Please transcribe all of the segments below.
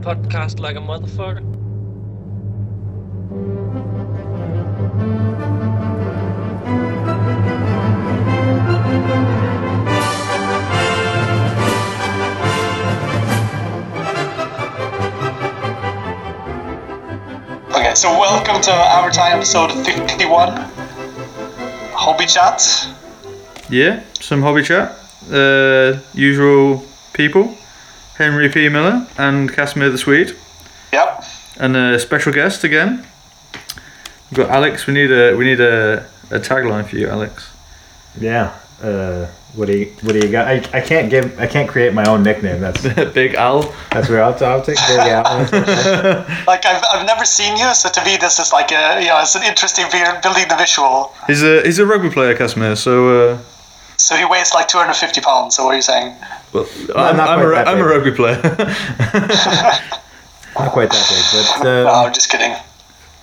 Podcast like a motherfucker. Okay, so welcome to our time episode 51. Hobby chat. Yeah, some hobby chat. Uh, usual people. Henry P. Miller and Casimir the Swede. Yep. And a special guest again. We've got Alex. We need a we need a, a tagline for you, Alex. Yeah. Uh, what do you what do you got? I, I can't give I can't create my own nickname. That's Big Al. that's where I'll, I'll take Big Al. Like I've, I've never seen you, so to me this is like a you know it's an interesting beer building the visual. He's a he's a rugby player, Casimir. So uh, So he weighs like 250 pounds. So what are you saying? well, I'm, not I'm, quite a, that I'm a rugby player. Not quite that big, but No, uh, I'm just kidding.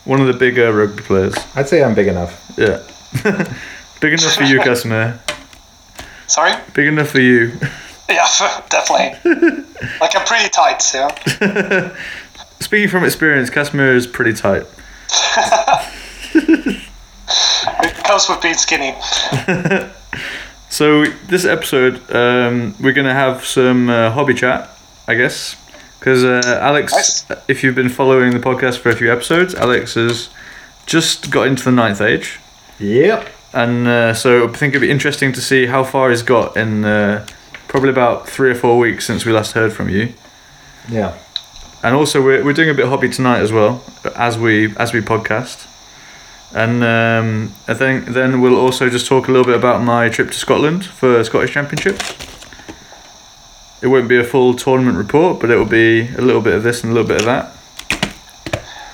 One of the bigger uh, rugby players. I'd say I'm big enough. Yeah. big enough for you, Casimir. Sorry? Big enough for you. Yeah, definitely. like I'm pretty tight. Yeah. Speaking from experience, Casimir is pretty tight. It comes with being skinny. So this episode, um, we're gonna have some uh, hobby chat, I guess, because uh, Alex, Nice. if you've been following the podcast for a few episodes, Alex has just got into the ninth age, Yep. and uh, so I think it'd be interesting to see how far he's got in uh, probably about three or four weeks since we last heard from you. Yeah. And also, we're, we're doing a bit of hobby tonight as well, as we as we podcast. And um, I think then we'll also just talk a little bit about my trip to Scotland for Scottish Championship. It won't be a full tournament report, but it will be a little bit of this and a little bit of that.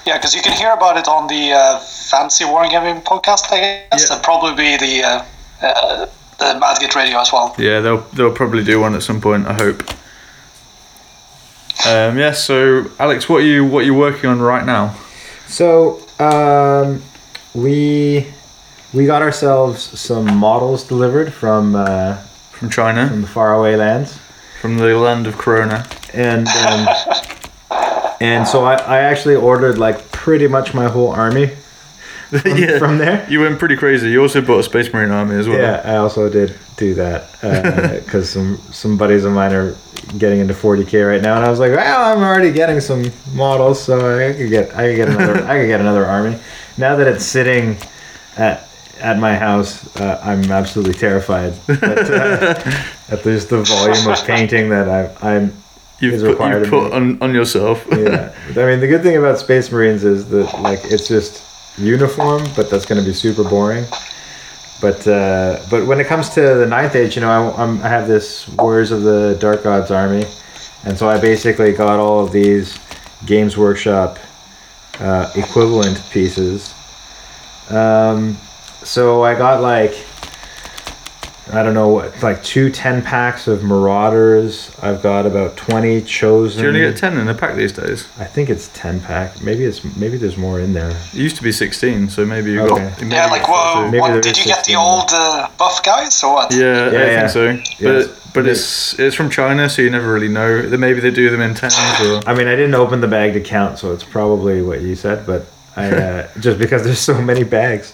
Yeah, because you can hear about it on the uh, Fancy Wargaming podcast, I guess, Yeah. and probably be the uh, uh, the Madgit Radio as well. Yeah, they'll they'll probably do one at some point. I hope. Um, yeah. So, Alex, what are you what are you working on right now? So um, we we got ourselves some models delivered from uh, From China, from the faraway lands. from the land of Corona. and um, and so I, I actually ordered like pretty much my whole army from, yeah. from there. You went pretty crazy. You also bought a Space Marine army as well. Yeah, I also did do that because some some buddies of mine are getting into 40k right now, and I was like, well, I'm already getting some models, so I could get I could get another I could get another army. Now that it's sitting at at my house, uh, I'm absolutely terrified uh, at least the volume of painting that I, I'm You've is put, required you've put on, on yourself. yeah. I mean, the good thing about Space Marines is that like it's just uniform, but that's going to be super boring. But uh, but when it comes to the ninth age, you know, I, I'm, I have this Warriors of the Dark Gods army, and so I basically got all of these Games Workshop uh, equivalent pieces. Um, so I got like I don't know what like two 10 packs of Marauders. I've got about 20 chosen. Do you only get 10 in a pack these days? I think it's 10 pack. Maybe it's maybe there's more in there. It used to be 16, so maybe you Okay. got. maybe Yeah, like whoa, what did you get the old uh, buff guys or what? Yeah, Yeah, I yeah. think so. But Yes. But it's it's from China, so you never really know. Then Maybe they do them in tens or. I mean, I didn't open the bag to count, so it's probably what you said, but I uh, just because there's so many bags.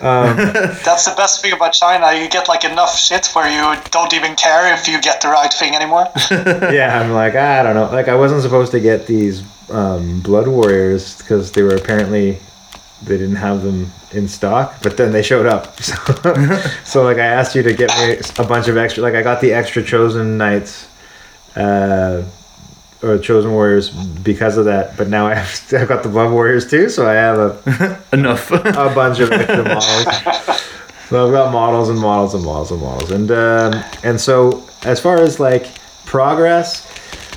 Um, That's the best thing about China. You get like enough shit where you don't even care if you get the right thing anymore. yeah, I'm like, I don't know. Like, I wasn't supposed to get these um, Blood Warriors because they were apparently they didn't have them in stock, but then they showed up. So, so like, I asked you to get me a bunch of extra. Like, I got the extra Chosen Knights. Uh, or chosen warriors because of that, but now I have, I've got the blood warriors too, so I have a Enough. a bunch of extra models. So I've got models and models and models and models, and um, and so as far as like progress,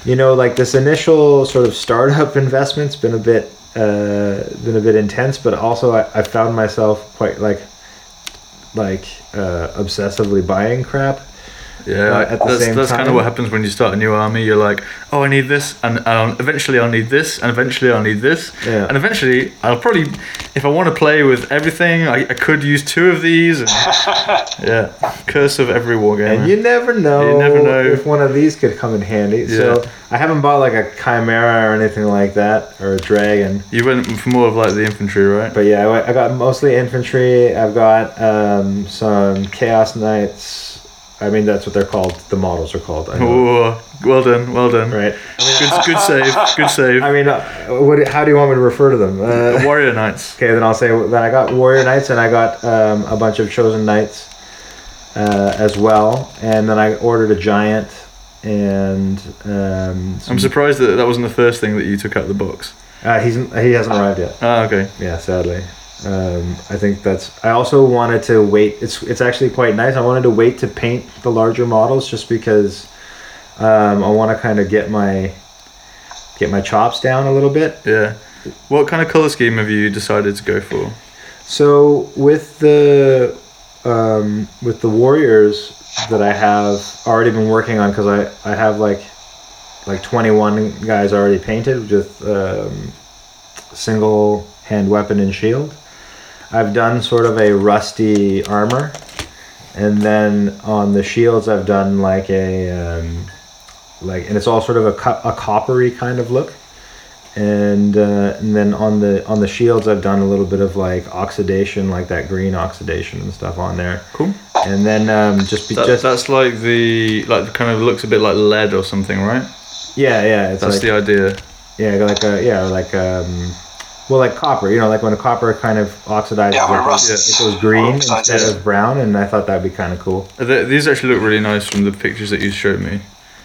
you know, like this initial sort of startup investment's been a bit uh, been a bit intense, but also I, I found myself quite like like uh, obsessively buying crap. Yeah, at the that's, same that's time. kind of what happens when you start a new army. You're like, oh, I need this, and, and eventually I'll need this, and eventually I'll need this, Yeah. and eventually I'll probably, if I want to play with everything, I, I could use two of these. And, yeah, curse of every wargamer. And you never know, You never know. if one of these could come in handy. Yeah. So I haven't bought like a chimera or anything like that or a dragon. You went for more of like the infantry, right? But yeah, I I got mostly infantry. I've got um, some chaos knights. I mean, that's what they're called. The models are called. I know, Oh, well done, well done. right? Good, good save, good save. I mean, uh, what? How do you want me to refer to them? Uh, Warrior knights. Okay, then I'll say that I got warrior knights and I got um, a bunch of chosen knights uh, as well, and then I ordered a giant and um, I'm surprised that that wasn't the first thing that you took out of the box. uh, he's he hasn't arrived yet. Ah, okay. Yeah, sadly. Um, I think that's. I also wanted to wait. It's it's actually quite nice. I wanted to wait to paint the larger models just because um, I want to kind of get my get my chops down a little bit. Yeah. What kind of color scheme have you decided to go for? So with the um, with the warriors that I have already been working on because I I have like like 21 guys already painted with um, single hand weapon and shield. I've done sort of a rusty armor, and then on the shields I've done like a um, like and it's all sort of a, co- a coppery kind of look and uh, and then on the on the shields I've done a little bit of like oxidation, like that green oxidation and stuff on there. Cool. And then um, just be, That, just that's like the like kind of looks a bit like lead or something, right? yeah yeah it's That's like the idea. yeah like a yeah like um well like copper you know like when a copper kind of oxidizes Yeah, it, rust it goes green instead of brown and I thought that'd be kind of cool. These actually look really nice from the pictures that you showed me.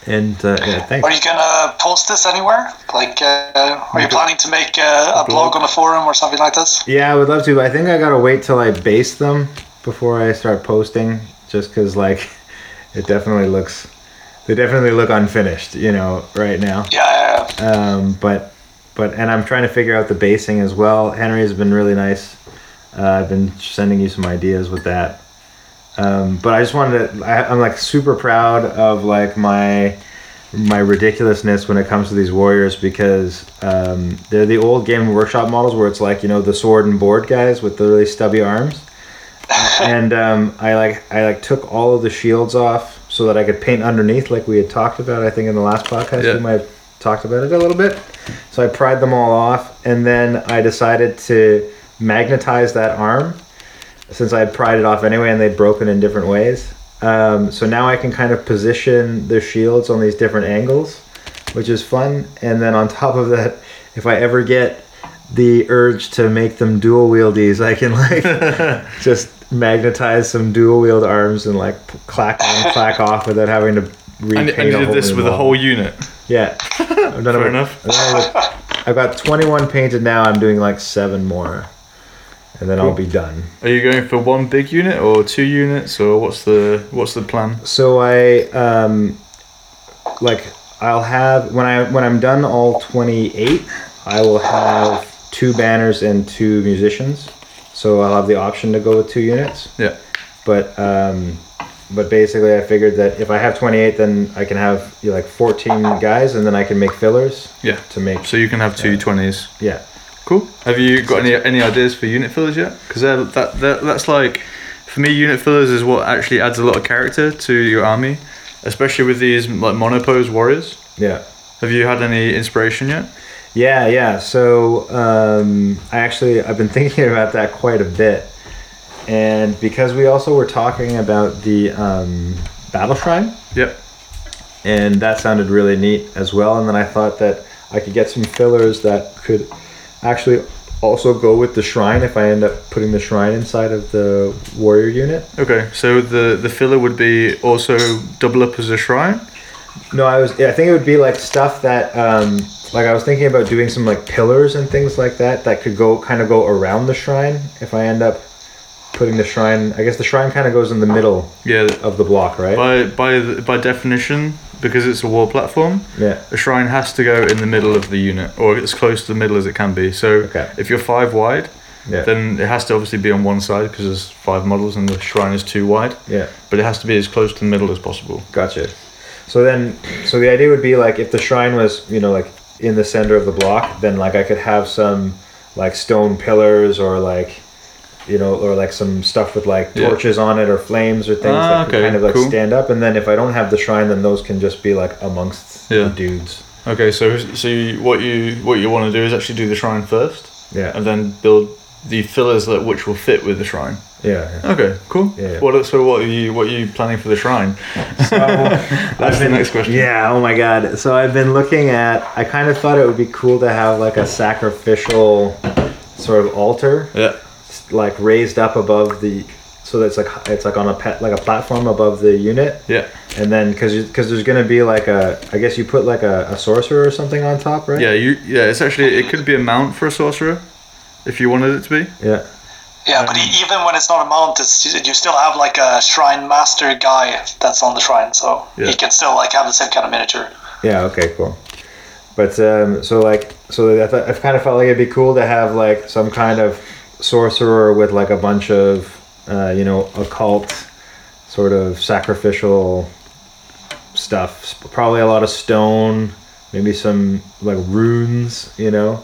And uh, yeah, thanks. Are you gonna post this anywhere? Like, uh, are you planning to make uh, a blog? blog on the forum or something like this? Yeah, I would love to. But I think I gotta wait till I base them before I start posting, just because like it definitely looks, they definitely look unfinished, you know, right now. Yeah, yeah, Um, but but and I'm trying to figure out the basing as well. Henry has been really nice. Uh, I've been sending you some ideas with that. Um, but I just wanted to. I, I'm like super proud of like my my ridiculousness when it comes to these warriors because um, they're the old game workshop models where it's like you know the sword and board guys with the really stubby arms and um, I like I like took all of the shields off so that I could paint underneath like we had talked about I think in the last podcast Yeah. we might have talked about it a little bit so I pried them all off and then I decided to magnetize that arm since I had pried it off anyway and they'd broken in different ways. Um, so now I can kind of position the shields on these different angles which is fun. And then on top of that if I ever get the urge to make them dual wieldies I can like just magnetize some dual wield arms and like clack on, clack off without having to repaint And, and you did this with a whole unit. Yeah, I've done Fair with- enough. I've, done it with- I've got 21 painted now. I'm doing like seven more, and then I'll be done. Are you going for one big unit or two units or what's the what's the plan? So I um, like I'll have when I when I'm done all 28, I will have two banners and two musicians. So I'll have the option to go with two units. Yeah. but um, but basically, I figured that if I have 28, then I can have you know, like 14 guys, and then I can make fillers Yeah. to make. So you can have two Yeah. 20s. Yeah, Cool. Have you got any any ideas for unit fillers yet? Because that, that that's like, for me, unit fillers is what actually adds a lot of character to your army, especially with these like monopose warriors. yeah, Have you had any inspiration yet? yeah, yeah. So um, I actually I've been thinking about that quite a bit, and because we also were talking about the um, battle shrine, Yep. and that sounded really neat as well. And then I thought that I could get some fillers that could actually also go with the shrine if I end up putting the shrine inside of the warrior unit. Okay. So the the filler would be also double up as a shrine. No, I was. I think it would be like stuff that, um, like I was thinking about doing some like pillars and things like that that could go kind of go around the shrine. If I end up putting the shrine, I guess the shrine kind of goes in the middle Yeah. of the block, right? By by the- by definition, because it's a wall platform, yeah. a shrine has to go in the middle of the unit or as close to the middle as it can be. So Okay. if you're five wide, Yeah. then it has to obviously be on one side because there's five models and the shrine is too wide. Yeah. But it has to be as close to the middle as possible. Gotcha. So then, so the idea would be like if the shrine was, you know, like in the center of the block, then like I could have some like stone pillars or like, you know, or like some stuff with like Yeah. torches on it or flames or things Ah, that can okay, kind of like cool. stand up. And then if I don't have the shrine, then those can just be like amongst Yeah. the dudes. Okay, so so you, what you what you want to do is actually do the shrine first, Yeah. and then build the fillers that which will fit with the shrine. Yeah. yeah. Okay, cool. Yeah. What so what are you what are you planning for the shrine? That's the next question. Yeah, oh my god. So I've been looking at I kind of thought it would be cool to have like a sacrificial sort of altar Yeah. Like raised up above the so that's like it's like on a pet like a platform above the unit Yeah. and then because because there's gonna be like a i guess you put like a, a sorcerer or something on top right Yeah, you yeah, it's actually it could be a mount for a sorcerer if you wanted it to be. yeah Yeah, but e- even when it's not a mount, it's you still have like a shrine master guy that's on the shrine, so Yeah. he can still like have the same kind of miniature. yeah okay cool but um so like so I, th- I kind of felt like it'd be cool to have like some kind of sorcerer with like a bunch of uh, you know occult sort of sacrificial stuff. Probably a lot of stone maybe some like runes you know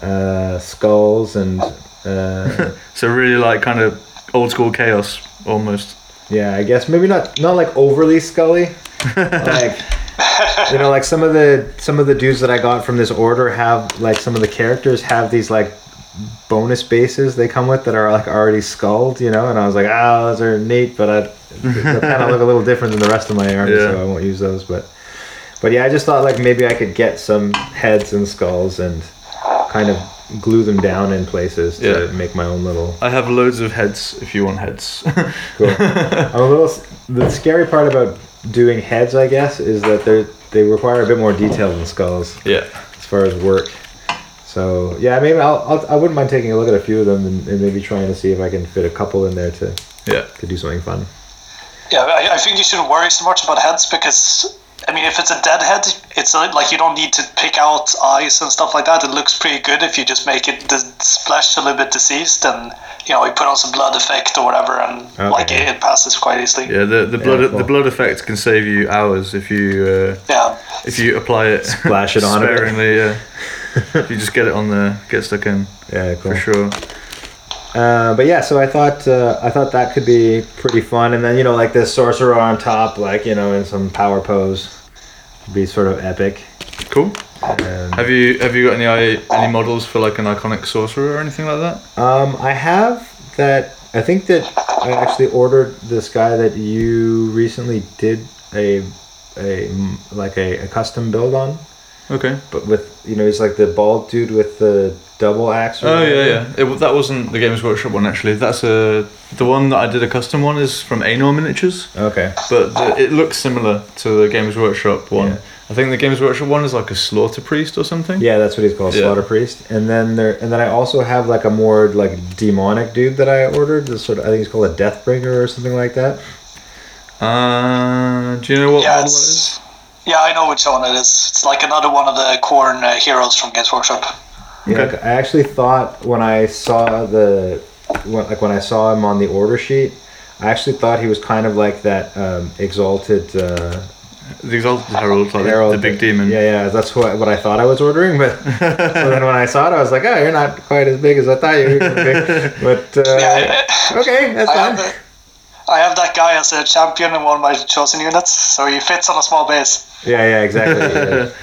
uh, skulls and uh, So really like kind of old school chaos almost. yeah i guess. Maybe not not like overly scully. Like you know like some of the some of the dudes that i got from this order have like some of the characters have these like bonus bases they come with that are like already sculled, you know and i was like ah those are neat but i they kind of look a little different than the rest of my army Yeah. so i won't use those but but yeah i just thought like maybe i could get some heads and skulls and kind of glue them down in places to Yeah. make my own little I have loads of heads if you want heads. Cool. I'm a little. The scary part about doing heads, I guess, is that they they require a bit more detail than skulls yeah. as far as work. So yeah, maybe I'll, I'll I wouldn't mind taking a look at a few of them and, and maybe trying to see if I can fit a couple in there to Yeah. to do something fun. Yeah, I, I think you shouldn't worry so much about heads because I mean, if it's a dead head, it's uh, like you don't need to pick out eyes and stuff like that. It looks pretty good if you just make it the flesh a little bit deceased and you know you put on some blood effect or whatever, and Okay. like it, it passes quite easily. Yeah, the the blood cool. the blood effect can save you hours if you uh, Yeah. if you apply it Splash it on a bit. sparingly. Yeah. if you just get it on the get stuck in Yeah, cool. for sure. Uh, but yeah, so I thought uh, I thought that could be pretty fun, and then you know like this sorcerer on top, like you know in some power pose, would be sort of epic. Cool. And, Have you have you got any any models for like an iconic sorcerer or anything like that? Um, I have that. I think that I actually ordered this guy that you recently did a a like a, a custom build on, Okay. but with you know he's like the bald dude with the double axe. or Oh yeah, whatever. yeah. It, that wasn't the Games Workshop one actually. That's a the one that I did a custom one is from Anor Miniatures, Okay. but the, it looks similar to the Games Workshop one. Yeah. I think the Games Workshop one is like a slaughter priest or something. Yeah, that's what he's called, Yeah. Slaughter Priest. And then there, and then I also have like a more like demonic dude that I ordered. This sort of, I think he's called a Deathbringer or something like that. Uh, do you know what Yeah, model that is? It's, yeah, I know which one it is. It's like another one of the Khorne uh, heroes from Games Workshop. Yeah, Okay. I actually thought when I saw the, when, like when I saw him on the order sheet, I actually thought he was kind of like that um, exalted uh, The Exalted Herald, like the- herald. the big demon. Yeah, yeah, that's what what I thought I was ordering. But so then when I saw it, I was like, oh, you're not quite as big as I thought you were. gonna be. But uh, Yeah, okay, that's I have, fine. The, I have that guy as a champion in one of my chosen units, so he fits on a small base. Yeah, yeah, exactly.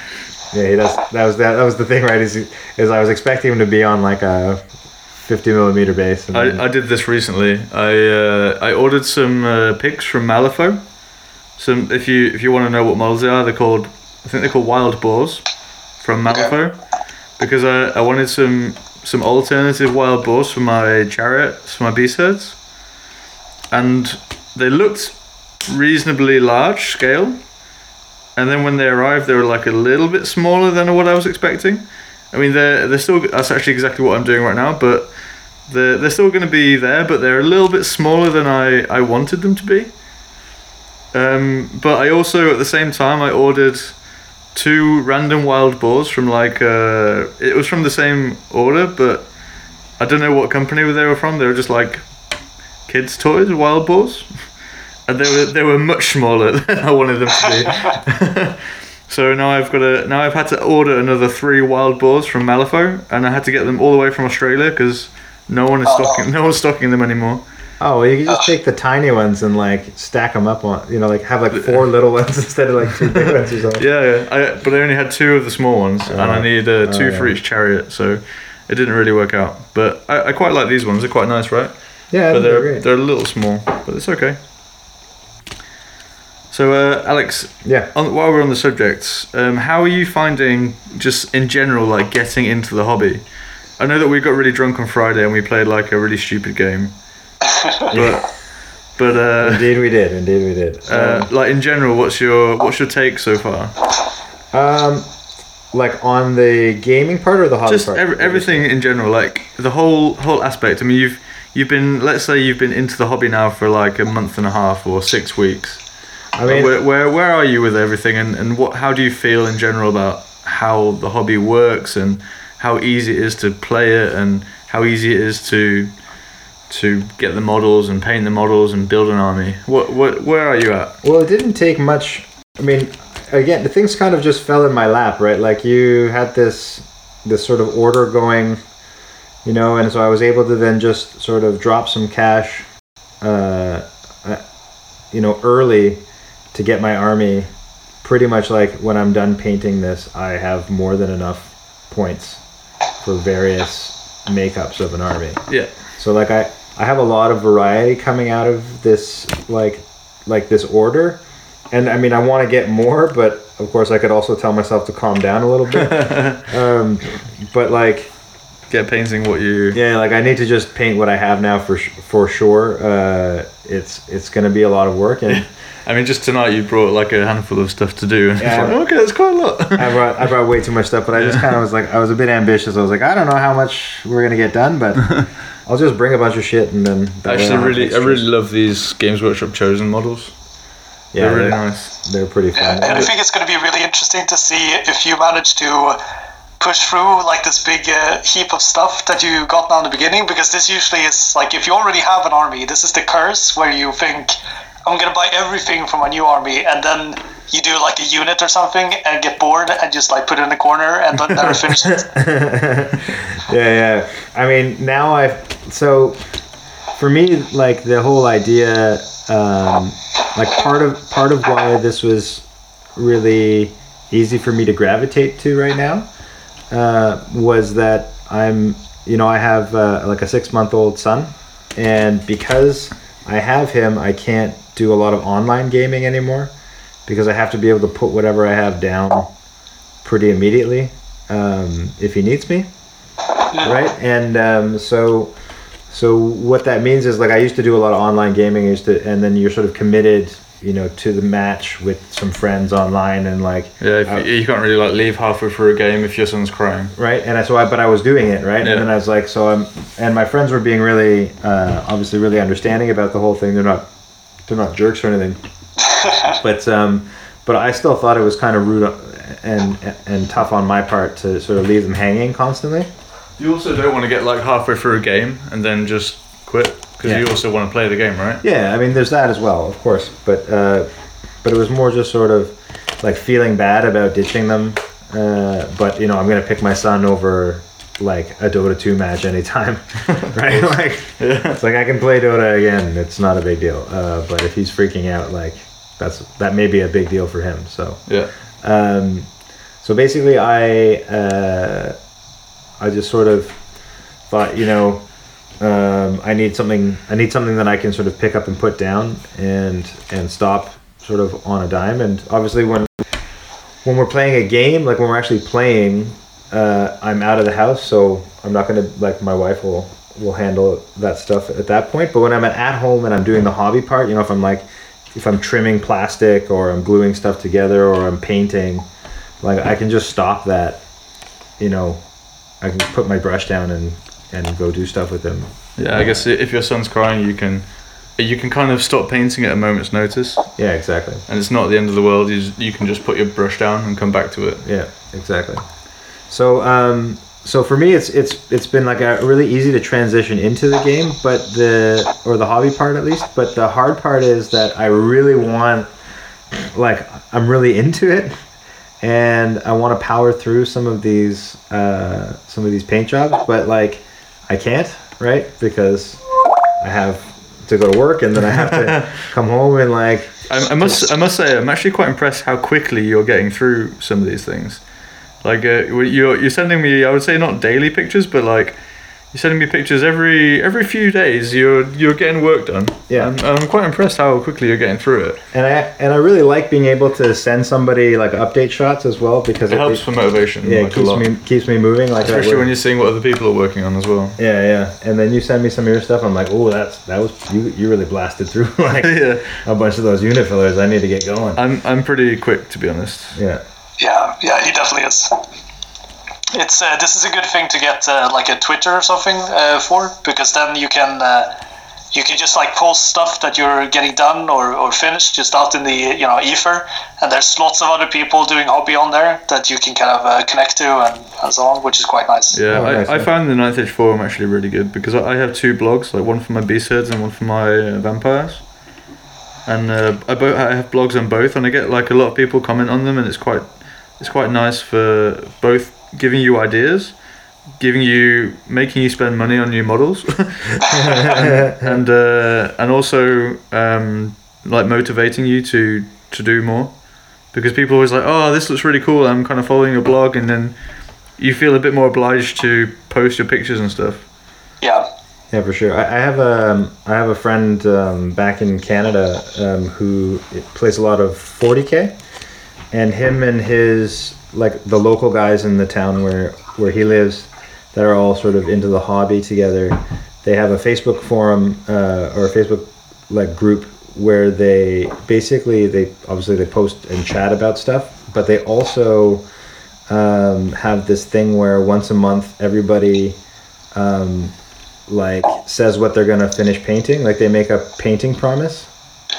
Yeah, yeah he does. That was that, that was the thing, right? Is, is I was expecting him to be on like a fifty millimeter base. And then- I, I did this recently. I uh, I ordered some uh, picks from Malifaux. Some if you if you want to know what models they are, they're called I think they're called wild boars from Malifaux because I, I wanted some some alternative wild boars for my chariots for my beast herds, and they looked reasonably large scale. And then when they arrived, they were like a little bit smaller than what I was expecting. I mean, they're they're still that's actually exactly what I'm doing right now, but they're, they're still going to be there, but they're a little bit smaller than I, I wanted them to be. Um, but I also, at the same time, I ordered two random wild boars from like, uh, it was from the same order, but I don't know what company they were from. They were just like kids' toys, wild boars, and they were they were much smaller than I wanted them to be. so now I've got to now I've had to order another three wild boars from Malifaux, and I had to get them all the way from Australia because no one is Oh. stocking no one's stocking them anymore. Oh, well, you can just take the tiny ones and like stack them up on, you know, like have like four little ones instead of like two big ones or something. Yeah, yeah. I, but I only had two of the small ones, and I need needed uh, two Oh, for each chariot, so it didn't really work out. But I, I quite like these ones. They're quite nice, right? Yeah, but they're, they're great. they're a little small, but it's okay. So, uh, Alex, yeah. on, while we're on the subject, um, how are you finding just in general, like getting into the hobby? I know that we got really drunk on Friday and we played like a really stupid game, but but uh, Indeed, we did. Indeed, we did. uh, like in general, what's your what's your take so far? Um, like on the gaming part or the hobby just part? ev- everything in general like the whole whole aspect i mean you've you've been let's say you've been into the hobby now for like a month and a half or six weeks I mean, where, where where are you with everything and, and what how do you feel in general about how the hobby works and how easy it is to play it and how easy it is to to get the models and paint the models and build an army what what where are you at well, it didn't take much. I mean, again, the things kind of just fell in my lap, right? Like you had this this sort of order going, you know, and so I was able to then just sort of drop some cash, uh, uh, you know, early to get my army. Pretty much like when I'm done painting this, I have more than enough points for various makeups of an army. yeah So like I I have a lot of variety coming out of this like like this order. And I mean I want to get more, but of course I could also tell myself to calm down a little bit. um, but like get painting what you yeah, like I need to just paint what I have now for sh- for sure. Uh, it's it's going to be a lot of work and I mean, just tonight you brought like a handful of stuff to do, and Yeah. it's like, okay, that's quite a lot. I brought I brought way too much stuff, but I just kind of was like I was a bit ambitious. I was like I don't know how much we're going to get done, but I'll just bring a bunch of shit and then I actually I'll really, I really love these Games Workshop chosen models. yeah, they're really they're, nice. they're pretty fun. Yeah, and I think it's going to be really interesting to see if you manage to push through like this big uh, heap of stuff that you got now in the beginning because this usually is like if you already have an army this is the curse where you think i'm to buy everything for my new army and then you do like a unit or something and get bored and just like put it in the corner and then never finish it yeah, yeah. I mean, now I so for me, like the whole idea, um, like part of part of why this was really easy for me to gravitate to right now uh, was that I'm, you know, I have uh, like a six month old son, and because I have him, I can't do a lot of online gaming anymore because I have to be able to put whatever I have down pretty immediately um, if he needs me right? And um, so so what that means is like i used to do a lot of online gaming I used to and then you're sort of committed you know to the match with some friends online and like Yeah, if Uh, you, you can't really like leave halfway through a game if your son's crying. right and I, so I, but i was doing it right? Yeah. and then i was like so i'm and my friends were being really uh, obviously really understanding about the whole thing. They're not they're not jerks or anything. But um but i still thought it was kind of rude and and tough on my part to sort of leave them hanging constantly. You also don't want to get like halfway through a game and then just quit because Yeah. you also want to play the game, right? Yeah, I mean, there's that as well, of course. But uh, but it was more just sort of like feeling bad about ditching them. Uh, but you know, I'm gonna pick my son over like a Dota 2 match anytime, right? like Yeah. it's like I can play Dota again. It's not a big deal. Uh, but if he's freaking out, like that's that may be a big deal for him. So. Yeah. Um, so basically, I uh, I just sort of thought, you know, um, I need something. I need something that I can sort of pick up and put down and and stop sort of on a dime. And obviously, when when we're playing a game, like when we're actually playing, uh, I'm out of the house, so I'm not gonna like my wife will will handle that stuff at that point. But when I'm at home and I'm doing the hobby part, you know, if I'm like if I'm trimming plastic or I'm gluing stuff together or I'm painting, like I can just stop that. You know, I can put my brush down and and go do stuff with them. Yeah, I guess if your son's crying, you can you can kind of stop painting at a moment's notice, Yeah, exactly. and it's not the end of the world. You just, you can just put your brush down and come back to it. Yeah, exactly. So um, so for me, it's it's it's been like a really easy to transition into the game, but the or the hobby part at least. But the hard part is that I really want, like, I'm really into it, and I want to power through some of these uh, some of these paint jobs, but like, I can't, right? Because I have to go to work, and then I have to come home and like I, I must I must say I'm actually quite impressed how quickly you're getting through some of these things. Like uh, you're you're sending me I would say not daily pictures, but like you're sending me pictures every every few days. You're you're getting work done. Yeah. I'm, I'm quite impressed how quickly you're getting through it. And I and I really like being able to send somebody like update shots as well because It helps for motivation. yeah, like it keeps me keeps me moving. Like Especially when you're seeing what other people are working on as well. yeah, yeah. And then you send me some of your stuff. I'm like, oh, that's that was you. You really blasted through like yeah. a bunch of those unit fillers. I need to get going. I'm I'm pretty quick to be honest. yeah, Yeah, yeah, he definitely is. It's uh, this is a good thing to get uh, like a Twitter or something uh, for because then you can uh, you can just like post stuff that you're getting done or, or finished just out in the you know ether, and there's lots of other people doing hobby on there that you can kind of uh, connect to and, and so on, which is quite nice. Yeah, Oh, I, nice, I yeah. found the Ninth Age forum actually really good because I I have two blogs, like one for my beast herds and one for my uh, vampires. And uh, I both I have blogs on both, and I get like a lot of people comment on them, and it's quite it's quite nice for both giving you ideas, giving you making you spend money on new models, and and, uh, and also um, like motivating you to to do more, because people always like, oh, this looks really cool. I'm kind of following your blog, and then you feel a bit more obliged to post your pictures and stuff. Yeah, yeah, for sure. I, I have a I have a friend um, back in Canada um, who plays a lot of 40k, and him and his like the local guys in the town where where he lives that are all sort of into the hobby together. They have a Facebook forum uh, or a Facebook like group where they basically they obviously they post and chat about stuff, but they also um, have this thing where once a month everybody um, like says what they're gonna finish painting. Like they make a painting promise,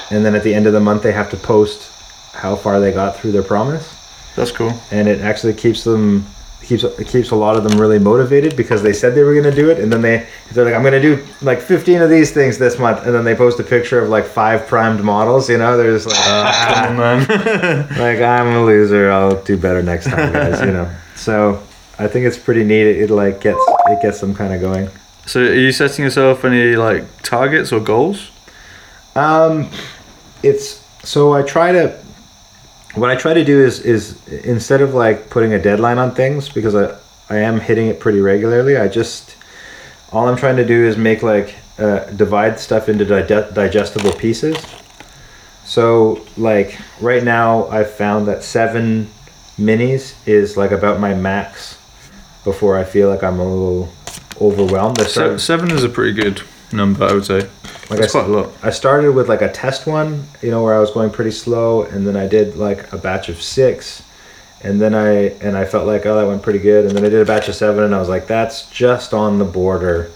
and then at the end of the month they have to post how far they got through their promise, That's cool. and it actually keeps them keeps it keeps a lot of them really motivated because they said they were gonna do it, and then they they're like I'm gonna do like 15 of these things this month, and then they post a picture of like five primed models. You know, there's like Come on, man. like I'm a loser. I'll do better next time, guys. You know, so. I think it's pretty neat. It, it like gets it gets them kind of going. so, are you setting yourself any like targets or goals? Um, it's so I try to. What I try to do is is instead of like putting a deadline on things because I I am hitting it pretty regularly. I just all I'm trying to do is make like uh, divide stuff into dige- digestible pieces. So like right now I've found that seven minis is like about my max before I feel like I'm a little overwhelmed. Seven is a pretty good number, I would say. Like That's I, quite a lot. I started with like a test one, you know, where I was going pretty slow, and then I did like a batch of six, and then I and I felt like oh that went pretty good, and then I did a batch of seven, and I was like that's just on the border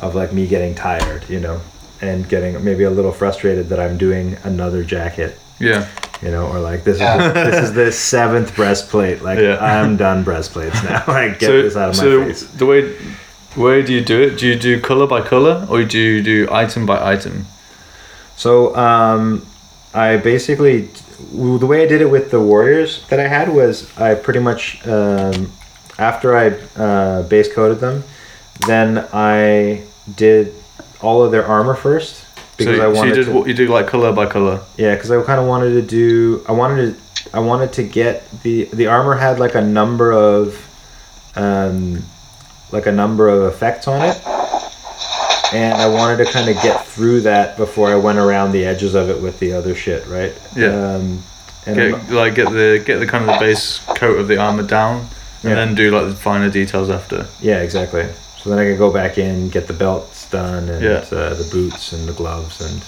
of like me getting tired, you know, and getting maybe a little frustrated that I'm doing another jacket, Yeah. you know, or like this is the, this is the seventh breastplate, like Yeah. I'm done breastplates now, like get so, this out of my so face. the way, way do you do it? Do you do color by color, or do you do item by item? So um, I basically the way I did it with the warriors that I had was I pretty much um, after I uh, base coated them, then I did all of their armor first because so, I so wanted you did to, what you do like color by color. yeah because I kind of wanted to do I wanted to I wanted to get the the armor had like a number of um, like a number of effects on it and I wanted to kind of get through that before I went around the edges of it with the other shit, right? Yeah. Um, and Get, like get the get the kind of the base coat of the armor down, and Yeah. then do like the finer details after. Yeah, exactly. So then I could go back in, get the belts done, and Yeah. uh, the boots and the gloves and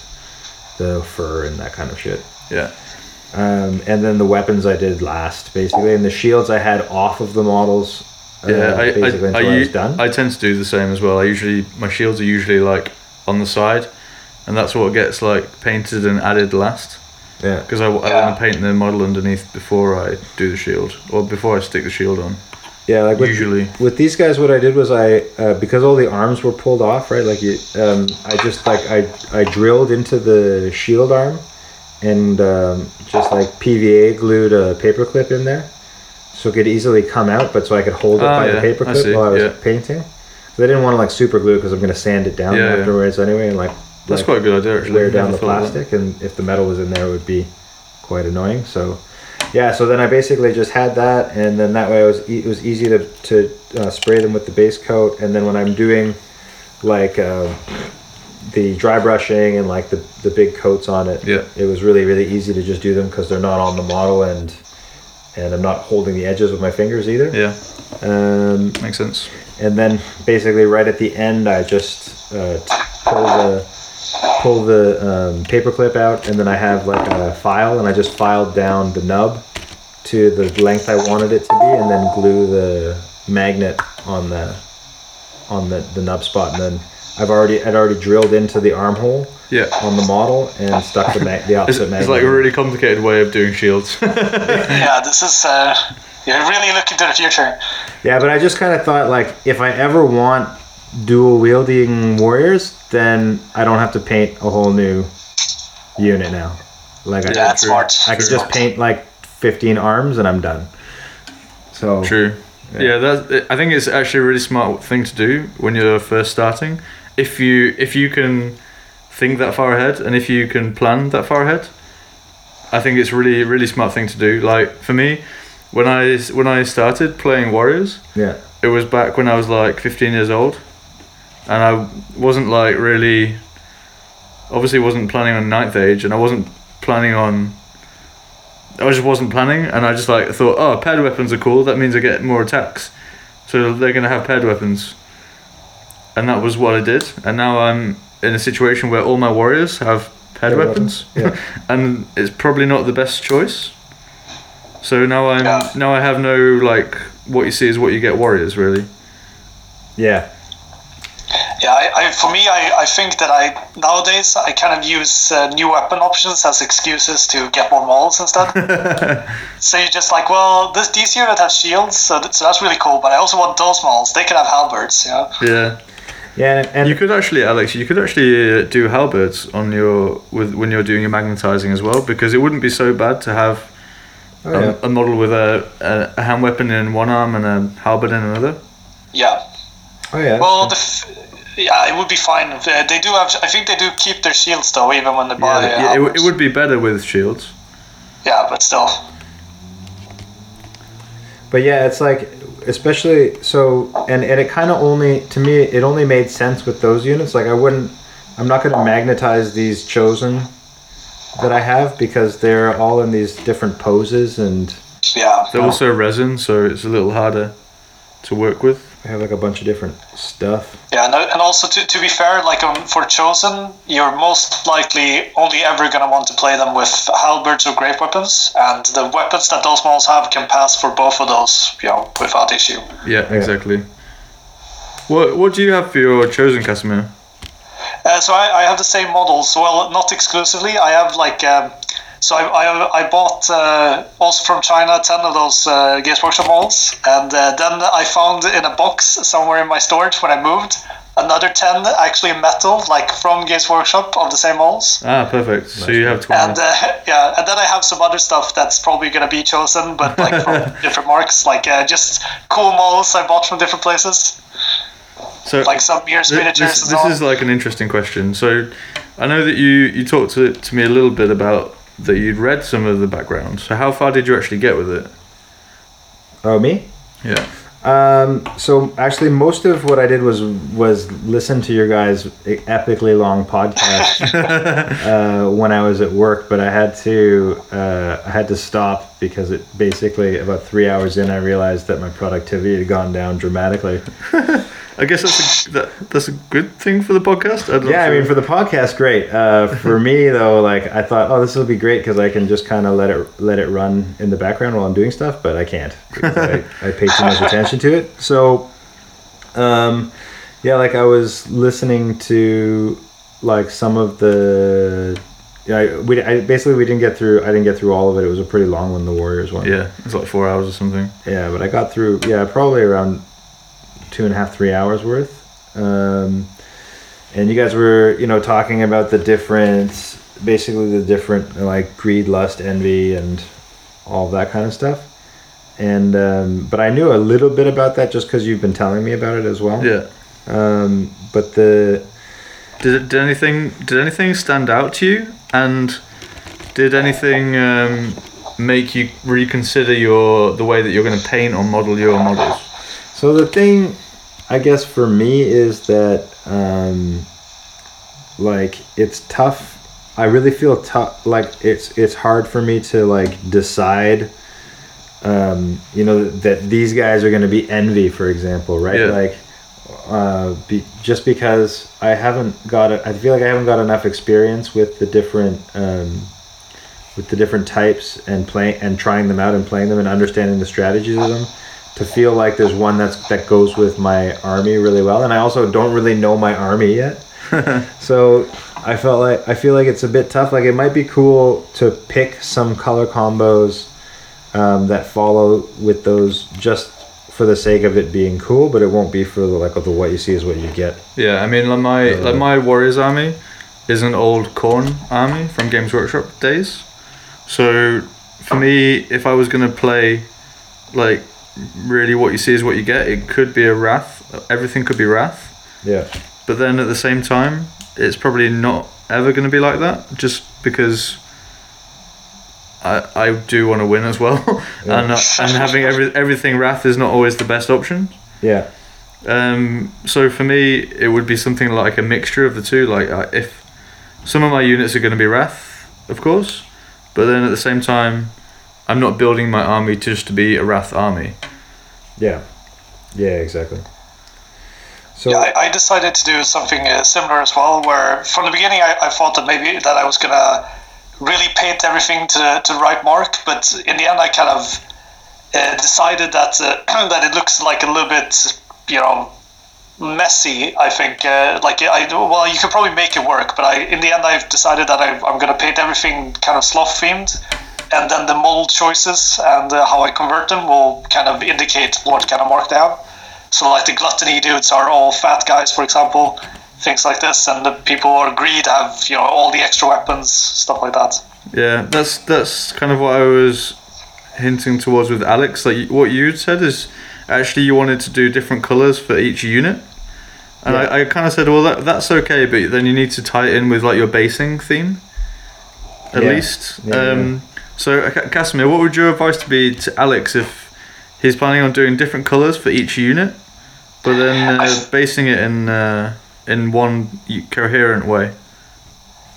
the fur and that kind of shit. Yeah. Um, and then the weapons I did last, basically, and the shields I had off of the models. Uh, Yeah, I, basically I, until I, I, u- was done. I tend to do the same as well. I usually my shields are usually like on the side, and that's what gets like painted and added last. yeah, Because I, Yeah. want to paint the model underneath before I do the shield, or before I stick the shield on. Yeah, like with, Usually. with these guys, what I did was I uh, because all the arms were pulled off, right? Like you, um, I just like I I drilled into the shield arm, and um, just like PVA glued a paperclip in there, so it could easily come out, but so I could hold it Ah, by yeah, the paperclip while I was yeah. painting. So I didn't want to like super glue because I'm gonna sand it down Yeah, afterwards anyway, and like That's like, quite a good idea actually. wear down the thought of that. plastic, and if the metal was in there, it would be quite annoying. So, yeah. So then I basically just had that, and then that way it was e- it was easy to to uh, spray them with the base coat, and then when I'm doing like uh, the dry brushing and like the the big coats on it, Yeah. it was really really easy to just do them because they're not on the model and and I'm not holding the edges with my fingers either. Yeah, Um, makes sense. and then basically right at the end I just uh, t- pull the pull the um, paper clip out and then I have like a file and I just filed down the nub to the length I wanted it to be and then glue the magnet on the on the, the nub spot and then I've already I'd already drilled into the armhole Yeah. on the model and stuck the, ma- the It's, opposite it's magnet. like a really complicated way of doing shields. Yeah, this is. Uh, you're really looking to the future. Yeah, but I just kind of thought like if I ever want dual wielding warriors, then I don't have to paint a whole new unit now. Like I, Yeah, that's smart. I could just paint like 15 arms and I'm done. So True. Yeah, that I think it's actually a really smart thing to do when you're first starting. If you if you can think that far ahead and if you can plan that far ahead, I think it's really really smart thing to do. Like for me, when I when I started playing Warriors, yeah, it was back when I was like 15 years old, and I wasn't like really, obviously wasn't planning on ninth age, and I wasn't planning on. I just wasn't planning, and I just like thought, oh, paired weapons are cool. That means I get more attacks, so they're gonna have paired weapons. And that was what I did, and now I'm in a situation where all my warriors have paired Paired weapons, weapons, and it's probably not the best choice. So now I'm Yeah. now I have no like what you see is what you get warriors really. yeah, Yeah, I, I, for me, I, I think that I nowadays I kind of use uh, new weapon options as excuses to get more models instead. so you're just like, well, this these unit has shields, so, that, so that's really cool. But I also want those models; they can have halberds. You know? Yeah, yeah, and, and you could actually, Alex, you could actually uh, do halberds on your with when you're doing your magnetizing as well, because it wouldn't be so bad to have oh, um, yeah. a model with a, a, a hand weapon in one arm and a halberd in another. Yeah. oh yeah, Well, the f- yeah, it would be fine. Uh, They do have. I think they do keep their shields though, even when they buy. Yeah, yeah it, w- it would be better with shields. Yeah, but still. But yeah, it's like especially so and and it kind of only to me it only made sense with those units. Like I wouldn't I'm not going to magnetize these chosen that I have because they're all in these different poses and Yeah. They're also resin, so it's a little harder to work with. I have like a bunch of different stuff. Yeah, and, and also to, to be fair, like um, for chosen, you're most likely only ever gonna want to play them with halberds or great weapons, and the weapons that those models have can pass for both of those, you know, without issue. Yeah, exactly. What What do you have for your chosen Casimir? Uh, so I, I have the same models. Well, not exclusively. I have like um, so I, I, I bought uh, also from China ten of those uh, Games Workshop models, and uh, then I found in a box somewhere in my storage when I moved another ten actually metal, like from Games Workshop of the same models. Ah, perfect. So you have twenty. And uh, yeah, and then I have some other stuff that's probably gonna be chosen, but like from different marks, like uh, just cool models I bought from different places, so like some years Th- miniatures This, this is like an interesting question. So, I know that you you talked to, to me a little bit about that you'd read some of the background. So, how far did you actually get with it? Oh, me? Yeah. Um, so actually, most of what I did was was listen to your guys' epically long podcast uh, when I was at work, but I had to uh, I had to stop because it basically about three hours in I realized that my productivity had gone down dramatically. I guess that's a, that, that's a good thing for the podcast. Not Yeah, I mean for the podcast, great. Uh, for me though, like I thought, oh, this will be great because I can just kind of let it let it run in the background while I'm doing stuff, but I can't. I, I pay too much attention to it. So, um, yeah, like I was listening to like some of the yeah, I, we I, basically we didn't get through. I didn't get through all of it. It was a pretty long one, the Warriors one. Yeah, it's like four hours or something. Yeah, but I got through. Yeah, probably around two and a half, three hours worth. Um, and you guys were, you know, talking about the different, basically the different like greed, lust, envy, and all that kind of stuff. And um, but I knew a little bit about that just because you've been telling me about it as well. Yeah. Um, but the Did it, did anything did anything stand out to you? And did anything um, make you reconsider your the way that you're going to paint or model your models? So the thing, I guess for me is that um, like it's tough. I really feel tough. Like it's it's hard for me to like decide. Um, you know that these guys are going to be envy, for example, right? Yeah. Like, uh, be, just because I haven't got it, I feel like I haven't got enough experience with the different um, with the different types and playing and trying them out and playing them and understanding the strategies of them to feel like there's one that's that goes with my army really well and I also don't really know my army yet. so I felt like I feel like it's a bit tough. Like it might be cool to pick some color combos um, that follow with those just for the sake of it being cool, but it won't be for the like of the what you see is what you get. Yeah, I mean, like my Uh, like my Warriors army is an old Khorne army from Games Workshop days. So for me, if I was gonna play, like, really what you see is what you get, it could be a Wrath. Everything could be Wrath, Yeah. but then at the same time, it's probably not ever gonna be like that, just because. I, I do want to win as well, and uh, and having every everything Wrath is not always the best option. Yeah. Um, so for me, it would be something like a mixture of the two. Like uh, if some of my units are going to be Wrath, of course, but then at the same time, I'm not building my army just to be a Wrath army. Yeah. Yeah, exactly. So Yeah, I, I decided to do something uh, similar as well. Where from the beginning, I, I thought that maybe that I was gonna really paint everything to to right mark, but in the end, I kind of uh, decided that uh, that it looks like a little bit, you know, messy. I think uh, like I well, you could probably make it work, but I in the end, I've decided that I, I'm gonna paint everything kind of sloth themed. And then the model choices and uh, how I convert them will kind of indicate what kind of mark they have. So like the gluttony dudes are all fat guys, for example, things like this, and the people who are greed have you know all the extra weapons, stuff like that. Yeah, that's that's kind of what I was hinting towards with Alex. Like what you said is actually you wanted to do different colors for each unit. And Yeah. I, I kind of said, well, that, that's okay, but then you need to tie it in with like your basing theme, at Yeah. least. Yeah, um, So, uh, Casimir, what would your advice to be to Alex if he's planning on doing different colors for each unit, but then uh, s- basing it in uh, in one coherent way?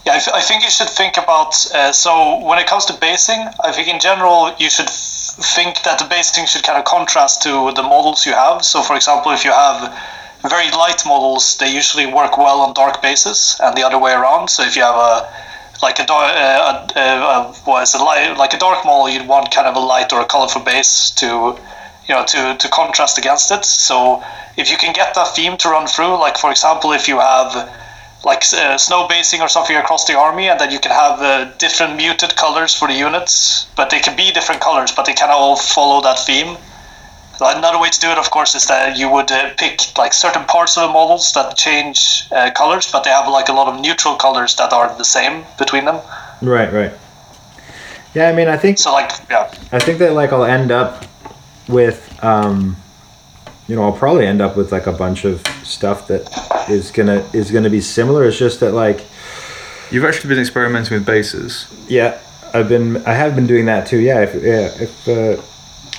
Yeah, I, th- I think you should think about. Uh, so when it comes to basing, I think in general you should f- think that the basing should kind of contrast to the models you have. So for example, if you have very light models, they usually work well on dark bases, and the other way around. So if you have a like a dark, uh, a, a, light, like a dark model, you'd want kind of a light or a colorful base to, you know, to to contrast against it. So if you can get that theme to run through, like for example, if you have like uh, snow basing or something across the army, and then you can have uh, different muted colors for the units, but they can be different colors, but they kind of all follow that theme. Another way to do it, of course, is that you would uh, pick like certain parts of the models that change uh, colors, but they have like a lot of neutral colors that are the same between them. right, right. Yeah, I mean, I think So like, yeah, I think that like I'll end up with um you know, I'll probably end up with like a bunch of stuff that is gonna is gonna be similar. It's just that like You've actually been experimenting with bases. yeah, I've been I have been doing that too. Yeah, if yeah, if uh,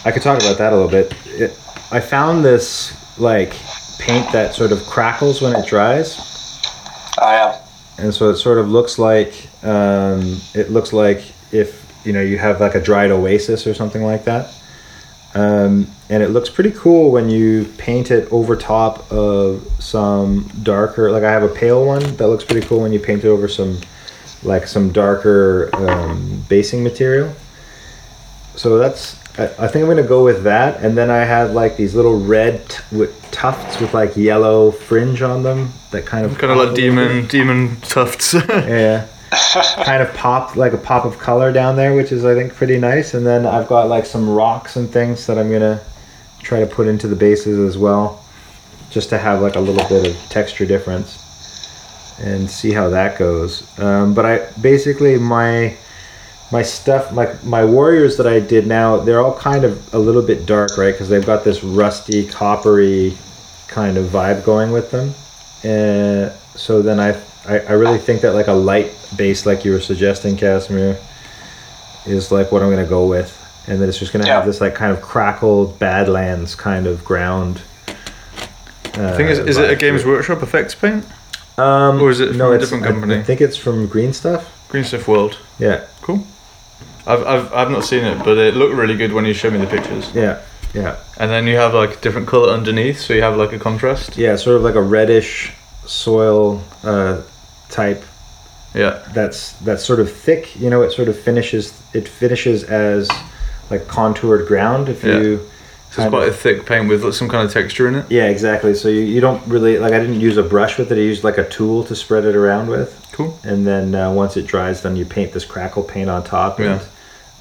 I could talk about that a little bit. It, I found this like paint that sort of crackles when it dries. I am. and so it sort of looks like um, it looks like if you know you have like a dried oasis or something like that um, and it looks pretty cool when you paint it over top of some darker like i have a pale one that looks pretty cool when you paint it over some like some darker um, basing material so that's I, I think i'm going to go with that and then i have like these little red t- with tufts with like yellow fringe on them that kind of Kind of like demon demon tufts. Yeah. kind of pop like a pop of color down there, which is I think pretty nice. And then I've got like some rocks and things that I'm gonna try to put into the bases as well, just to have like a little bit of texture difference and see how that goes. Um, but I basically my my stuff my my warriors that I did now they're all kind of a little bit dark right because they've got this rusty coppery kind of vibe going with them and so then I, I I really think that like a light base like you were suggesting Casimir is like what I'm gonna go with and then it's just gonna Yeah. have this like kind of crackled badlands kind of ground uh, I think is, is it a Games Workshop effects paint? um, or is it from a different I- company? I think it's from Green Stuff Green Stuff World. yeah Cool. I've, I've, I've not seen it, but it looked really good when you showed me the pictures. yeah yeah And then you have like different color underneath, so you have like a contrast. Yeah, sort of like a reddish soil uh, type. Yeah. That's that's sort of thick. You know, it sort of finishes. It finishes as like contoured ground. If Yeah. you. So it's quite a thick paint with some kind of texture in it. yeah, exactly. So you, you don't really like. I didn't use a brush with it. I used like a tool to spread it around with. Cool. And then uh, once it dries, then you paint this crackle paint on top. And, Yeah.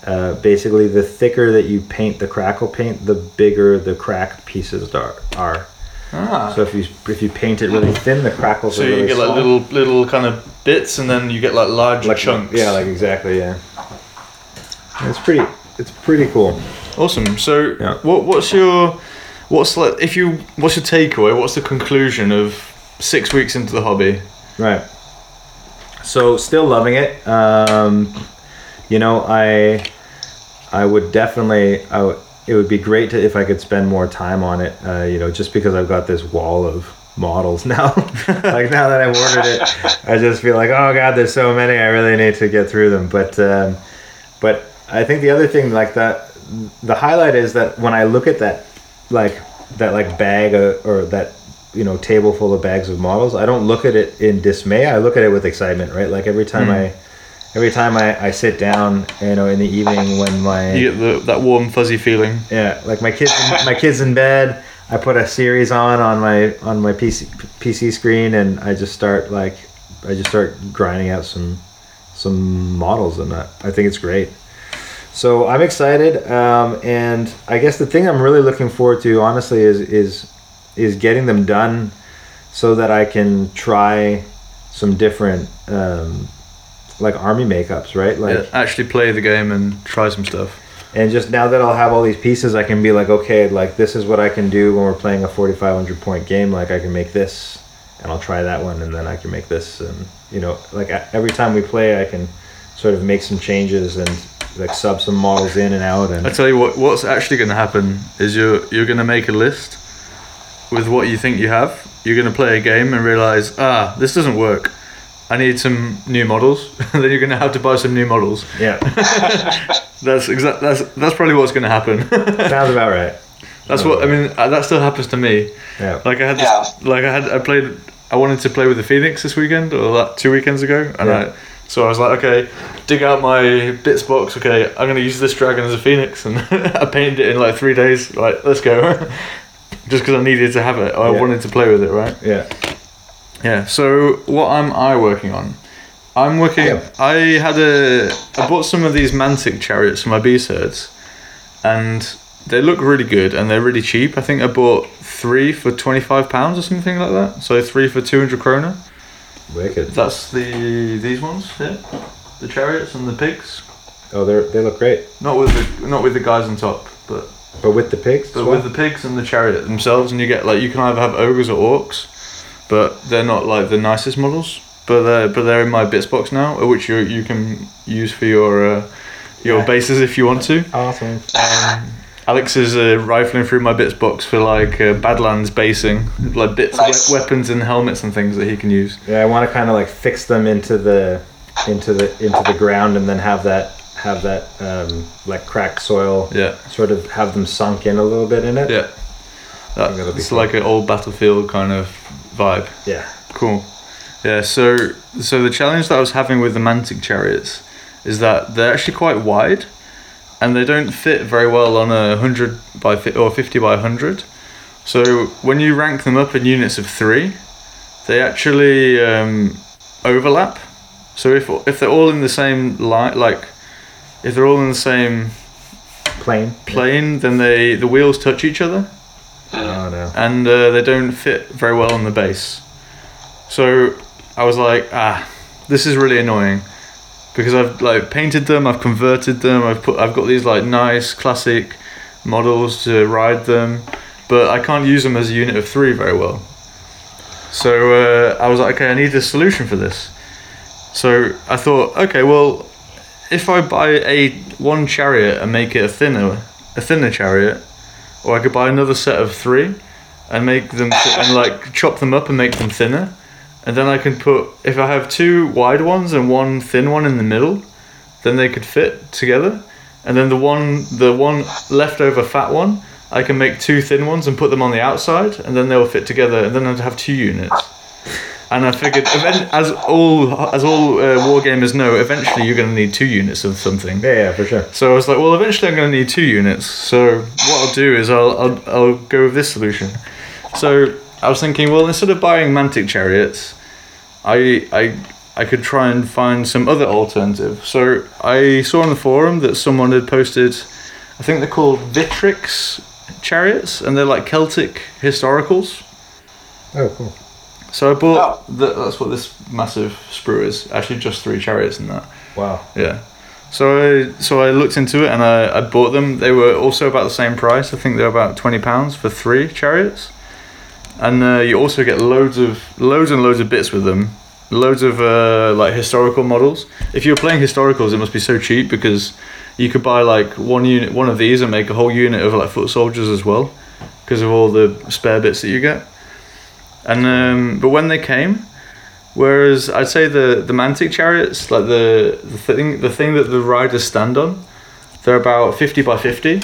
Uh, basically, the thicker that you paint the crackle paint, the bigger the cracked pieces are. are. Ah. So if you if you paint it really thin, the crackles So are really you get like small. little little kind of bits, and then you get like large like chunks. Yeah, like exactly. Yeah, it's pretty. It's pretty cool. Awesome. So, Yeah. what what's your what's like if you what's your takeaway? What's the conclusion of six weeks into the hobby? Right. So still loving it. Um, you know, I I would definitely. I would, it would be great to if I could spend more time on it. Uh, you know, just because I've got this wall of models now. like now that I've ordered it, I just feel like, oh god, there's so many. I really need to get through them. But um, but I think the other thing like that, the highlight is that when I look at that, like that like bag uh, or that you know table full of bags of models, I don't look at it in dismay. I look at it with excitement, right? Like every time I, every time I, I sit down, you know, in the evening when my You get the, that warm fuzzy feeling. yeah, like my kids, my kids in bed. I put a series on on my on my PC PC screen, and I just start like I just start grinding out some some models, and I, I think it's great. So I'm excited, um, and I guess the thing I'm really looking forward to, honestly, is is is getting them done, so that I can try some different um, like army makeups, right? Like Yeah, actually play the game and try some stuff. and just now that I'll have all these pieces, I can be like, okay, like this is what I can do when we're playing a 4,500 point game. Like I can make this, and I'll try that one, and then I can make this, and you know, like every time we play, I can sort of make some changes and like sub some models in and out, And I tell you what, what's actually going to happen is you're you're going to make a list with what you think you have. You're going to play a game and realize, ah, this doesn't work. I need some new models. then you're going to have to buy some new models. yeah, That's exact. That's that's probably what's going to happen. sounds about right. that's what I mean. uh, That still happens to me. Yeah, Like I had, this, Yeah. like I had, I played. I wanted to play with the Phoenix this weekend or that two weekends ago, and Yeah. I. So I was like, okay, dig out my bits box. Okay, I'm gonna use this dragon as a phoenix, and I painted it in like three days. Like, let's go. Just because I needed to have it, I Yeah. wanted to play with it, right? yeah, Yeah. So what am I working on? I'm working. Yeah. I had a. I bought some of these Mantic chariots for my beast herds, and they look really good and they're really cheap. I think I bought three for twenty five pounds or something like that. So three for two hundred krona. wicked. That's the these ones here, the chariots and the pigs. Oh, they they look great, Not with the not with the guys on top, but but with the pigs, but well? with the pigs and the chariot themselves, and you get like you can either have ogres or orcs, but they're not like the nicest models. But they're but they're in my bits box now, which you you can use for your uh, your Yeah. bases if you want to. awesome. Alex is uh, rifling through my bits box for like uh, Badlands basing, like bits Nice. of we- weapons and helmets and things that he can use. Yeah, I want to kind of like fix them into the into the into the ground, and then have that have that um, like cracked soil. Yeah. Sort of have them sunk in a little bit in it. Yeah, that, be it's cool. like an old battlefield kind of vibe. Yeah. Cool. Yeah. So so the challenge that I was having with the Mantic chariots is that they're actually quite wide, and they don't fit very well on a hundred by fi- or fifty by hundred. So when you rank them up in units of three, they actually um, overlap. So if if they're all in the same line, like if they're all in the same Plane. plane, then they the wheels touch each other Oh no. and uh, they don't fit very well on the base. So I was like, ah, this is really annoying because I've like painted them, I've converted them, I've put, I've got these like nice classic models to ride them, but I can't use them as a unit of three very well. So uh, I was like, okay, I need a solution for this. So I thought, okay, well, if I buy a one chariot and make it a thinner, a thinner chariot, or I could buy another set of three and make them th- and like chop them up and make them thinner, and then I can put if I have two wide ones and one thin one in the middle, then they could fit together, and then the one the one leftover fat one I can make two thin ones and put them on the outside, and then they'll fit together, and then I'd have two units. And I figured, event- as all as all uh, war gamers know, eventually you're going to need two units of something. Yeah, yeah, for sure. So I was like, well, eventually I'm going to need two units. So what I'll do is I'll, I'll, I'll go with this solution. So I was thinking, well, instead of buying Mantic chariots, I, I, I could try and find some other alternative. So I saw on the forum that someone had posted, I think they're called Victrix chariots, and they're like Celtic historicals. Oh, cool. So I bought, the, that's what this massive sprue is. Actually, just three chariots in that. Wow. Yeah. So I so I looked into it and I, I bought them. They were also about the same price. I think they're about twenty pounds for three chariots, and uh, you also get loads of loads and loads of bits with them. Loads of uh, like historical models. If you're playing historicals, it must be so cheap because you could buy like one unit, one of these, and make a whole unit of like foot soldiers as well, because of all the spare bits that you get. And um, but when they came, Whereas I'd say the the Mantic chariots, like the the thing the thing that the riders stand on, they're about fifty by fifty.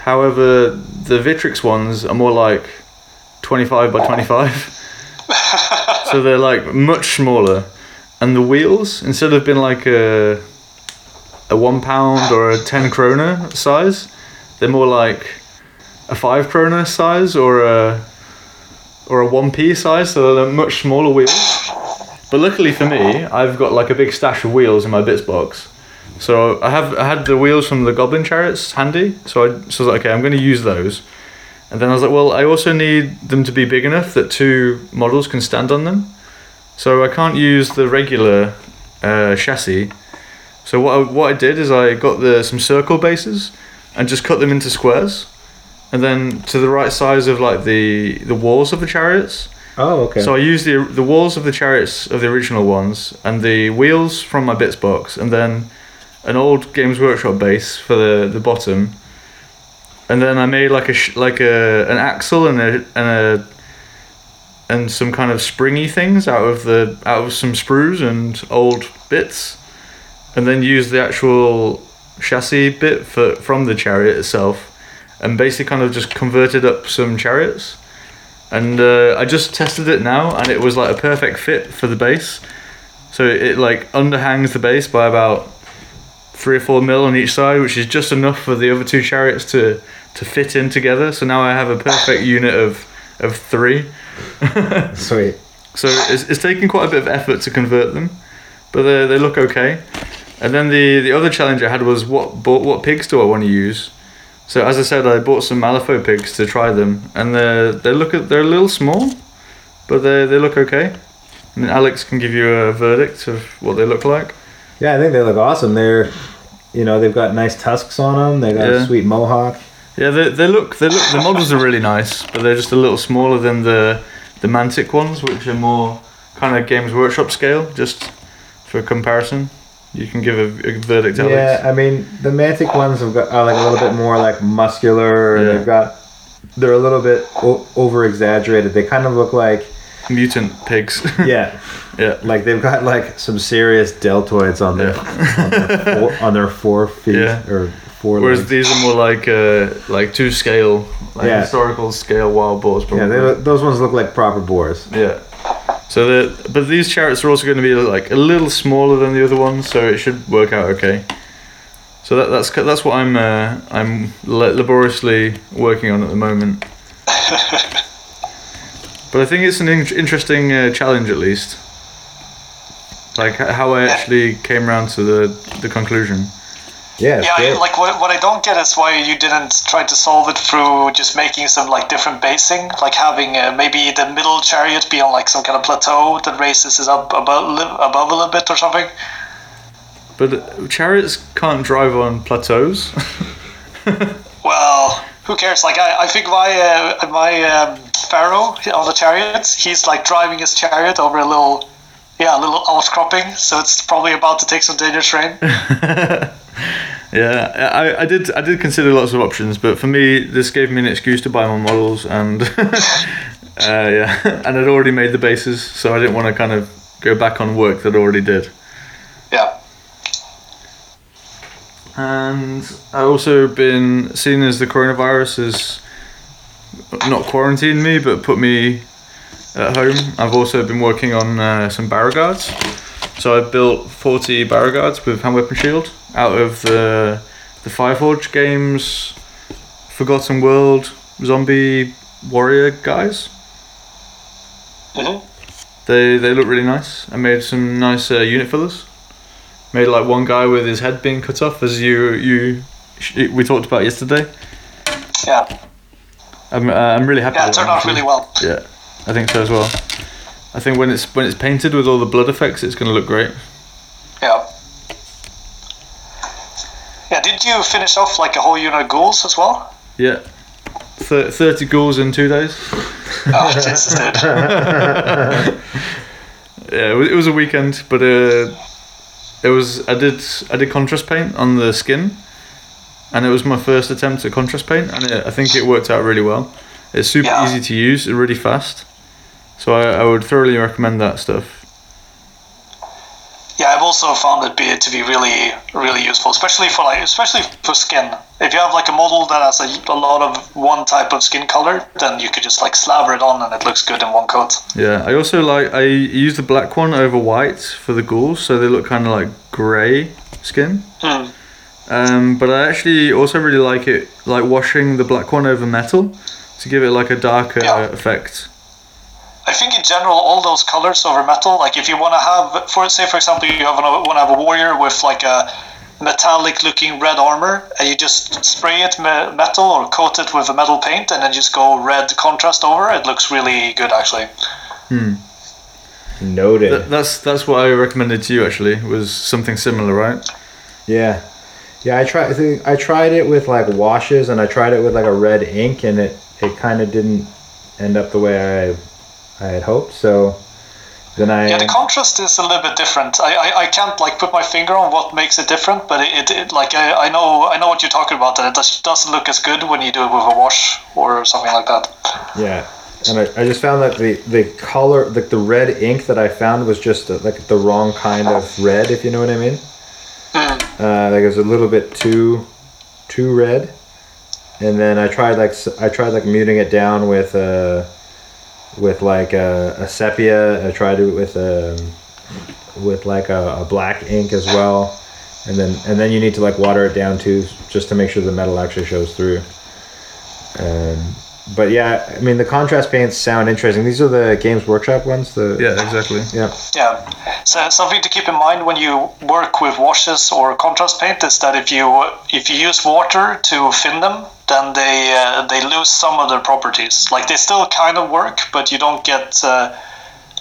However, the Victrix ones are more like twenty five by twenty five. so they're like much smaller, and the wheels instead of being like a a one pound or a ten kroner size, they're more like a five kroner size or a or a 1p size, so they're much smaller wheels. But luckily for me, I've got like a big stash of wheels in my bits box. So I have I had the wheels from the Goblin chariots handy, so I so I was like, okay, I'm going to use those. And then I was like, well, I also need them to be big enough that two models can stand on them. So I can't use the regular uh, chassis. So what I, what I did is I got the some circle bases and just cut them into squares, and then to the right size of like the the walls of the chariots. Oh, okay. So I used the the walls of the chariots of the original ones and the wheels from my bits box, and then an old Games Workshop base for the the bottom. And then I made like a sh- like a an axle and a and a and some kind of springy things out of the out of some sprues and old bits, and then used the actual chassis bit for from the chariot itself, and basically kind of just converted up some chariots and uh, I just tested it now, and it was like a perfect fit for the base. So it like underhangs the base by about three or four mil on each side, which is just enough for the other two chariots to to fit in together. So now I have a perfect unit of of three. Sweet. So it's, it's taking quite a bit of effort to convert them, but they, they look okay. And then the, the other challenge I had was what what, what pigs do I want to use? So as I said, I bought some Malifaux pigs to try them, and they they look at they're a little small, but they they look okay. I mean, Alex can give you a verdict of what they look like. Yeah, I think they look awesome. They're, you know, they've got nice tusks on them. They got Yeah. a sweet mohawk. Yeah, they, they look they look the models are really nice, but they're just a little smaller than the the Mantic ones, which are more kind of Games Workshop scale. Just for comparison, you can give a, a verdict, Alex. Yeah, I mean the mantic ones have got are like a little bit more like muscular. and Yeah. They've got they're a little bit o- over exaggerated. They kind of look like Mutant pigs. yeah, yeah. like they've got like some serious deltoids on their on their, four, on their four feet Yeah. or four Whereas legs. these are more like uh, like two scale, like Yeah. historical scale wild boars. Probably. yeah, they, those ones look like proper boars. Yeah. So the but these chariots are also going to be like a little smaller than the other ones, so it should work out okay. So that, that's that's what I'm uh, I'm laboriously working on at the moment. but I think it's an in- interesting uh, challenge at least. Like how I actually came around to the the conclusion. Yeah, Yeah, great. like what, what I don't get is why you didn't try to solve it through just making some like different basing, like having uh, maybe the middle chariot be on like some kind of plateau that raises it up above above a little bit or something. But uh, chariots can't drive on plateaus. Well, who cares? Like I, I think my uh, my um, pharaoh on the chariots, he's like driving his chariot over a little, yeah, a little outcropping, so it's probably about to take some dangerous terrain. yeah, I, I did I did consider lots of options, but for me this gave me an excuse to buy more models and uh, yeah, and I'd already made the bases, so I didn't want to kind of go back on work that I already did. yeah. And I also been seen as the coronavirus has not quarantined me, but put me at home. I've also been working on uh, some barrow guards. So I built forty barrow guards with hand weapon shield out of the the Fireforge games, Forgotten World, Zombie Warrior guys. hmm They they look really nice. I made some nice uh, unit fillers. Made like one guy with his head being cut off, as you you we talked about yesterday. Yeah, I'm uh, I'm really happy. yeah, it turned out really well. Yeah, I think so as well. I think when it's when it's painted with all the blood effects, it's gonna look great. Yeah. Yeah, did you finish off like a whole unit of ghouls as well? Yeah, Thir- thirty ghouls in two days. Oh, Jesus. Yeah, it was, it was a weekend, but uh, it was I did I did contrast paint on the skin, and it was my first attempt at contrast paint, and it, I think it worked out really well. It's super Yeah. easy to use really fast, so I, I would thoroughly recommend that stuff. Yeah, I've also found it beard to be really, really useful, especially for like, especially for skin. If you have like a model that has a, a lot of one type of skin color, then you could just like slaver it on and it looks good in one coat. Yeah, I also like I use the black one over white for the ghouls, so they look kind of like grey skin. Hmm. Um, but I actually also really like it, like washing the black one over metal to give it like a darker Yeah. effect. I think in general, all those colors over metal, like if you want to have, for say for example, you have want to have a warrior with like a metallic looking red armor, and you just spray it me- metal or coat it with a metal paint, and then just go red contrast over, it looks really good actually. Hmm. Noted. Th- that's that's what I recommended to you actually was something similar, right? Yeah, yeah. I tried. I think I tried it with like washes, and I tried it with like a red ink, and it it kind of didn't end up the way I I had hoped. So then I Yeah, the contrast is a little bit different. I, I, I can't like put my finger on what makes it different, but it, it, it like I, I know I know what you're talking about. That it just doesn't look as good when you do it with a wash or something like that. yeah, and I, I just found that the the color like the red ink that I found was just uh, like the wrong kind of red, if you know what I mean. Mm. Uh, like it was a little bit too too red, and then I tried like I tried like muting it down with uh with like a, a sepia. I tried it with a with like a, a black ink as well, and then and then you need to like water it down too, just to make sure the metal actually shows through. Um, but yeah, I mean the contrast paints sound interesting. These are the Games Workshop ones. The Yeah, exactly. yeah. Yeah. So something to keep in mind when you work with washes or contrast paint is that if you if you use water to thin them, then they uh, they lose some of their properties. Like they still kind of work, but you don't get. Uh,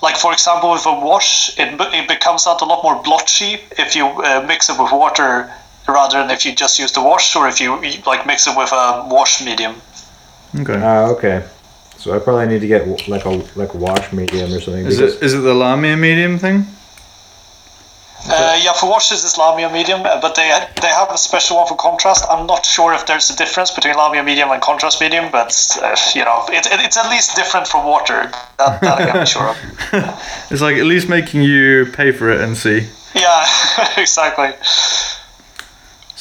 like for example, with a wash, it, it becomes out a lot more blotchy if you uh, mix it with water rather than if you just use the wash or if you like mix it with a wash medium. Okay. Ah, okay. So I probably need to get like a like wash medium or something. Is it is it the Lahmian medium thing? Uh, yeah, for washes it's Lahmian medium, uh, but they they have a special one for contrast. I'm not sure if there's a difference between Lahmian medium and contrast medium, but uh, you know, it, it, it's at least different from water. That, that I can be sure of. It's like at least making you pay for it and see. Yeah, exactly.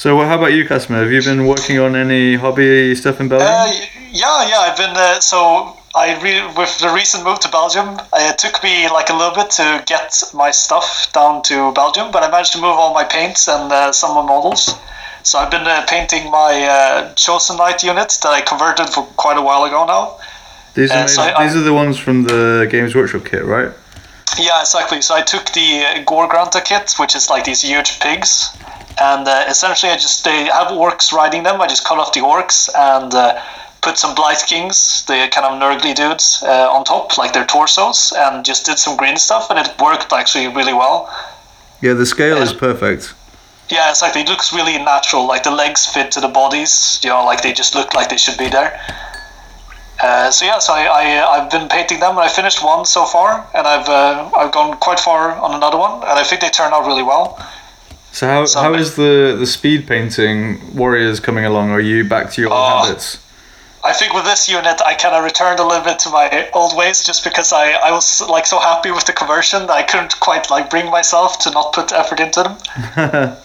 So, well, how about you, Casimir? Have you been working on any hobby stuff in Belgium? Uh, yeah, yeah. I've been uh, so I re- with the recent move to Belgium. Uh, it took me like a little bit to get my stuff down to Belgium, but I managed to move all my paints and uh, some of my models. So I've been uh, painting my uh, Chosen Knight unit that I converted for quite a while ago now. these are made, so I- these are the ones from the Games Workshop kit, right? Yeah, exactly. So I took the uh, Gore Grunta kit, which is like these huge pigs, and uh, essentially I just they have orcs riding them. I just cut off the orcs and uh, put some Blight Kings, the kind of nurgly dudes, uh, on top, like their torsos, and just did some green stuff, and it worked actually really well. Yeah, the scale is perfect. Yeah, exactly. It looks really natural. Like the legs fit to the bodies. You know, like they just look like they should be there. Uh, so yeah, so I, I I've been painting them, and I finished one so far, and I've uh, I've gone quite far on another one, and I think they turned out really well. So how, So- how is the, the speed painting warriors coming along? Are you back to your old Oh. habits? I think with this unit, I kind of returned a little bit to my old ways, just because I, I was like so happy with the conversion that I couldn't quite like bring myself to not put effort into them.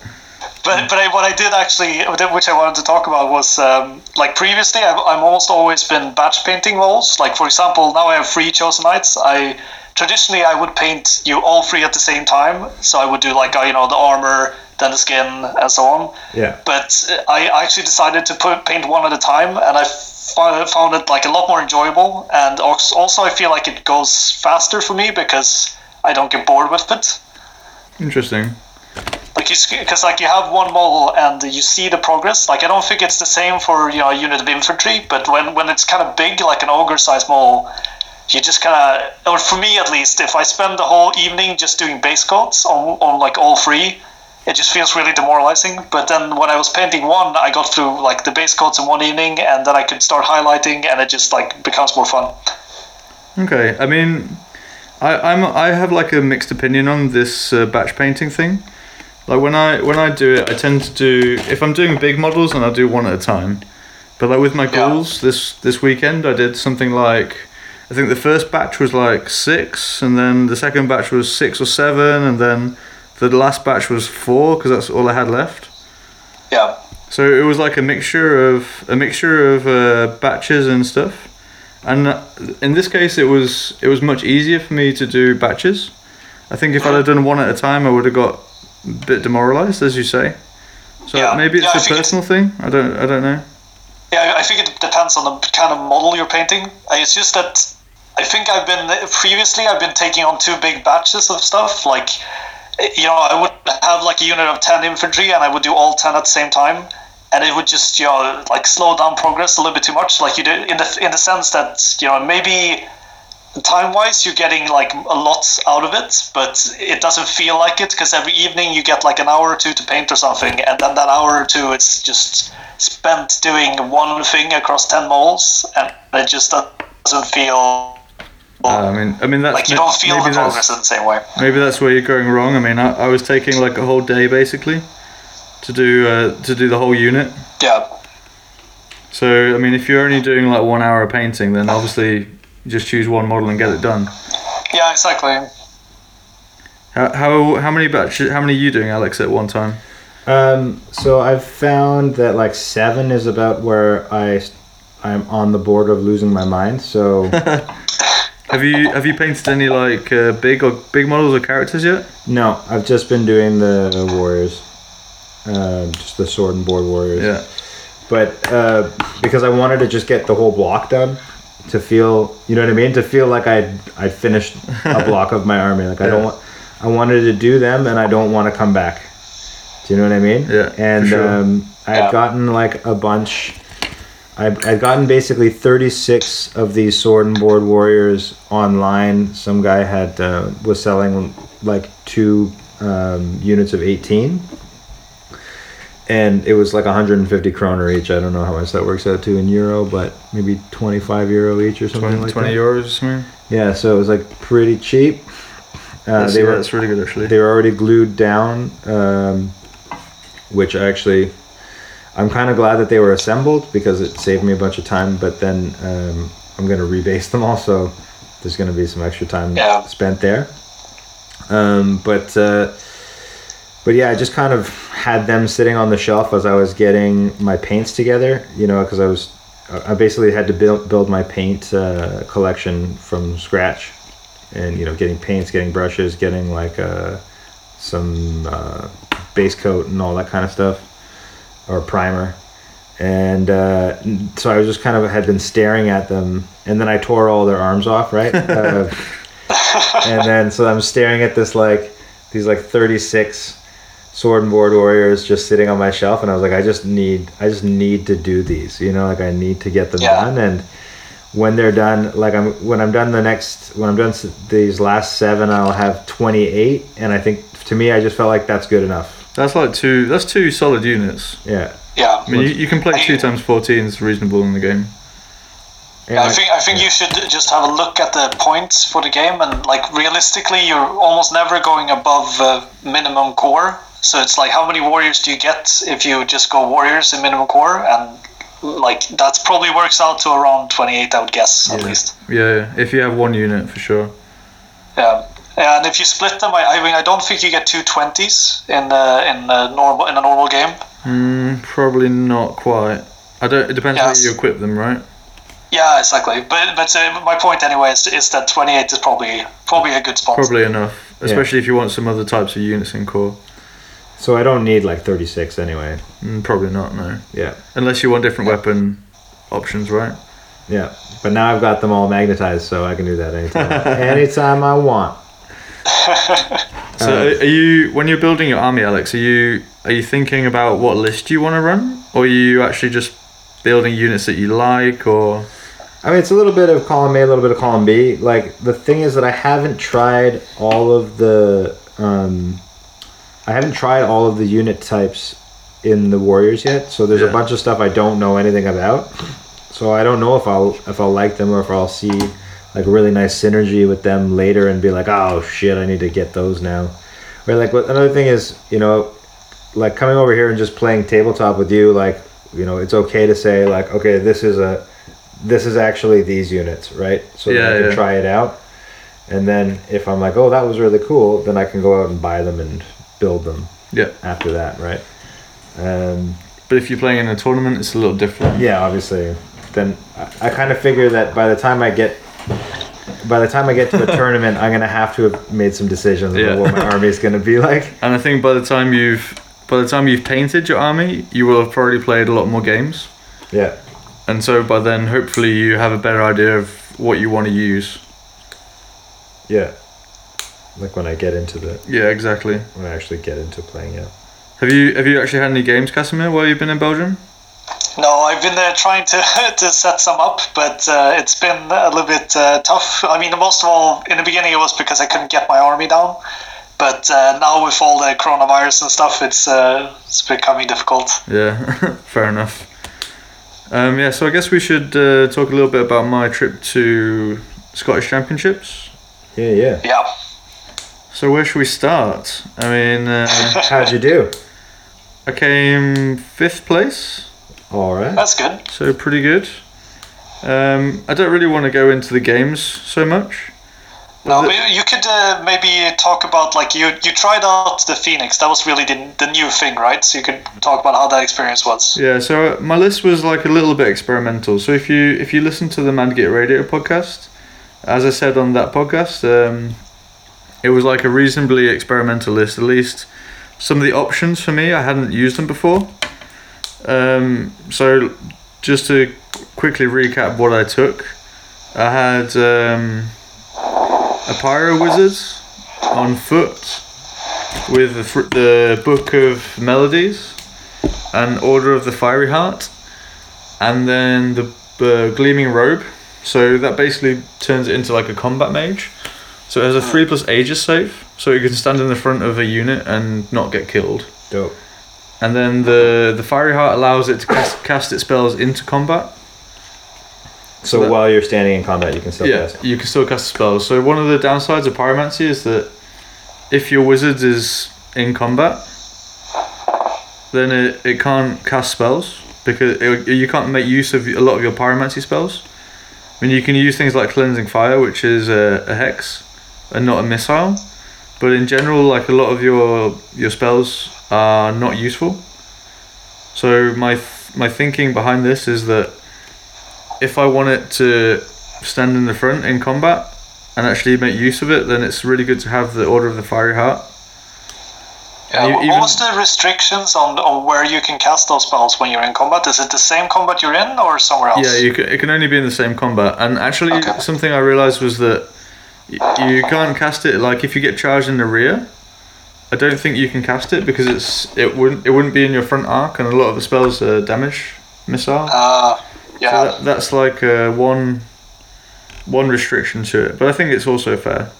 But but I, what I did actually, which I wanted to talk about, was um, like previously I've, I've almost always been batch painting walls. Like for example, now I have three chosen knights. I traditionally I would paint you all three at the same time. So I would do like uh, you know the armor, then the skin, and so on. Yeah. But I actually decided to put paint one at a time, and I found, found it like a lot more enjoyable. And also I feel like it goes faster for me because I don't get bored with it Interesting. like you because like you have one model and you see the progress like i don't think it's the same for you know a unit of infantry but when when it's kind of big like an ogre size model you just kind of or for me at least if i spend the whole evening just doing base coats on, on like all three it just feels really demoralizing but then when i was painting one i got through like the base coats in one evening and then i could start highlighting and it just like becomes more fun Okay, I mean, I I'm I have like a mixed opinion on this uh, batch painting thing. Like when I when I do it, I tend to do if I'm doing big models, and I'll do one at a time. But like with my Yeah. this this weekend, I did something like I think the first batch was like six, and then the second batch was six or seven, and then the last batch was four because that's all I had left. yeah So it was like a mixture of a mixture of uh, batches and stuff, and uh, in this case, it was it was much easier for me to do batches. I think if I'd have done one at a time, I would have got a bit demoralized, as you say. So Yeah. maybe it's Yeah, a think it's- personal thing. I don't I don't know. Yeah, I think it depends on the kind of model you're painting. It's just that I think I've been previously I've been taking on two big batches of stuff. Like, you know, I would have like a unit of ten infantry, and I would do all ten at the same time, and it would just you know like slow down progress a little bit too much. Like you do in the in the sense that you know maybe time wise you're getting like a lot out of it but it doesn't feel like it because every evening you get like an hour or two to paint or something and then that hour or two it's just spent doing one thing across 10 moles and it just doesn't feel Uh, I mean I mean that's like you don't feel maybe the that's- progress in the same way Maybe that's where you're going wrong. I mean, I, I was taking like a whole day basically to do uh, to do the whole unit. yeah So I mean, if you're only doing like one hour of painting, then obviously just choose one model and get it done. yeah exactly How how, how many batches? How many are you doing, Alex, at one time? Um, so I've found that like seven is about where I I'm on the border of losing my mind. So Have you have you painted any like uh, big or big models or characters yet? no, I've just been doing the warriors, um, just the sword and board warriors. Yeah. But uh, because I wanted to just get the whole block done, to feel you know what I mean, to feel like I I finished a block of my army. Like I don't want, I wanted to do them, and I don't want to come back. Do you know what I mean? Yeah, for And sure. um, I had Yeah. gotten like a bunch. I I'd gotten basically thirty six of these sword and board warriors online. Some guy had uh, was selling like two um, units of eighteen and it was like 150 kroner each. I don't know how much that works out to in euro, but maybe 25 euro each or something 20, like 20 that. euros or something. Yeah, so it was like pretty cheap. Uh, That's, they yeah, were that's really good actually. they were already glued down, um, which actually I'm kind of glad that they were assembled because it saved me a bunch of time. But then um, I'm gonna rebase them all, so there's gonna be some extra time Yeah. spent there. Um, but uh, but yeah, I just kind of had them sitting on the shelf as I was getting my paints together. You know, because I was I basically had to build build my paint uh, collection from scratch, and you know, getting paints, getting brushes, getting like uh, some uh, base coat and all that kind of stuff, or primer. And uh, so I was just kind of had been staring at them, and then I tore all their arms off, right? uh, and then so I'm staring at this like these like 36 sword and board warriors just sitting on my shelf and I was like I just need I just need to do these you know like I need to get them Yeah. done and when they're done like I'm when I'm done the next when I'm done these last seven I'll have 28 and I think to me I just felt like that's good enough That's like two. That's two solid units. yeah Yeah. I mean, you, you can play two times fourteen is reasonable in the game. And I think I think you should just have a look at the points for the game, and like realistically, you're almost never going above uh, minimum core. So it's like, how many warriors do you get if you just go warriors in minimum core, and like that probably works out to around 28, I would guess at least. Yeah, yeah, if you have one unit for sure. Yeah. And if you split them, I, I mean, I don't think you get two twenties in uh, in a normal in a normal game. Mm, probably not quite. I don't. It depends Yes. how you equip them, right? Yeah, exactly. But but uh, my point anyway is, is that 28 is probably probably a good spot. Probably enough, especially if you want some other types of units in core. so I don't need like 36 anyway Mm, probably not. No, yeah unless you want different weapon options, right? yeah but now I've got them all magnetized so I can do that anytime anytime I want So, are you when you're building your army, Alex? Are you are you thinking about what list you want to run, or are you actually just building units that you like, or I mean, it's a little bit of column A, a little bit of column B. Like the thing is that I haven't tried all of the, um, I haven't tried all of the unit types in the Warriors yet. So there's Yeah. a bunch of stuff I don't know anything about. So I don't know if I'll if I'll like them or if I'll see like really nice synergy with them later and be like, oh shit, I need to get those now. Or like, what another thing is, you know, like coming over here and just playing tabletop with you, like, you know, it's okay to say like, okay, this is a this is actually these units, right? So that Yeah, I can yeah. try it out. And then if I'm like, oh, that was really cool, then I can go out and buy them and build them yeah? after that, right? Um, But if you're playing in a tournament, it's a little different. yeah, obviously. Then I, I kind of figure that by the time I get, by the time I get to the tournament, I'm gonna have to have made some decisions Yeah. about what my army is gonna be like. And I think by the time you've by the time you've painted your army, you will have probably played a lot more games. Yeah, And so by then, hopefully, you have a better idea of what you want to use. yeah. Like when I get into the Yeah, exactly. when I actually get into playing it. Have you have you actually had any games, Casimir, while you've been in Belgium? No, I've been uh, trying to to set some up, but uh, it's been a little bit uh, tough. I mean, most of all, in the beginning, it was because I couldn't get my army down. But uh, now with all the coronavirus and stuff, it's uh, it's becoming difficult. Yeah, fair enough. Um, yeah, so I guess we should uh, talk a little bit about my trip to Scottish Championships. Yeah, yeah. Yeah. So where should we start? I mean, uh, How'd you do? I came fifth place, All right. That's good. so pretty good. Um, I don't really want to go into the games so much. No, but you could uh, maybe talk about like you you tried out the Phoenix. That was really the, the new thing, right? So you could talk about how that experience was. Yeah, so uh, my list was like a little bit experimental. So if you if you listen to the Mandgate Radio podcast, as I said on that podcast, um, it was like a reasonably experimental list. At least some of the options for me, I hadn't used them before. Um, so just to quickly recap what I took, I had um, a Pyro Wizard on foot with the, the Book of Melodies and Order of the Fiery Heart, and then the uh, Gleaming Robe. So that basically turns it into like a combat mage. So it has a 3 plus Aegis save, so you can stand in the front of a unit and not get killed. Dope. And then the, the Fiery Heart allows it to cast, cast its spells into combat. So that- while you're standing in combat, you can still yeah, cast. you can still cast spells. So one of the downsides of pyromancy is that if your wizard is in combat, then it, it can't cast spells because it, you can't make use of a lot of your pyromancy spells. I mean, you can use things like cleansing fire, which is a, a hex and not a missile, but in general, like a lot of your your spells are not useful. So my th- my thinking behind this is that if I want it to stand in the front in combat and actually make use of it, then it's really good to have the Order of the Fiery Heart. Yeah, You what even- was the restrictions on, on where you can cast those spells when you're in combat? Is it the same combat you're in or somewhere else? Yeah, you can, it can only be in the same combat. And actually, Okay. something I realized was that you can't cast it like if you get charged in the rear. I don't think you can cast it because it's it wouldn't it wouldn't be in your front arc, and a lot of the spells are damage missile. Uh, yeah. So that, that's like uh, one one restriction to it, but I think it's also fair.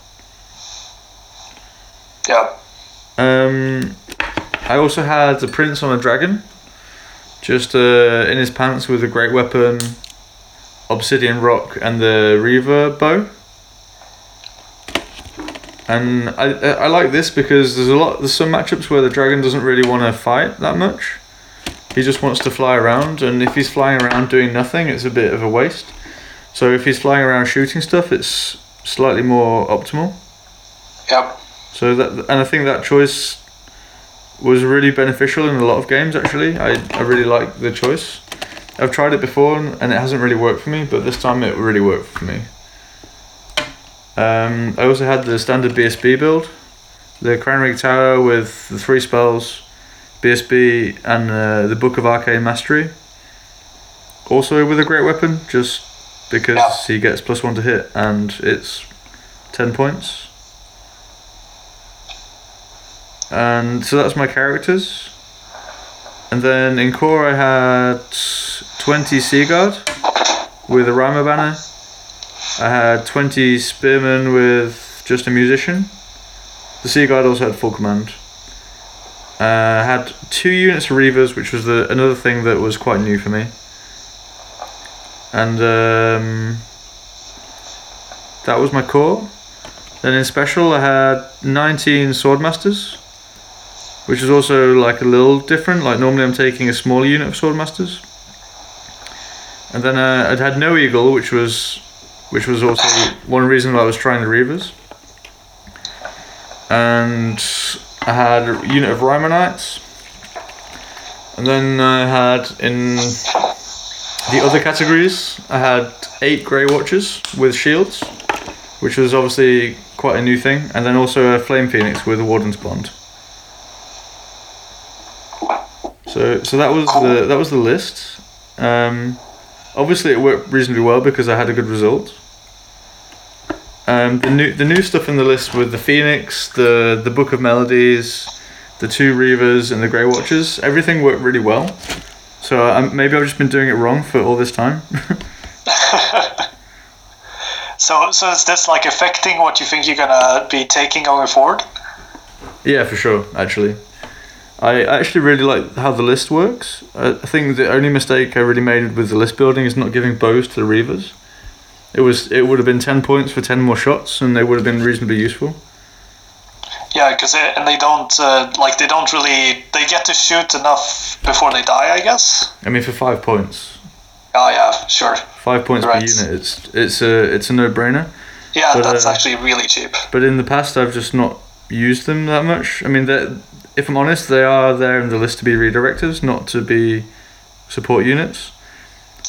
yeah. Um, I also had the prince on a dragon, just uh, in his pants with a great weapon, obsidian rock, and the reaver bow. And I I like this because there's a lot there's some matchups where the dragon doesn't really want to fight that much. He just wants to fly around, and if he's flying around doing nothing, it's a bit of a waste. So if he's flying around shooting stuff, it's slightly more optimal. Yep. So that and I think that choice was really beneficial in a lot of games. Actually, I, I really like the choice. I've tried it before and it hasn't really worked for me, but this time it really worked for me. Um, I also had the standard BSB build, the Crown Ring Tower with the three spells, BSB and uh, the Book of Arcane Mastery. Also with a great weapon, just because Yeah. he gets plus one to hit and it's ten points. And so that's my characters. And then in core I had 20 Seaguard with a Rhymer banner. I had 20 Spearmen with just a musician. The Sea Guard also had full command. Uh, I had two units of Reavers, which was the another thing that was quite new for me. And um, that was my core. Then in special I had 19 Swordmasters, which is also like a little different. Like normally I'm taking a small unit of Swordmasters. And then uh, I'd had no Eagle, which was which was also one reason why I was trying the Reavers. And I had a unit of Rhymer And then I had in the other categories, I had eight Grey Watchers with shields, which was obviously quite a new thing, and then also a Flame Phoenix with a Warden's Bond. So, so that was the that was the list. Um, obviously, it worked reasonably well because I had a good result. Um, the new the new stuff in the list with the Phoenix, the the Book of Melodies, the two Reavers, and the Grey Watchers, everything worked really well. So um, maybe I've just been doing it wrong for all this time. So, so is this like affecting what you think you're gonna be taking going forward? Yeah, for sure. Actually, I actually really like how the list works. I think the only mistake I really made with the list building is not giving bows to the reavers. It was it would have been ten points for ten more shots, and they would have been reasonably useful. Yeah, because and they don't uh, like they don't really they get to shoot enough before they die, I guess. I mean, for five points, Oh yeah, sure. five points Right. per unit, it's it's a it's a no brainer. Yeah, But, that's uh, actually really cheap. But in the past, I've just not used them that much. I mean, they're- if I'm honest, they are there in the list to be redirectors, not to be support units.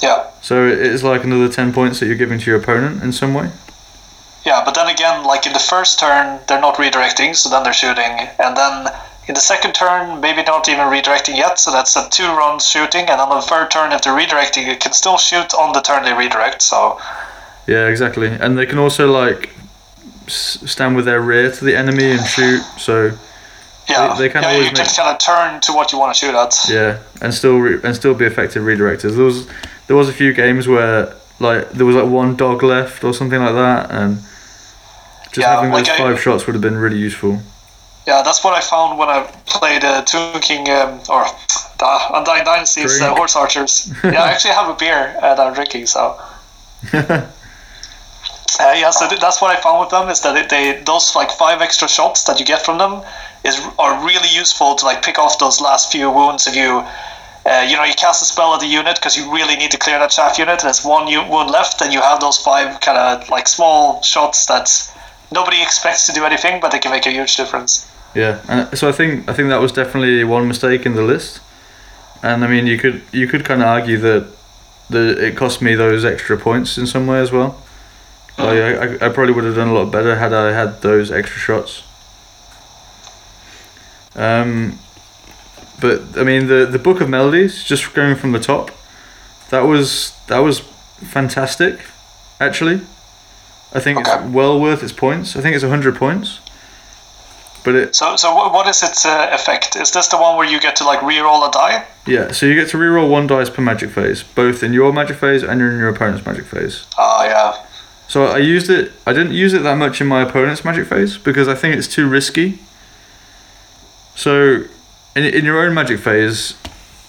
Yeah, So it is like another ten points that you're giving to your opponent in some way. yeah, but then again, like in the first turn, they're not redirecting, so then they're shooting, and then in the second turn, maybe not even redirecting yet, so that's a two rounds shooting, and on the third turn, if they're redirecting, you can still shoot on the turn they redirect. So Yeah, exactly. And they can also like s- stand with their rear to the enemy and shoot. So yeah, They- they can yeah, always you can kind of turn to what you want to shoot at. yeah, and still re- and still be effective redirectors. There was there was a few games where like there was like one dog left or something like that, and just Yeah, having like those I- five shots would have been really useful. Yeah, that's what I found when I played uh, Tomb King um, or uh, Undying Dynasties uh, Horse Archers. yeah, I actually have a beer uh, that I'm drinking, so. Uh, yeah, so th- that's what I found with them is that it, they those like five extra shots that you get from them is are really useful to like pick off those last few wounds if you. Uh, you know, you cast a spell at the unit because you really need to clear that shaft unit. There's one wound left, and you have those five kind of like small shots that nobody expects to do anything, but they can make a huge difference. Yeah, and so I think I think that was definitely one mistake in the list, and I mean you could you could kind of argue that the it cost me those extra points in some way as well. I, I I probably would have done a lot better had I had those extra shots. Um, but I mean the the book of melodies, just going from the top, that was that was fantastic, actually. I think Okay. it's well worth its points. I think it's 100 points. But it So, so what, what is its uh, effect? Is this the one where you get to like re-roll a die? yeah, so you get to reroll one dice per magic phase, both in your magic phase and in your opponent's magic phase. Oh yeah. So I used it. I didn't use it that much in my opponent's magic phase because I think it's too risky. So, in in your own magic phase,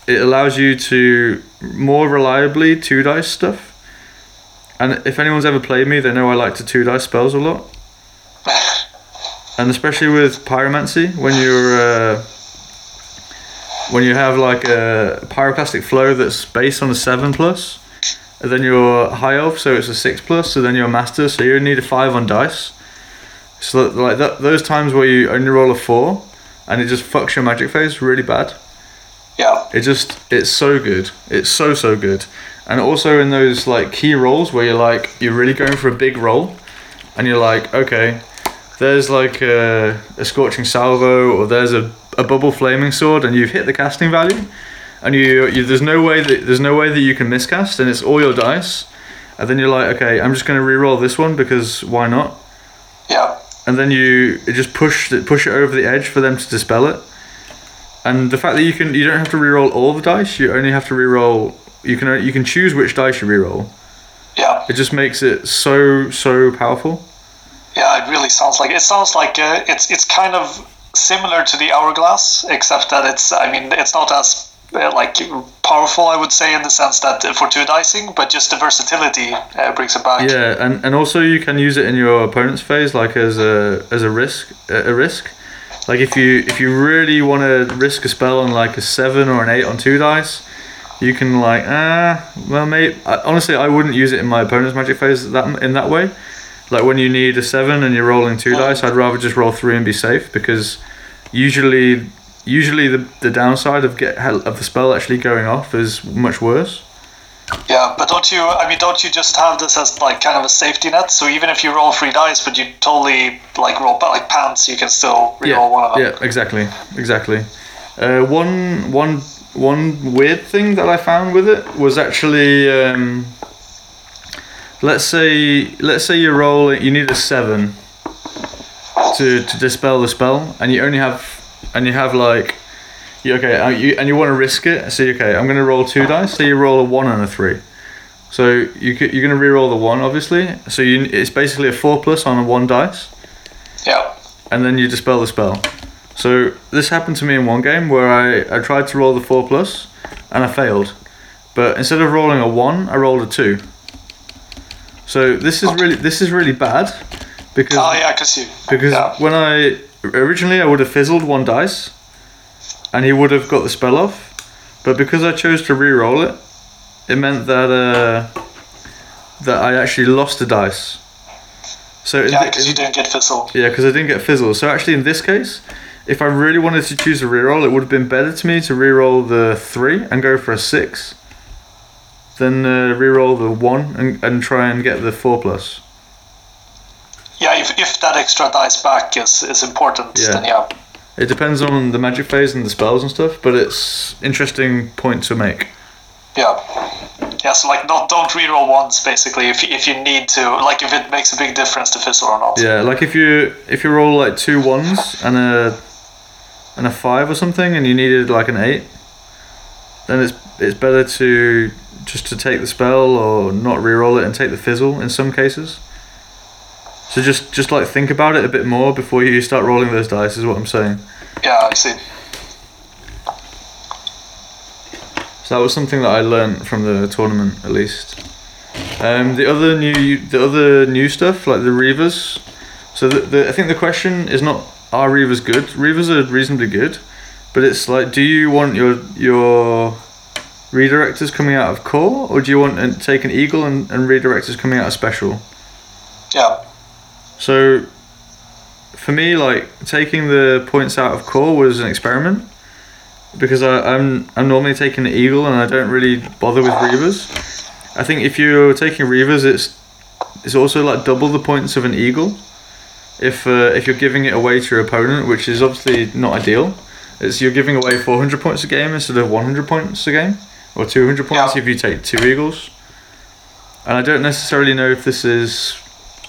it allows you to more reliably two dice stuff. And if anyone's ever played me, they know I like to two dice spells a lot. And especially with pyromancy, when you're uh, when you have like a pyroclastic flow that's based on a seven plus, and then you're high elf, so it's a six plus. So then you're master, so you need a five on dice. So that, like that, those times where you only roll a four, and it just fucks your magic phase really bad. Yeah. It just it's so good. It's so so good. And also in those like key rolls where you're like you're really going for a big roll, and you're like okay, there's like a, a scorching salvo or there's a, a bubble flaming sword, and you've hit the casting value, and you, you there's no way that there's no way that you can miscast, and it's all your dice, and then you're like okay, I'm just gonna re-roll this one because why not? Yeah. And then you just push it push it over the edge for them to dispel it. And the fact that you can you don't have to reroll all the dice, you only have to reroll you can you can choose which dice you reroll. Yeah. It just makes it so so powerful. Yeah. It really sounds like it sounds like uh, it's it's kind of similar to the hourglass, except that it's I mean it's not as uh, like powerful I would say in the sense that uh, for two dicing, but just the versatility uh, brings it back. Yeah, and, and also you can use it in your opponent's phase like as a as a risk a risk. Like if you if you really want to risk a spell on like a seven or an eight on two dice, you can like ah well mate. I, honestly, I wouldn't use it in my opponent's magic phase that in that way. Like when you need a seven and you're rolling two dice, I'd rather just roll three and be safe because usually usually the, the downside of get of the spell actually going off is much worse. Yeah, but don't you? I mean, don't you just have this as like kind of a safety net? So even if you roll three dice, but you totally like roll like pants, you can still reroll yeah, one of them. Yeah, exactly, exactly. Uh, one, one, one weird thing that I found with it was actually, um, let's say, let's say you roll, you need a seven to to dispel the spell, and you only have, and you have like, you, okay, uh, you, and you want to risk it. So okay, I'm gonna roll two dice. So you roll a one and a three. So you you're gonna re-roll the one, obviously. So you it's basically a four plus on a one dice Yeah. and then you dispel the spell. So this happened to me in one game where I, I tried to roll the four plus and I failed. But instead of rolling a one, I rolled a two. So this is really this is really bad because Oh yeah, because you. because yeah. when I originally I would have fizzled one dice and he would have got the spell off. But because I chose to re-roll it, it meant that uh, that I actually lost a dice. So Yeah, because you didn't get fizzle. yeah, because I didn't get fizzle. So actually, in this case, if I really wanted to choose a re-roll, it would have been better to me to re-roll the three and go for a six, than uh, reroll the one and, and try and get the four plus. Yeah, if, if that extra dice back is, is important, Yeah. then yeah. It depends on the magic phase and the spells and stuff, but it's interesting point to make. Yeah. Yeah, so like not don't reroll ones basically if if you need to like if it makes a big difference to fizzle or not. Yeah, like if you if you roll like two ones and a and a five or something, and you needed like an eight, then it's it's better to just to take the spell or not reroll it and take the fizzle in some cases. So just just like think about it a bit more before you start rolling those dice is what I'm saying. Yeah, I see. So that was something that I learned from the tournament at least. Um, the other new the other new stuff like the Reavers. So the, the I think the question is not are Reavers good? Reavers are reasonably good, but it's like do you want your your redirectors coming out of core or do you want to take an eagle and, and redirectors coming out of special? Yeah. So for me, like taking the points out of core was an experiment because I, I'm I'm normally taking the eagle and I don't really bother with reavers. I think if you're taking reavers, it's it's also like double the points of an eagle. If uh, if you're giving it away to your opponent, which is obviously not ideal, it's you're giving away 400 points a game instead of 100 points a game, or 200 points Yeah. if you take two eagles. And I don't necessarily know if this is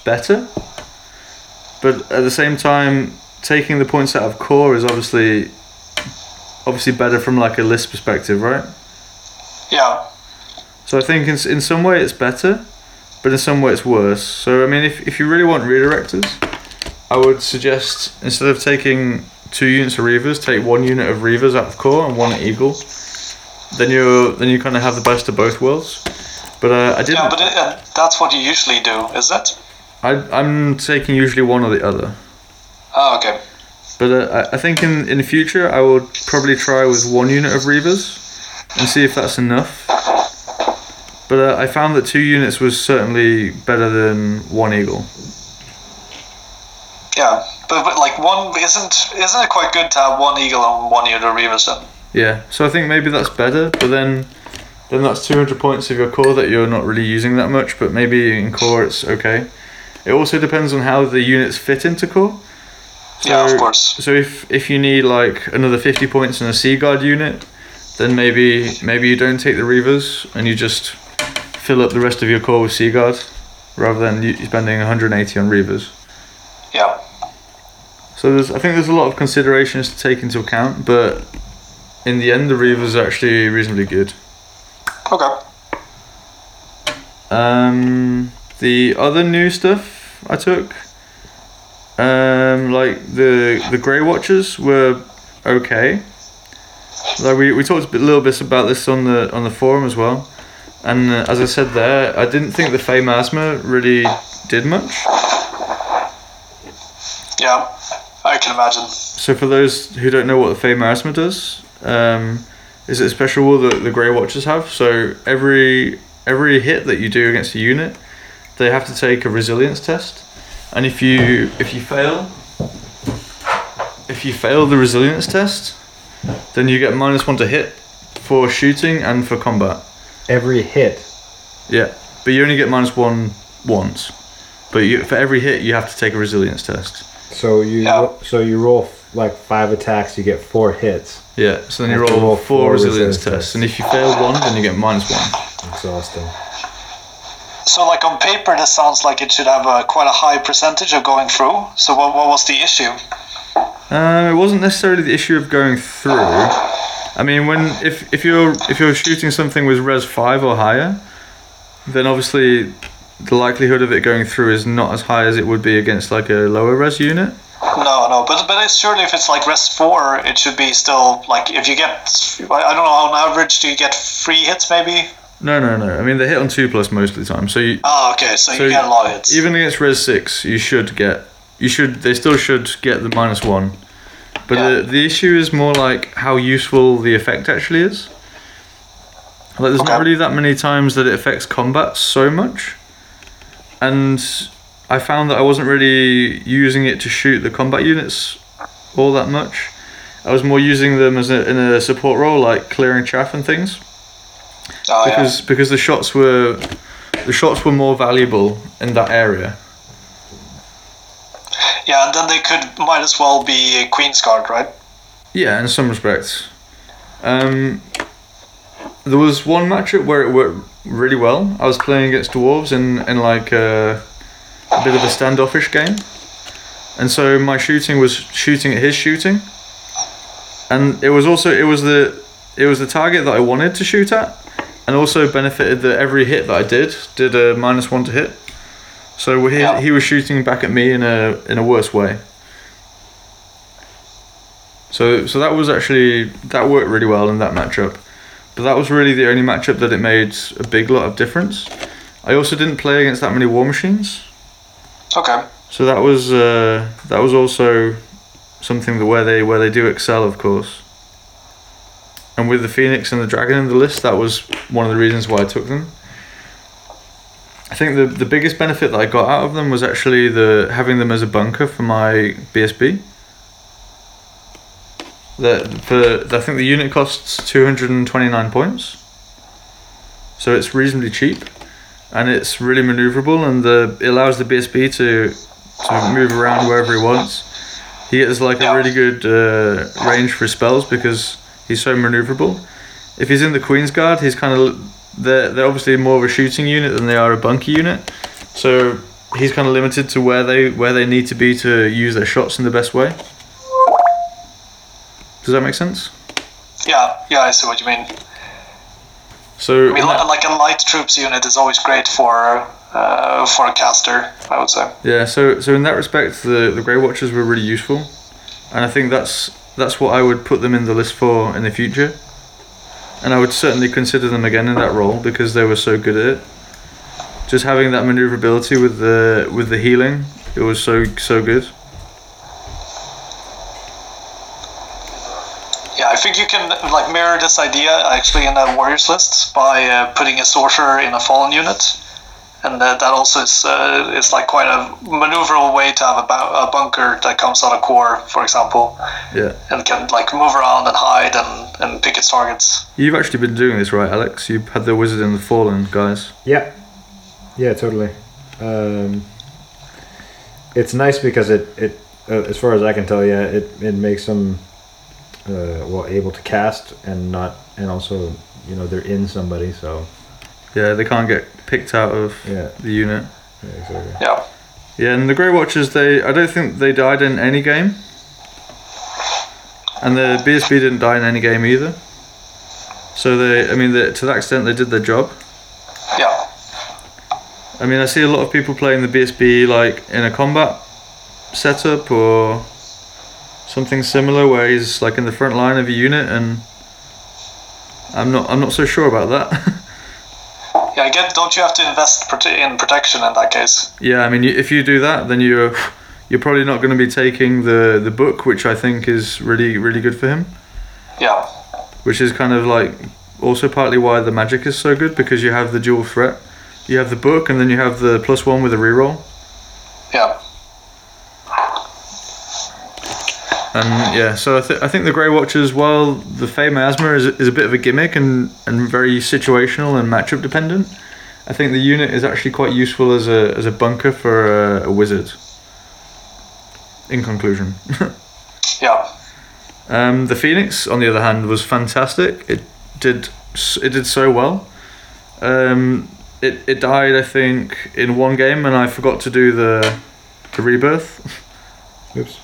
better. But at the same time, taking the points out of core is obviously obviously better from like a list perspective, right? Yeah. So I think in, in some way it's better, but in some way it's worse. So I mean, if, if you really want redirectors, I would suggest instead of taking two units of Reavers, take one unit of Reavers out of core and one Eagle. Then you then you kind of have the best of both worlds. But uh, I didn't. Yeah, but it, uh, that's what you usually do, is it? I I'm taking usually one or the other. Oh, okay. But uh, I I think in in the future I will probably try with one unit of Reavers and see if that's enough. But uh, I found that two units was certainly better than one Eagle. Yeah, but, but like one isn't isn't it quite good to have one eagle and one unit of Reavers then? Yeah, so I think maybe that's better, but then then that's 200 points of your core that you're not really using that much, but maybe in core it's okay. It also depends on how the units fit into core. yeah, So- of course. So if if you need like another 50 points in a Sea Guard unit, then maybe maybe you don't take the Reavers and you just fill up the rest of your core with Sea Guard rather than you spending 180 on Reavers. Yeah. So there's, I think there's a lot of considerations to take into account, but in the end, the Reavers are actually reasonably good. Okay. Um, the other new stuff I took, um, like the the Grey Watchers were okay. Like we, we talked a bit, little bit about this on the on the forum as well, and uh, as I said there, I didn't think the Fey Miasma really did much. Yeah, I can imagine. So for those who don't know what the Fey Miasma does, um, is it a special rule that the Grey Watchers have. So every every hit that you do against a unit, they have to take a resilience test, and if you if you fail, if you fail the resilience test, then you get minus one to hit for shooting and for combat. Every hit. Yeah, but you only get minus one once. But you, for every hit, you have to take a resilience test. So you Yeah. so you roll f- like five attacks, you get four hits. Yeah, so then you Have to roll, roll four, four resilience, resilience tests, tests. and if you fail one, then you get minus one. Exhausting. So, like on paper, this sounds like it should have a quite a high percentage of going through. So, what, what was the issue? Uh, it wasn't necessarily the issue of going through. I mean, when if, if you're if you're shooting something with res five or higher, then obviously the likelihood of it going through is not as high as it would be against like a lower res unit. No, no, but but it's surely if it's like res four, it should be still like if you get I I don't know on average do you get three hits maybe? No, no, no. I mean, they hit on two plus most of the time. So you, Oh, okay, so, So you get a lot of hits. even against res six, you should get you should they still should get the minus one. But Yeah. the the issue is more like how useful the effect actually is. Like there's Okay. not really that many times that it affects combat so much. And I found that I wasn't really using it to shoot the combat units all that much. I was more using them as a, in a support role, like clearing chaff and things oh, yeah. because because the shots were the shots were more valuable in that area. yeah, and then they could might as well be a Queen's Guard, right? Yeah, in some respects. Um, there was one matchup where it worked really well. I was playing against dwarves in in like a, a bit of a standoffish game, and so my shooting was shooting at his shooting, and it was also it was the it was the target that I wanted to shoot at, and also benefited that every hit that I did did a minus one to hit. So he, Yeah. he was shooting back at me in a in a worse way. So so that was actually that worked really well in that matchup. But that was really the only matchup that it made a big lot of difference. I also didn't play against that many war machines. Okay. So that was uh, that was also something that where they where they do excel of course. And with the Phoenix and the Dragon in the list, that was one of the reasons why I took them. I think the the biggest benefit that I got out of them was actually the having them as a bunker for my BSB. The for I think the unit costs two hundred and twenty nine points. So it's reasonably cheap, and it's really maneuverable, and the it allows the BSB to to move around wherever he wants. He gets like a really good uh, range for spells because he's so maneuverable. If he's in the Queen's Guard, he's kind of they're they're obviously more of a shooting unit than they are a bunker unit. So he's kind of limited to where they where they need to be to use their shots in the best way. Does that make sense? Yeah, yeah, I see what you mean. So I mean, li- like a light troops unit is always great for uh, for a caster, I would say. Yeah, so so in that respect, the the Grey Watchers were really useful, and I think that's that's what I would put them in the list for in the future, and I would certainly consider them again in that role because they were so good at it. Just having that maneuverability with the with the healing, it was so so good. Yeah, I think you can like mirror this idea actually in a warriors list by uh, putting a sorcerer in a fallen unit, and uh, that also is uh, is like quite a maneuverable way to have a, bu- a bunker that comes out of core, for example, Yeah, and can like move around and hide and, and pick its targets. you've actually been doing this right, Alex. You've had the Wizard and the Fallen guys. Yeah, yeah, totally. Um, it's nice because it it uh, as far as I can tell, yeah, it it makes them uh, well able to cast and not and also you know they're in somebody, so Yeah, they can't get picked out of yeah, the unit. yeah exactly. Yeah, Yeah, and the Grey Watchers, they I don't think they died in any game. And the BSB didn't die in any game either. So they, I mean, they, to that extent, they did their job. yeah, I mean, I see a lot of people playing the BSB like in a combat setup or something similar, where he's like in the front line of a unit, and I'm not, I'm not so sure about that. yeah. I get. Don't you have to invest in protection in that case? Yeah, I mean, if you do that, then you're you're probably not going to be taking the the book, which I think is really really good for him. Yeah, Which is kind of like also partly why the magic is so good because you have the dual threat. You have the book, and then you have the plus one with a reroll. yeah, And yeah, so I, th- I think the Grey Watchers, while the Fey Miasma is, is a bit of a gimmick and, and very situational and matchup dependent, I think the unit is actually quite useful as a, as a bunker for a, a wizard. In conclusion. yeah, Um, the Phoenix, on the other hand, was fantastic. It did it did so well. Um, it, it died, I think, in one game, and I forgot to do the the rebirth. Oops.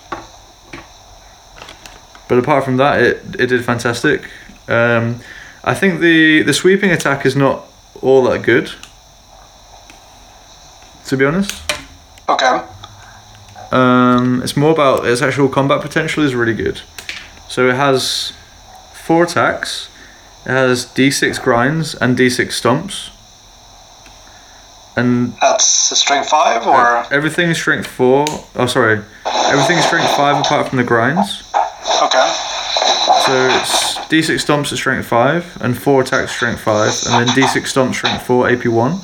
But apart from that, it it did fantastic. Um, I think the the sweeping attack is not all that good. To be honest, okay, um, it's more about its actual combat potential is really good. So it has four attacks. It has D6 grinds and D6 stomps. And that's a strength five or everything is strength four. Oh, sorry. Everything is strength five apart from the grinds. Okay, So it's D6 stomps at strength 5, and 4 attacks strength 5, and then D6 stomps strength 4 AP 1.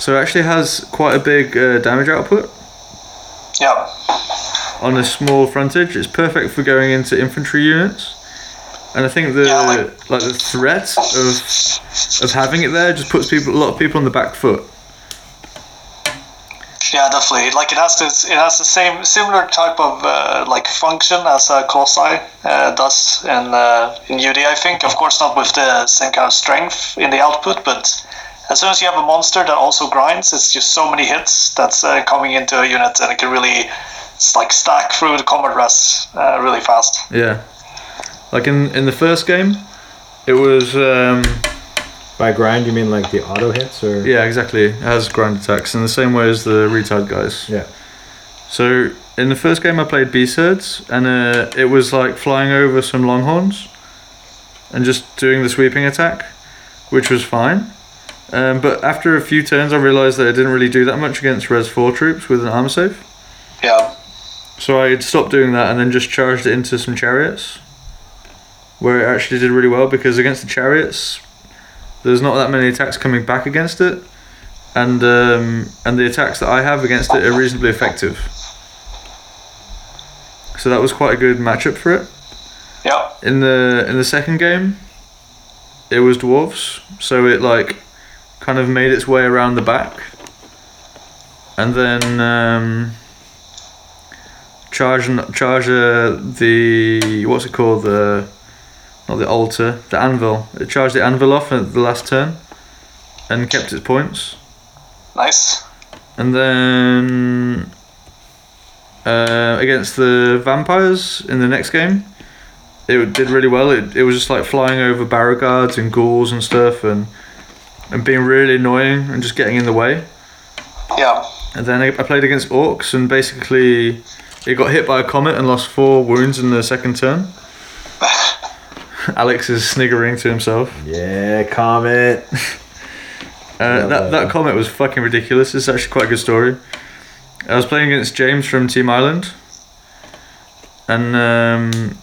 So it actually has quite a big uh, damage output yeah, on a small frontage. It's perfect for going into infantry units. And I think the Yeah, like- like the threat of of having it there just puts people a lot of people on the back foot. Yeah, definitely. Like it has this, it has the same similar type of uh, like function as a Colossi uh, does in uh, in UD. I think, of course, not with the same kind of strength in the output, but as soon as you have a monster that also grinds, it's just so many hits that's uh, coming into a unit, and it can really it's like stack through the combat res uh, really fast. Yeah. Like in in the first game, it was um, By grind, you mean like the auto hits, or yeah exactly it has grind attacks in the same way as the retard guys. yeah, So in the first game I played Beast Herds and uh, it was like flying over some longhorns and just doing the sweeping attack, which was fine. Um, but after a few turns I realised that it didn't really do that much against Res 4 troops with an armor save. Yeah, So I stopped doing that and then just charged it into some chariots. Where it actually did really well because against the chariots there's not that many attacks coming back against it. And um, and the attacks that I have against it are reasonably effective. So that was quite a good matchup for it. yeah, In the in the second game, it was dwarves, so it like kind of made its way around the back, and then um, charge charge uh, the what's it called the not the altar the anvil. It charged the anvil off at the last turn, and kept its points. nice. and then uh, against the vampires in the next game, it did really well. It, it was just like flying over barrow guards and ghouls and stuff, and and being really annoying and just getting in the way. Yeah. And then I, I played against orcs, and basically it got hit by a comet and lost four wounds in the second turn. Alex is sniggering to himself. Yeah, Comet. Uh, that that comet was fucking ridiculous. It's actually quite a good story. I was playing against James from Team Island, and um,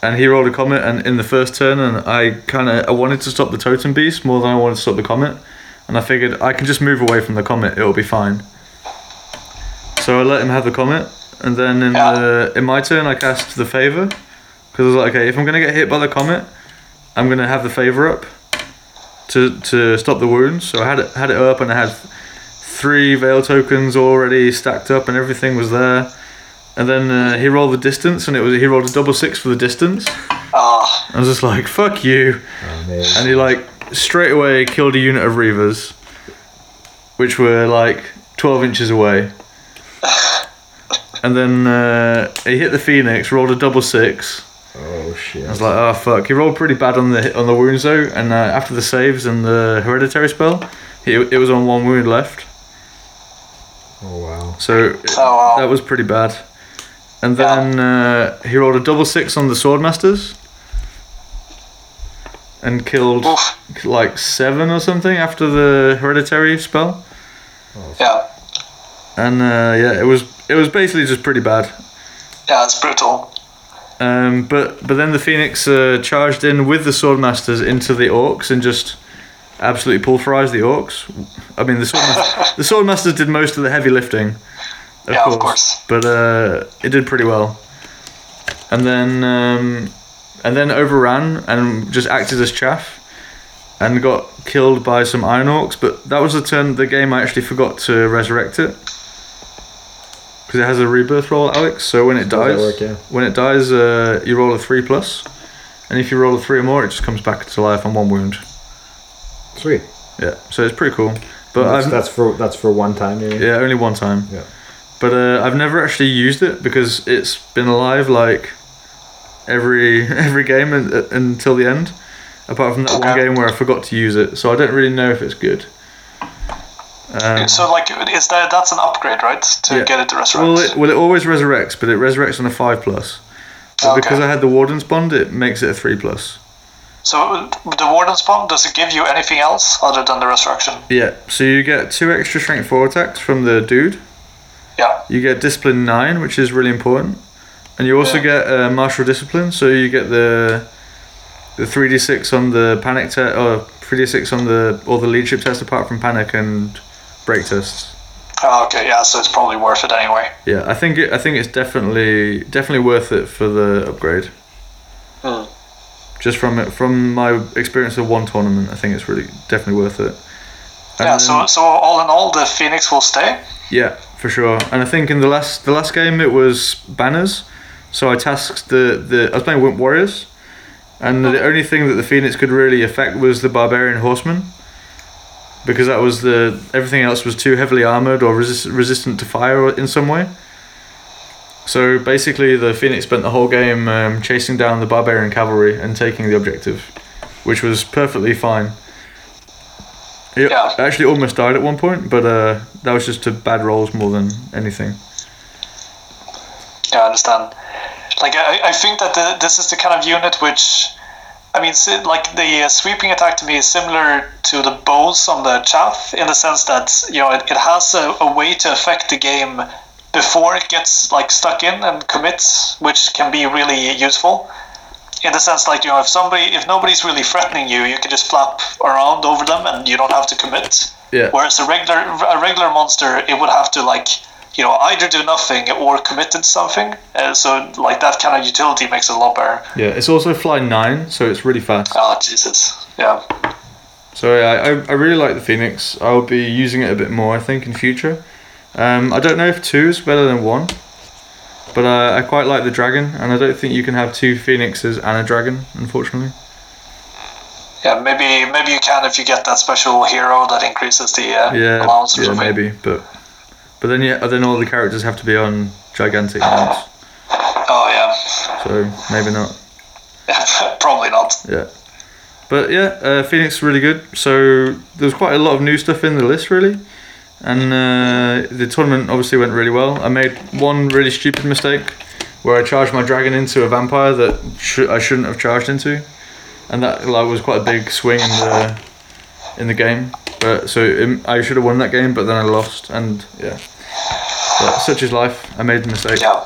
and he rolled a comet, and in the first turn, and I kind of I wanted to stop the totem beast more than I wanted to stop the comet, and I figured I can just move away from the comet, it'll be fine. So I let him have the comet, and then in Yeah. the in my turn I cast the favor, because I was like, okay, if I'm gonna get hit by the comet, I'm gonna have the favor up to to stop the wounds. So I had it had it up, and I had three veil tokens already stacked up, and everything was there. And then uh, he rolled the distance, and it was he rolled a double six for the distance. Ah, I was just like, "Fuck you!" Amazing. And he like straight away killed a unit of reavers, which were like twelve inches away. And then uh, he hit the phoenix, rolled a double six. Oh shit. I was like, oh fuck. He rolled pretty bad on the on the wounds though, and uh, after the saves and the hereditary spell, he, it was on one wound left. Oh wow. So Oh, wow. that was pretty bad. And then uh, he rolled a double six on the swordmasters, and killed oof. like seven or something after the hereditary spell. Yeah. And uh, yeah, it was it was basically just pretty bad. Yeah, it's brutal. Um, but but then the Phoenix uh, charged in with the Swordmasters into the Orcs and just absolutely pulverized the Orcs. I mean the Swordmasters, the Swordmasters did most of the heavy lifting, of Yeah, of course, course. but uh, it did pretty well. And then um, and then overran and just acted as chaff. And got killed by some Iron Orcs, but that was the turn of the game I actually forgot to resurrect it because it has a rebirth roll, Alex. So when it dies, work, yeah? when it dies, uh, you roll a three plus, and if you roll a three or more, it just comes back to life on one wound. Sweet. Yeah, so it's pretty cool. But that's, that's for that's for one time. You yeah, only one time. Yeah. But uh, I've never actually used it because it's been alive like every every game un- uh, until the end, apart from that one game where I forgot to use it. So I don't really know if it's good. Um, So like, is that that's an upgrade, right? To Yeah. get it to resurrect. well, it, well, it always resurrects, but it resurrects on a five plus. But Okay. because I had the Warden's Bond, it makes it a three plus. So the Warden's bond does it give you anything else other than the resurrection? Yeah, so you get two extra strength four attacks from the dude. Yeah. You get discipline nine, which is really important, and you also Yeah. get uh, martial discipline. So you get the the three d six on the panic test, or three d six on the all the leadership test apart from panic and break tests. Oh, okay. Yeah. So it's probably worth it anyway. Yeah, I think it, I think it's definitely definitely worth it for the upgrade. Hmm. Just from it from my experience of one tournament, I think it's really definitely worth it. And yeah. So so all in all, the Phoenix will stay. Yeah, for sure. And I think in the last the last game it was banners. So I tasked the, the I was playing Wimp Warriors, and the only thing that the Phoenix could really affect was the Barbarian Horseman, because that was the everything else was too heavily armored or resist, resistant to fire in some way. So basically, the Phoenix spent the whole game um, chasing down the Barbarian cavalry and taking the objective, which was perfectly fine. It Yeah. actually almost died at one point, but uh, that was just to bad rolls more than anything. Yeah, I understand. Like, I, I think that the, this is the kind of unit which, I mean, like the uh, sweeping attack to me is similar to the bows on the chaff in the sense that you know it, it has a, a way to affect the game before it gets like stuck in and commits, which can be really useful. In the sense, like you know, if somebody, if nobody's really threatening you, you can just flap around over them and you don't have to commit. Yeah. Whereas a regular a regular monster, it would have to like you know either do nothing or commit to something. Uh, so like that kind of utility makes it a lot better. Yeah, it's also fly nine, so it's really fast. Oh Jesus, yeah, So yeah, I, I really like the Phoenix. I'll be using it a bit more, I think, in future. Um, I don't know if two is better than one, but uh, I quite like the dragon, and I don't think you can have two Phoenixes and a dragon, unfortunately. yeah. Maybe maybe you can if you get that special hero that increases the uh, Yeah, allowance yeah, maybe, but But then yeah, then all the characters have to be on gigantic mounts. Oh yeah, So maybe not. probably not. Yeah. But yeah, uh, Phoenix is really good. So there's quite a lot of new stuff in the list really, and uh, the tournament obviously went really well. I made one really stupid mistake where I charged my dragon into a vampire that sh- I shouldn't have charged into, and that like was quite a big swing in the in the game. But so um, I should have won that game, but then I lost, and yeah. But such is life. I made the mistake. Yeah.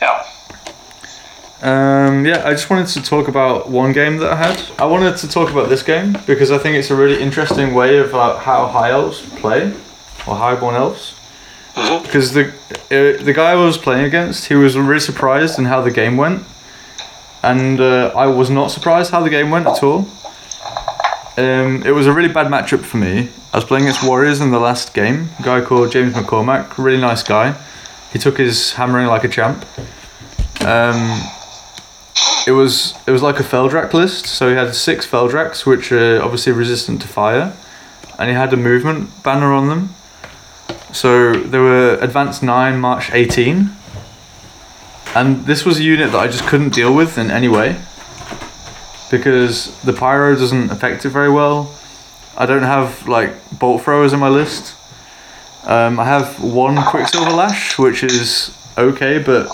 Yeah. Um, yeah, I just wanted to talk about one game that I had. I wanted to talk about this game because I think it's a really interesting way of uh, how high elves play, or highborn elves. Mhm. Because the uh, the guy I was playing against, he was really surprised in how the game went, and uh, I was not surprised how the game went at all. Um, it was a really bad matchup for me. I was playing against Warriors in the last game. A guy called James McCormack, really nice guy. He took his hammering like a champ. Um, it was it was like a Feldrak list, so he had six Feldraks, which are obviously resistant to fire, and he had a movement banner on them. So there were advanced nine, March eighteen, and this was a unit that I just couldn't deal with in any way because the pyro doesn't affect it very well. I don't have like bolt throwers in my list. Um, I have one Quicksilver Lash, which is okay, but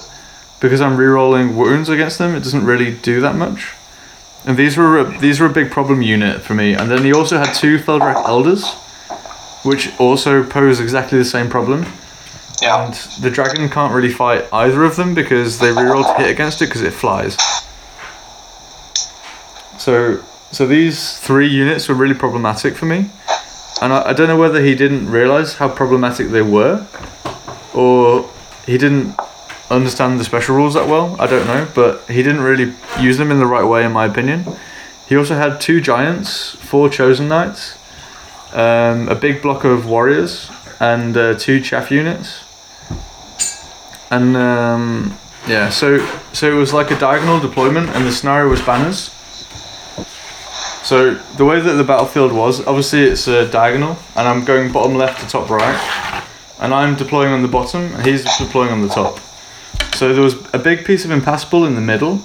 because I'm rerolling wounds against them, it doesn't really do that much. And these were a, these were a big problem unit for me. And then he also had two Feldrak Elders, which also pose exactly the same problem. Yeah. And the dragon can't really fight either of them because they reroll to hit against it because it flies. So so these three units were really problematic for me. And I, I don't know whether he didn't realise how problematic they were or he didn't understand the special rules that well. I don't know, but he didn't really use them in the right way in my opinion. He also had two giants, four chosen knights, um, a big block of warriors, and uh, two chaff units. And um, yeah, so so it was like a diagonal deployment, and the scenario was banners. So the way that the battlefield was, obviously it's a diagonal, and I'm going bottom left to top right, and I'm deploying on the bottom, and he's deploying on the top. So there was a big piece of impassable in the middle,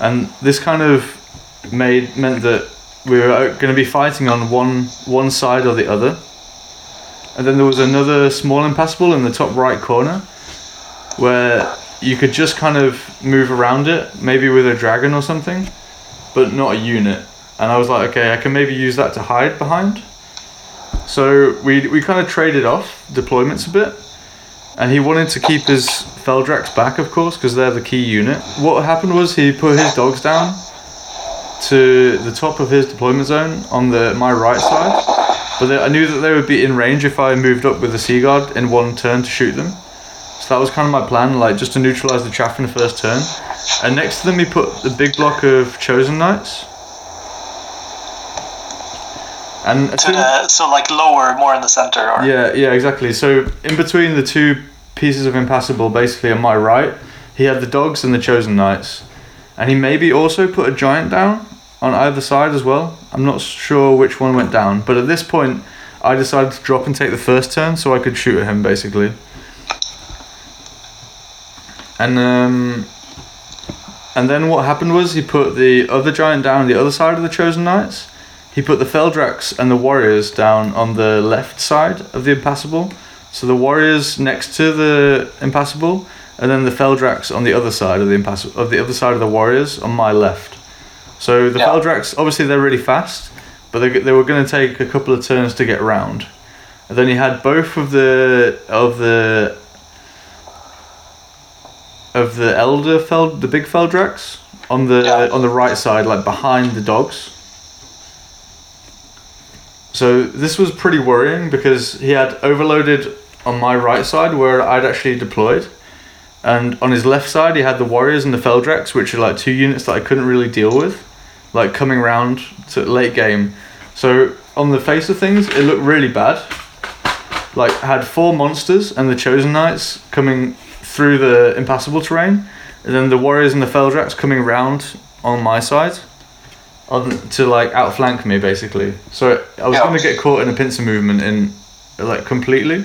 and this kind of made meant that we were uh, going to be fighting on one one side or the other. And then there was another small impassable in the top right corner, where you could just kind of move around it, maybe with a dragon or something, but not a unit. And I was like, okay, I can maybe use that to hide behind. So we we kind of traded off deployments a bit, and he wanted to keep his Feldraks back, of course, because they're the key unit. What happened was he put his dogs down to the top of his deployment zone on the my right side, but they, I knew that they would be in range if I moved up with the Sea Guard in one turn to shoot them. So that was kind of my plan, like just to neutralize the chaff in the first turn. And next to them, he put the big block of Chosen Knights. And To the, so like lower, more in the center, or yeah, yeah, exactly. So in between the two pieces of impassable, basically on my right, he had the dogs and the chosen knights, and he maybe also put a giant down on either side as well. I'm not sure which one went down, but at this point, I decided to drop and take the first turn so I could shoot at him basically. And um, and then what happened was he put the other giant down on the other side of the chosen knights. He put the Feldraks and the warriors down on the left side of the impassable. So the warriors next to the impassable, and then the Feldraks on the other side of the impassable of the other side of the warriors on my left. So the Yeah. Feldraks obviously they're really fast, but they they were going to take a couple of turns to get round. And then he had both of the of the of the elder Feld the big Feldraks on the Yeah. on the right side, like behind the dogs. So this was pretty worrying because he had overloaded on my right side where I'd actually deployed. And on his left side, he had the Warriors and the Feldraks, which are like two units that I couldn't really deal with, like coming round to late game. So on the face of things, it looked really bad. Like had four monsters and the Chosen Knights coming through the impassable terrain, and then the Warriors and the Feldraks coming round on my side, on to like outflank me basically. So I was Yeah. gonna get caught in a pincer movement in like completely.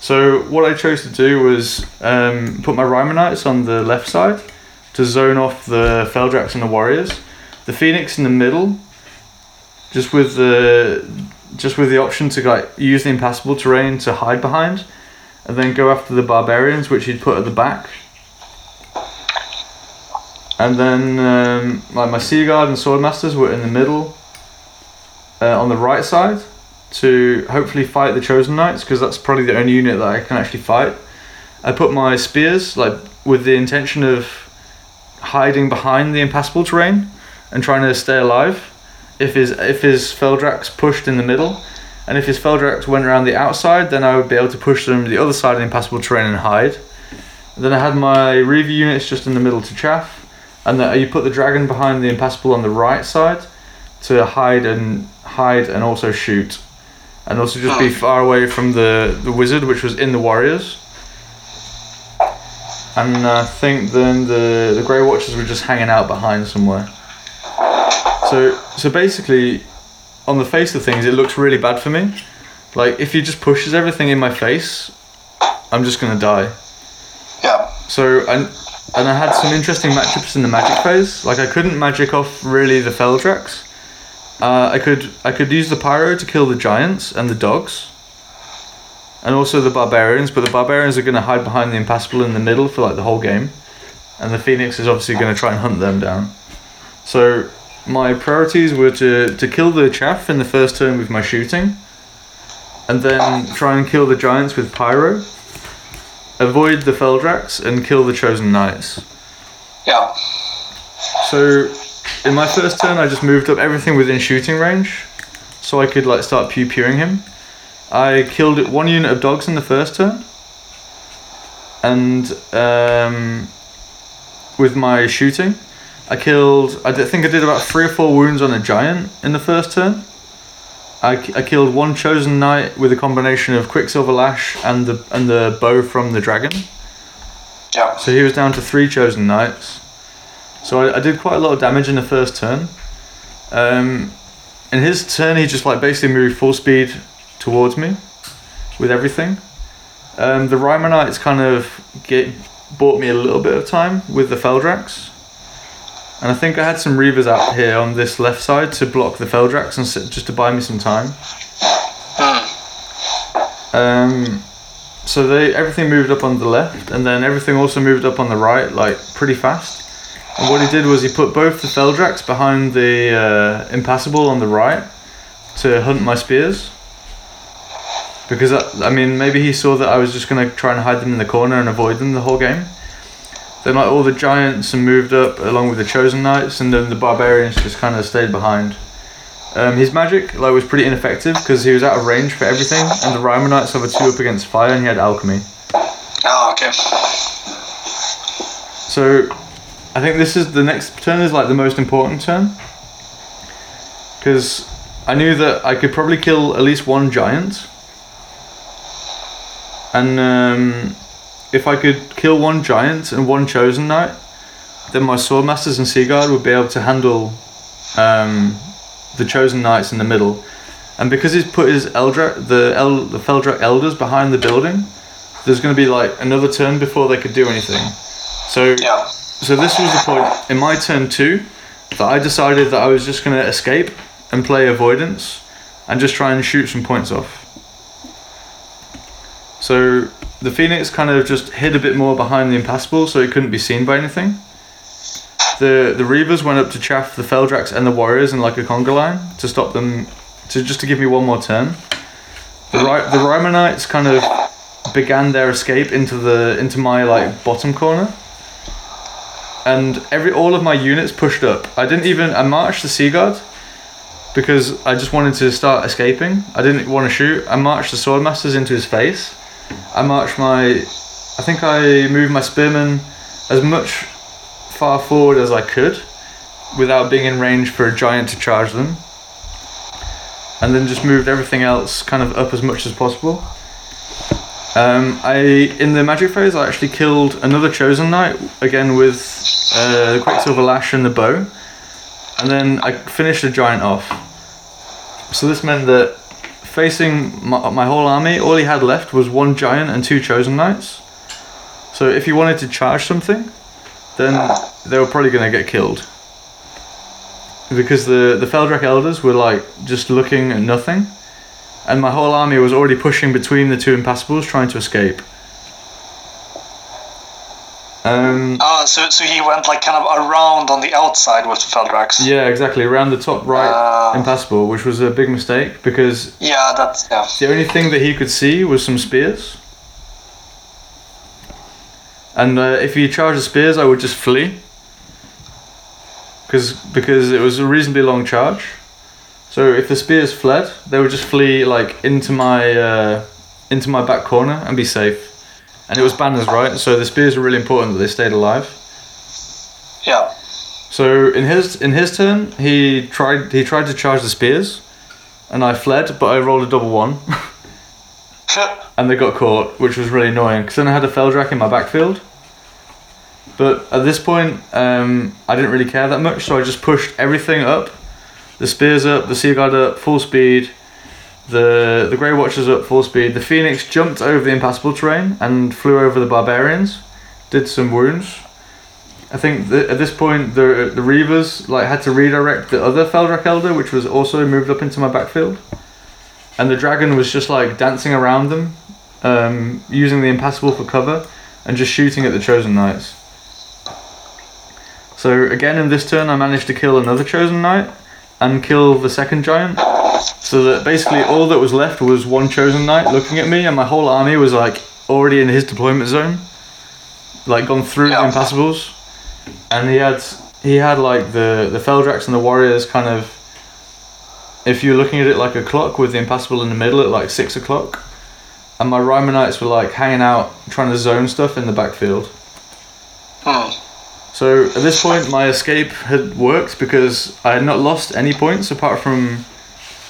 So what I chose to do was um, put my Rymanites on the left side to zone off the Feldraks and the Warriors. The Phoenix in the middle, just with the just with the option to like use the impassable terrain to hide behind, and then go after the Barbarians, which he'd put at the back. And then um, like my Sea Guard and Swordmasters were in the middle, uh, on the right side, to hopefully fight the Chosen Knights because that's probably the only unit that I can actually fight. I put my spears like with the intention of hiding behind the impassable terrain and trying to stay alive. If his if his Feldraks pushed in the middle, and if his Feldraks went around the outside, then I would be able to push them to the other side of the impassable terrain and hide. And then I had my Reaver units just in the middle to chaff, and then you put the dragon behind the impassable on the right side to hide and hide and also shoot, and also just be oh. far away from the the wizard, which was in the warriors. And I think then the the Grey Watchers were just hanging out behind somewhere. So so basically, on the face of things, it looks really bad for me. Like if he just pushes everything in my face, I'm just gonna die. Yeah. So and and I had some interesting matchups in the magic phase. Like I couldn't magic off really the Feldraks. Uh, I could I could use the pyro to kill the giants and the dogs. And also the barbarians, but the barbarians are gonna hide behind the impassable in the middle for like the whole game. And the phoenix is obviously gonna try and hunt them down. So my priorities were to, to kill the chaff in the first turn with my shooting. And then try and kill the giants with pyro avoid the Feldraks and kill the Chosen Knights. Yeah. So, in my first turn, I just moved up everything within shooting range, so I could like start pew pewing him. I killed one unit of dogs in the first turn, and um, with my shooting, I killed. I think I did about three or four wounds on a giant in the first turn. I, I killed one chosen knight with a combination of Quicksilver Lash and the and the bow from the dragon. Yeah. So he was down to three chosen knights. So I, I did quite a lot of damage in the first turn. Um, in his turn, he just like basically moved full speed towards me with everything. Um, the Rymanites kind of get, bought me a little bit of time with the Feldraks. And I think I had some Reavers out here on this left side to block the Feldraks and sit, just to buy me some time. Um, so they everything moved up on the left, and then everything also moved up on the right, like pretty fast. And what he did was he put both the Feldraks behind the uh, Impassable on the right to hunt my spears. Because I, I mean, maybe he saw that I was just gonna try and hide them in the corner and avoid them the whole game. Then like all the giants and moved up along with the chosen knights, and then the barbarians just kind of stayed behind. Um, his magic like was pretty ineffective because he was out of range for everything, and the Rymanites have a two up against fire, and he had alchemy. Oh, okay. So, I think this is the next turn is like the most important turn because I knew that I could probably kill at least one giant, and um, if I could kill one giant and one chosen knight, then my swordmasters and sea guard would be able to handle um, the chosen knights in the middle. And because he's put his Eldra the El the Feldrak elders behind the building, there's going to be like another turn before they could do anything. So Yeah. so this was the point in my turn two that I decided that I was just going to escape and play avoidance and just try and shoot some points off. So the Phoenix kind of just hid a bit more behind the impassable so it couldn't be seen by anything. The the Reavers went up to chaff the Feldraks and the Warriors in like a conga line to stop them to just to give me one more turn. The Ry- the Rymanites kind of began their escape into the into my like bottom corner and every all of my units pushed up. I didn't even I marched the Sea Guard because I just wanted to start escaping. I didn't want to shoot. I marched the Swordmasters into his face. I marched my I think I moved my Spearmen as much far forward as I could without being in range for a giant to charge them. And then just moved everything else kind of up as much as possible. Um, I in the magic phase I actually killed another chosen knight again with uh, the quicksilver lash and the bow, and then I finished the giant off. So this meant that facing my, my whole army. All he had left was one giant and two chosen knights. So if he wanted to charge something, then they were probably going to get killed. Because the the Feldrak elders were like just looking at nothing, and my whole army was already pushing between the two impassibles, trying to escape. Um, Ah, so so he went like kind of around on the outside with the Feldraks. yeah, exactly. Around the top right Ah. impassable, which was a big mistake because Yeah, that's yeah. The only thing that he could see was some spears. And uh, if he charged the spears, I would just flee. Cause, because it was a reasonably long charge. So if the spears fled, they would just flee like into my uh, into my back corner and be safe. And it was banners, right? So the spears were really important that they stayed alive. Yeah. So in his in his turn, he tried he tried to charge the spears, and I fled, but I rolled a double one. and they got caught, which was really annoying because then I had a Feldrak in my backfield. But at this point, um, I didn't really care that much, so I just pushed everything up the spears up, the Sea Guard up, full speed, the, the Grey Watchers at full speed. The Phoenix jumped over the impassable terrain and flew over the Barbarians, did some wounds. I think at this point, the, the Reavers like had to redirect the other Feldrak Elder, which was also moved up into my backfield and the dragon was just like dancing around them, um, using the impassable for cover, and just shooting at the chosen knights. So again, in this turn, I managed to kill another chosen knight and kill the second giant. So that basically all that was left was one chosen knight looking at me, and my whole army was like already in his deployment zone, like gone through Yeah. the impassibles, and he had he had like the the Feldraks and the warriors kind of if you're looking at it like a clock with the impassable in the middle at like six o'clock, and my Rymanites were like hanging out trying to zone stuff in the backfield. Hmm. So at this point, my escape had worked because I had not lost any points apart from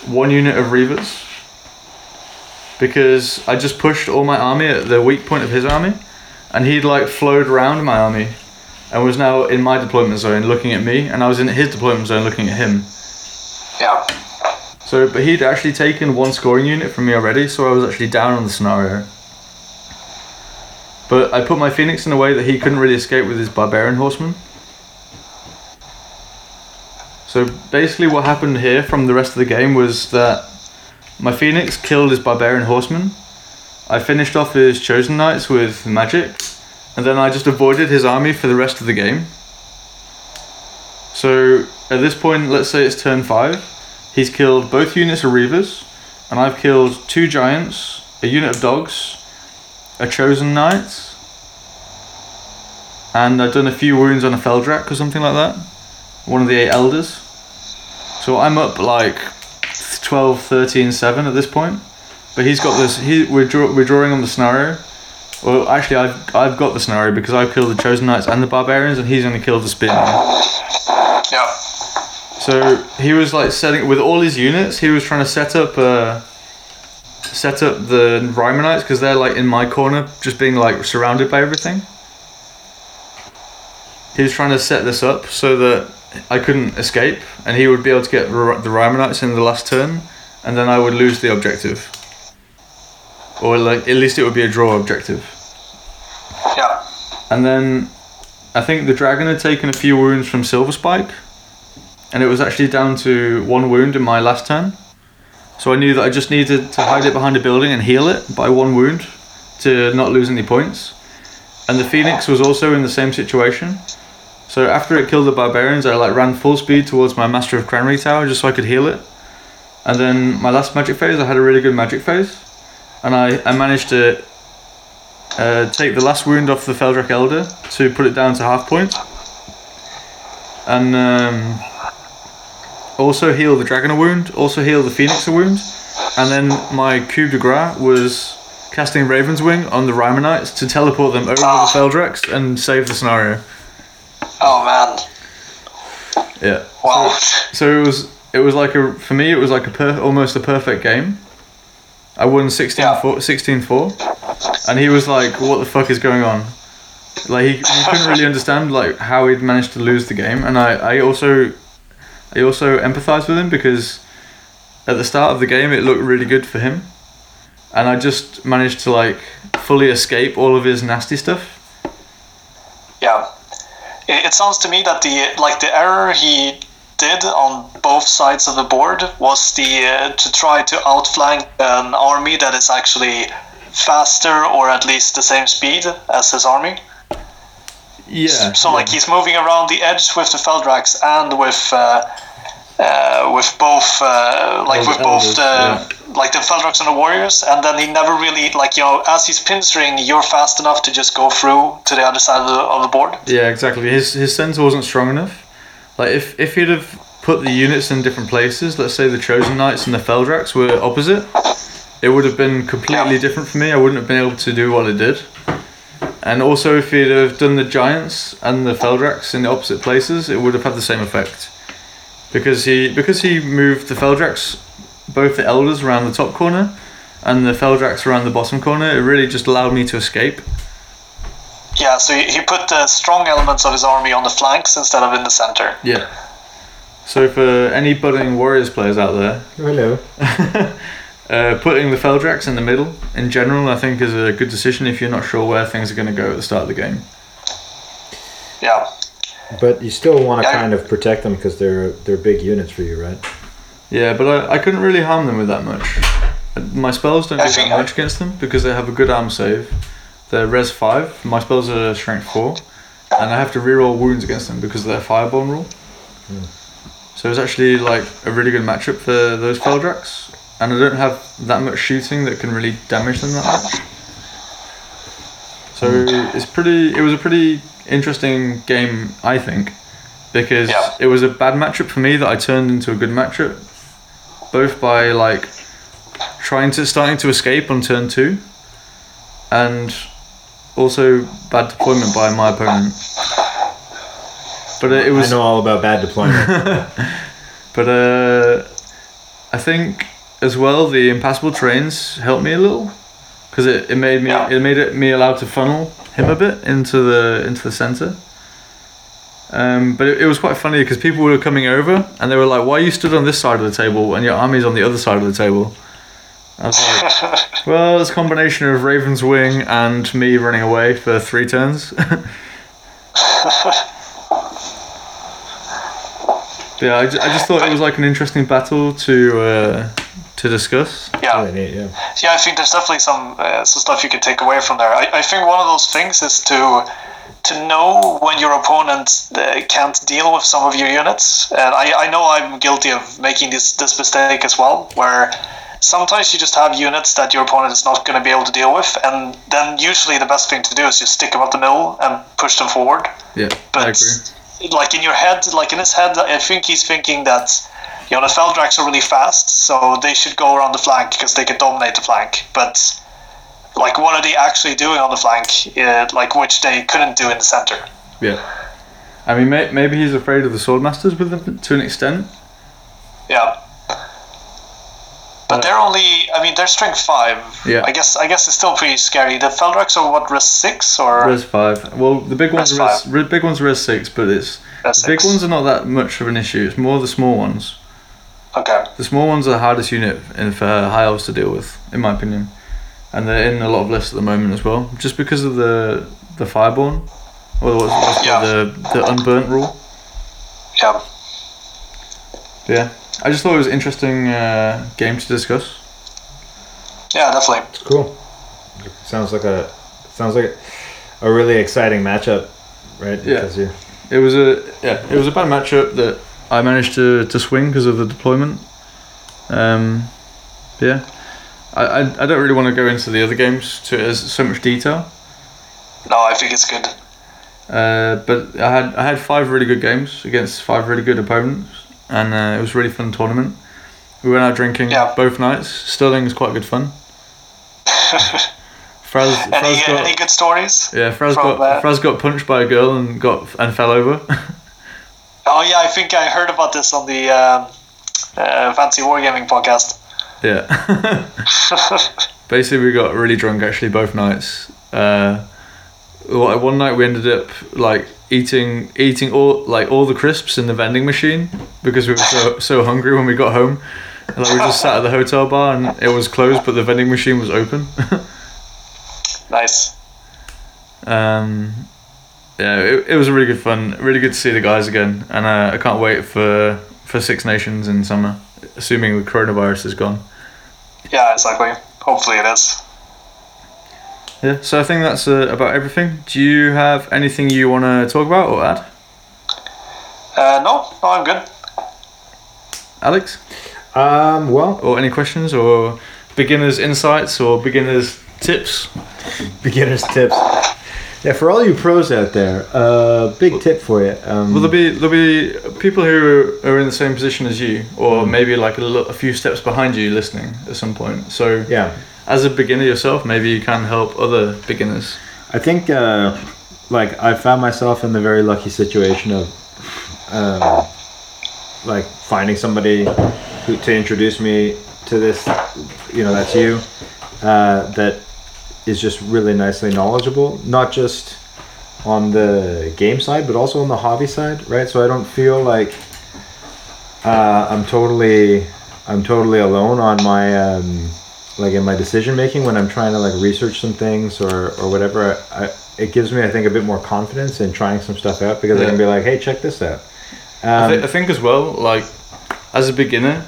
one unit of Reavers. Because I just pushed all my army at the weak point of his army, and he'd like flowed around my army, and was now in my deployment zone looking at me, and I was in his deployment zone looking at him. Yeah. So, but he'd actually taken one scoring unit from me already, so I was actually down on the scenario. But I put my Phoenix in a way that he couldn't really escape with his Barbarian Horseman. So basically, what happened here from the rest of the game was that my Phoenix killed his Barbarian Horseman. I finished off his Chosen Knights with magic, and then I just avoided his army for the rest of the game. So at this point, let's say it's turn five. He's killed both units of Reavers, and I've killed two giants, a unit of dogs, a chosen knight, and I've done a few wounds on a Feldrak or something like that. One of the eight elders. So I'm up like 12, 13, 7 at this point. But he's got this. He we're, draw, we're drawing on the scenario. Well, actually, I've I've got the scenario because I've killed the chosen knights and the barbarians, and he's only killed the spearmen. Yeah. So he was like setting with all his units. He was trying to set up uh, set up the Rymanites because they're like in my corner, just being like surrounded by everything. He was trying to set this up so that I couldn't escape, and he would be able to get R- the Rymanites in the last turn, and then I would lose the objective, or like at least it would be a draw objective. Yeah. And then I think the dragon had taken a few wounds from Silver Spike, and it was actually down to one wound in my last turn. So I knew that I just needed to hide it behind a building and heal it by one wound to not lose any points. And the Phoenix was also in the same situation. So after it killed the barbarians, I like ran full speed towards my Master of Canreig Tower just so I could heal it. And then my last magic phase, I had a really good magic phase, and I, I managed to uh, take the last wound off the Feldrak Elder to put it down to half point. And um, also heal the Dragon a wound, also heal the Phoenix a wound. And then my coup de grace was casting Raven's Wing on the Rymanites to teleport them over the Feldraks and save the scenario. Oh man. Yeah. Wow. So it was it was like a for me it was like a per, almost a perfect game. I won 16 Yeah. 4, 16 4 and he was like what the fuck is going on? Like he, he couldn't really understand like how he'd managed to lose the game and I, I also I also empathise with him because at the start of the game it looked really good for him, and I just managed to like fully escape all of his nasty stuff. Yeah, it, it sounds to me that the like the error he did on both sides of the board was the uh, to try to outflank an army that is actually faster or at least the same speed as his army. Yeah. So like he's moving around the edge with the Feldraks and with uh, uh, with both uh, like with both the elders, like the Feldraks and the warriors, and then he never really like you know as he's pinstering, you're fast enough to just go through to the other side of the, of the board. Yeah, exactly. His his center wasn't strong enough. Like if if he'd have put the units in different places, let's say the Chosen Knights and the Feldraks were opposite, it would have been completely Yeah. different for me. I wouldn't have been able to do what it did. And also, if he'd have done the Giants and the Feldraks in the opposite places, it would have had the same effect. Because he because he moved the Feldraks, both the Elders around the top corner, and the Feldraks around the bottom corner, it really just allowed me to escape. Yeah, so he, he put the strong elements of his army on the flanks instead of in the center. Yeah. So for any budding Warriors players out there, Hello. uh, putting the Feldraks in the middle in general, I think is a good decision if you're not sure where things are going to go at the start of the game. Yeah, But you still want to Yeah. kind of protect them because they're they're big units for you, right? Yeah, but I, I couldn't really harm them with that much. Uh, My spells don't do that much against them because they have a good arm save. They're res 5, my spells are strength 4, and I have to reroll wounds against them because of their fireborn rule. So it's actually like a really good matchup for those Feldraks, and I don't have that much shooting that can really damage them that much. So it's pretty. It was a pretty interesting game, I think, because Yeah. it was a bad matchup for me that I turned into a good matchup, both by like trying to starting to escape on turn two, and also bad deployment by my opponent. But it, it was I know all about bad deployment. but uh, I think as well the impassable trains helped me a little because it, it made me it made it me allowed to funnel him a bit into the into the center. Um, but it, it was quite funny because people were coming over and they were like, "Why you stood on this side of the table and your army's on the other side of the table?" I was like, "Well, it's a combination of Raven's Wing and me running away for three turns." yeah, I, I just thought it was like an interesting battle to uh, to discuss. yeah. really neat, yeah. Yeah, I think there's definitely some uh, some stuff you can take away from there. I, I think one of those things is to to know when your opponent uh, can't deal with some of your units. And I, I know I'm guilty of making this this mistake as well, where sometimes you just have units that your opponent is not going to be able to deal with, and then usually the best thing to do is just stick them up the middle and push them forward. Yeah, But I agree. like in your head, like in his head, I think he's thinking that you know the Feldraks are really fast, so they should go around the flank because they can dominate the flank. But like, what are they actually doing on the flank? Uh, like which they couldn't do in the center. Yeah. I mean, may, maybe he's afraid of the swordmasters with them to an extent. Yeah. But Uh, they're only, I mean, they're strength five. Yeah. I guess, I guess it's still pretty scary. The Feldraks are what, res six or Res five. Well, the big ones Res are res, big ones are res six, but it's res the big ones are not that much of an issue. It's more the small ones. Okay. The small ones are the hardest unit in, for high elves to deal with, in my opinion, and they're in a lot of lists at the moment as well, just because of the the fireborn, or what's, what's Yeah. the the unburnt rule. Yeah. Yeah, I just thought it was an interesting uh, game to discuss. Yeah, definitely. It's cool. Sounds like a sounds like a really exciting matchup, right? Yeah. Because you It was a yeah, it was a bad matchup that I managed to, to swing because of the deployment. Um, yeah, I, I, I don't really want to go into the other games to as so much detail. No, I think it's good. Uh, but I had I had five really good games against five really good opponents, and uh, it was a really fun tournament. We went out drinking Yeah. both nights. Stirling was quite good fun. Fraz, Any, got, any good stories? yeah, Fraz got Fraz got punched by a girl and got and fell over. Oh yeah, I think I heard about this on the um, uh, Fancy Wargaming podcast. Yeah. Basically, we got really drunk actually both nights. Uh, one night we ended up like eating eating all like all the crisps in the vending machine because we were so so hungry when we got home. Like we just sat at the hotel bar and it was closed, but the vending machine was open. Nice. um, yeah, it, it was really good fun. Really good to see the guys again, and uh, I can't wait for for Six Nations in summer, assuming the coronavirus is gone. Yeah, exactly. Hopefully it is. Yeah, so I think that's uh, about everything. Do you have anything you want to talk about or add, Uh, no, no, I'm good. Alex? Um, well, Or any questions or beginners' insights or beginners' tips? beginner's tips. Yeah, for all you pros out there, uh, big tip for you. Um, Will there be there'll be people who are in the same position as you, or maybe like a, little, a few steps behind you, listening at some point. So yeah, as a beginner yourself, maybe you can help other beginners. I think uh, like I found myself in the very lucky situation of um, like finding somebody who to introduce me to this. You know, that's you. Uh, that is just really nicely knowledgeable, not just on the game side, but also on the hobby side, right? So I don't feel like uh, I'm totally I'm totally alone on my um, like in my decision making when I'm trying to like research some things or or whatever. I, it gives me I think a bit more confidence in trying some stuff out because I can be like, hey, check this out. I, Um, th- I think as well, like as a beginner,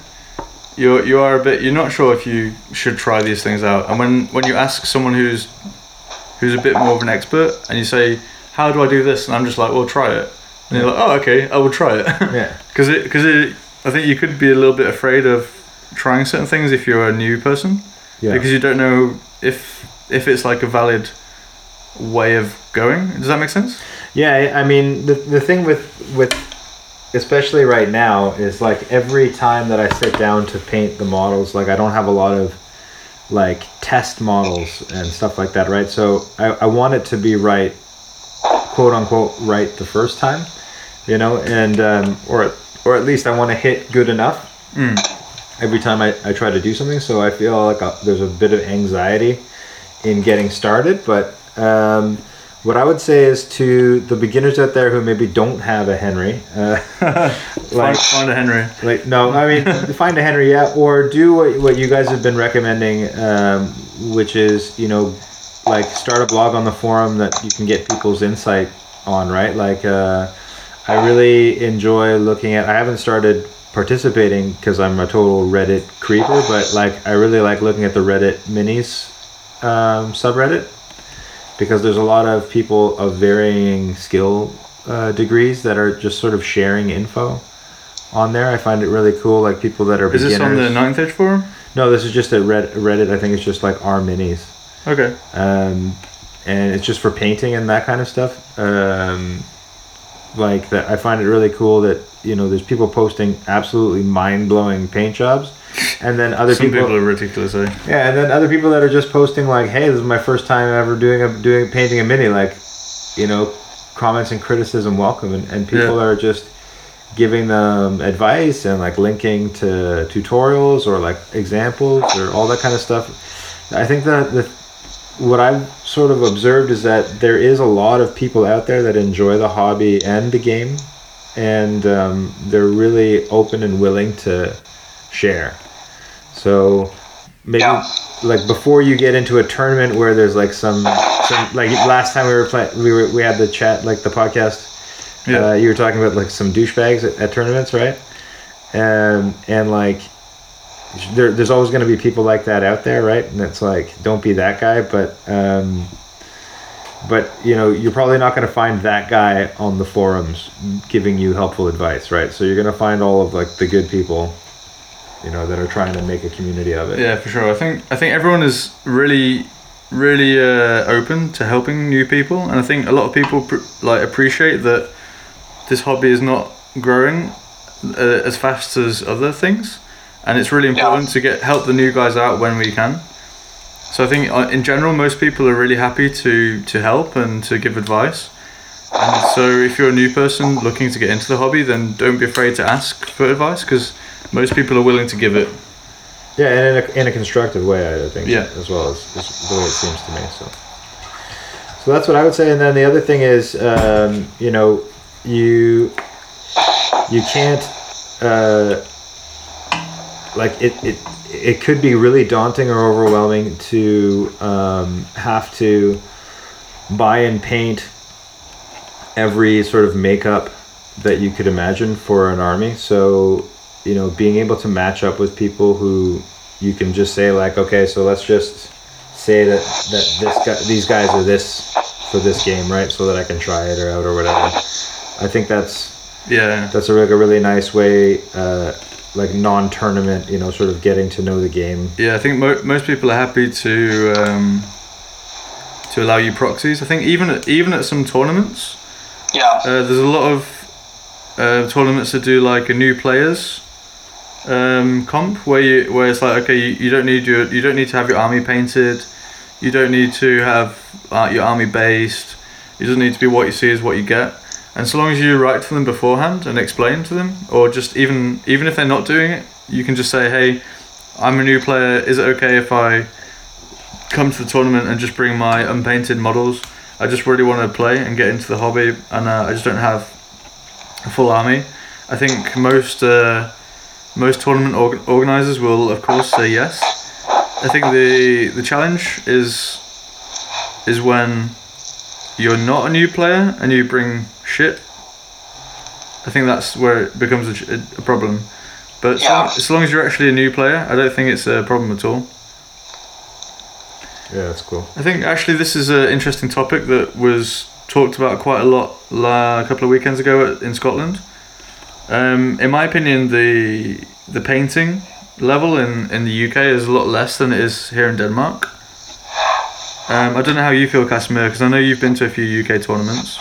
you you are a bit you're not sure if you should try these things out, and when when you ask someone who's who's a bit more of an expert, and you say, "How do I do this?" and I'm just like, "Well, try it," and you're like, "Oh, okay, I will try it." yeah. Because it, because it, I think you could be a little bit afraid of trying certain things if you're a new person, Yeah. because you don't know if if it's like a valid way of going. Does that make sense? Yeah, I- I mean the the thing with with especially right now is like every time that I sit down to paint the models, like I don't have a lot of like test models and stuff like that, right? So I, I want it to be right, quote unquote, right the first time, you know, and um, or or at least I want to hit good enough every time I, I try to do something. So I feel like uh there's a bit of anxiety in getting started. But um, what I would say is to the beginners out there who maybe don't have a Henry, uh, like, Find, find a Henry. like no, I mean find a Henry, yeah, or do what, what you guys have been recommending, um, which is you know like start a blog on the forum that you can get people's insight on, right? Like uh, I really enjoy looking at. I haven't started participating because I'm a total Reddit creeper, but like I really like looking at the Reddit minis um, subreddit because there's a lot of people of varying skill uh, degrees that are just sort of sharing info on there. I find it really cool. Like people that are Is this on the beginners. Ninth Age forum? no, this is just a Red- Reddit. I think it's just like our minis Okay. um, and it's just for painting and that kind of stuff. Um, like that, I find it really cool that you know there's people posting absolutely mind blowing paint jobs, and then other Some people, people are ridiculous, eh? yeah, and then other people that are just posting like, hey, this is my first time ever doing a doing painting a mini, like, you know, comments and criticism welcome, and, and people Yeah. are just giving them advice and like linking to tutorials or like examples or all that kind of stuff. I think that the what I've sort of observed is that there is a lot of people out there that enjoy the hobby and the game, and um, they're really open and willing to share. So maybe Yeah. like before you get into a tournament where there's like some, some like last time we were playing, we were we had the chat like the podcast. Yeah. Uh, you were talking about like some douchebags at, at tournaments, right? Um, and like there, there's always going to be people like that out there, right? And it's like, don't be that guy, but um, but you know, you're probably not going to find that guy on the forums giving you helpful advice, right? So you're going to find all of like the good people, you know, that are trying to make a community of it. Yeah, for sure. I think I think everyone is really, really uh, open to helping new people, and I think a lot of people pr- like appreciate that this hobby is not growing uh, as fast as other things, and it's really important to get help the new guys out when we can. So I think uh, in general, most people are really happy to to help and to give advice. And so if you're a new person looking to get into the hobby, then don't be afraid to ask for advice because most people are willing to give it. Yeah, and in a, in a constructive way, I think. Yeah. As well as, as the way it seems to me. So. So that's what I would say, and then the other thing is, um, you know, you you can't uh, like it, it it could be really daunting or overwhelming to um, have to buy and paint every sort of makeup that you could imagine for an army. So, you know, being able to match up with people who you can just say like, okay, so let's just say that that this guy, these guys are this for this game, right? So that I can try it or out or whatever. I think that's Yeah. that's a, like a really nice way, uh, like non-tournament, you know, sort of getting to know the game. Yeah, I think mo- most people are happy to um, to allow you proxies. I think even at, even at some tournaments, Yeah. uh, there's a lot of uh, tournaments that do like a new players um, comp where you where it's like okay you, you don't need your you don't need to have your army painted, you don't need to have uh, your army based. It doesn't need to be what you see is what you get. And so long as you write to them beforehand and explain to them, or just even even if they're not doing it, you can just say, "Hey, I'm a new player. Is it okay if I come to the tournament and just bring my unpainted models? I just really want to play and get into the hobby, and uh, I just don't have a full army." I think most uh, most tournament org- organizers will, of course, say yes. I think the the challenge is is when you're not a new player and you bring shit. I think that's where it becomes a, a problem. But so, Yeah. as long as you're actually a new player, I don't think it's a problem at all. Yeah, that's cool. I think actually this is an interesting topic that was talked about quite a lot la- a couple of weekends ago at, in Scotland. Um, in my opinion, the the painting level in, in the UK is a lot less than it is here in Denmark. Um, I don't know how you feel, Casimir, because I know you've been to a few UK tournaments.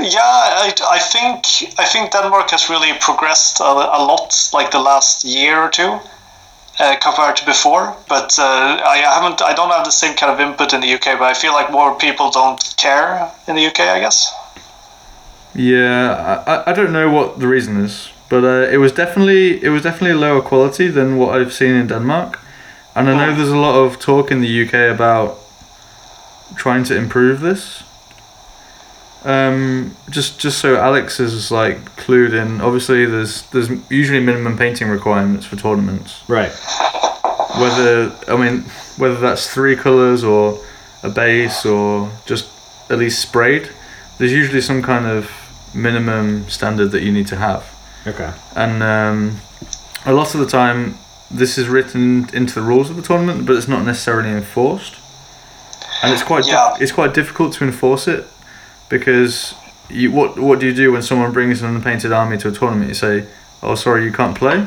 Yeah, I, I think I think Denmark has really progressed a, a lot, like the last year or two, uh, compared to before. But uh, I haven't, I don't have the same kind of input in the UK. But I feel like more people don't care in the UK. I guess. Yeah, I, I- don't know what the reason is, but uh, it was definitely it was definitely lower quality than what I've seen in Denmark, and I know Oh. there's a lot of talk in the UK about trying to improve this. Um, just just so Alex is like clued in. Obviously, there's there's usually minimum painting requirements for tournaments. Right. Whether I mean whether that's three colors or a base or just at least sprayed, there's usually some kind of minimum standard that you need to have. Okay. And um, a lot of the time, this is written into the rules of the tournament, but it's not necessarily enforced. And it's quite Yeah. it's quite difficult to enforce it because you what what do you do when someone brings an unpainted army to a tournament? You say, "Oh, sorry, you can't play."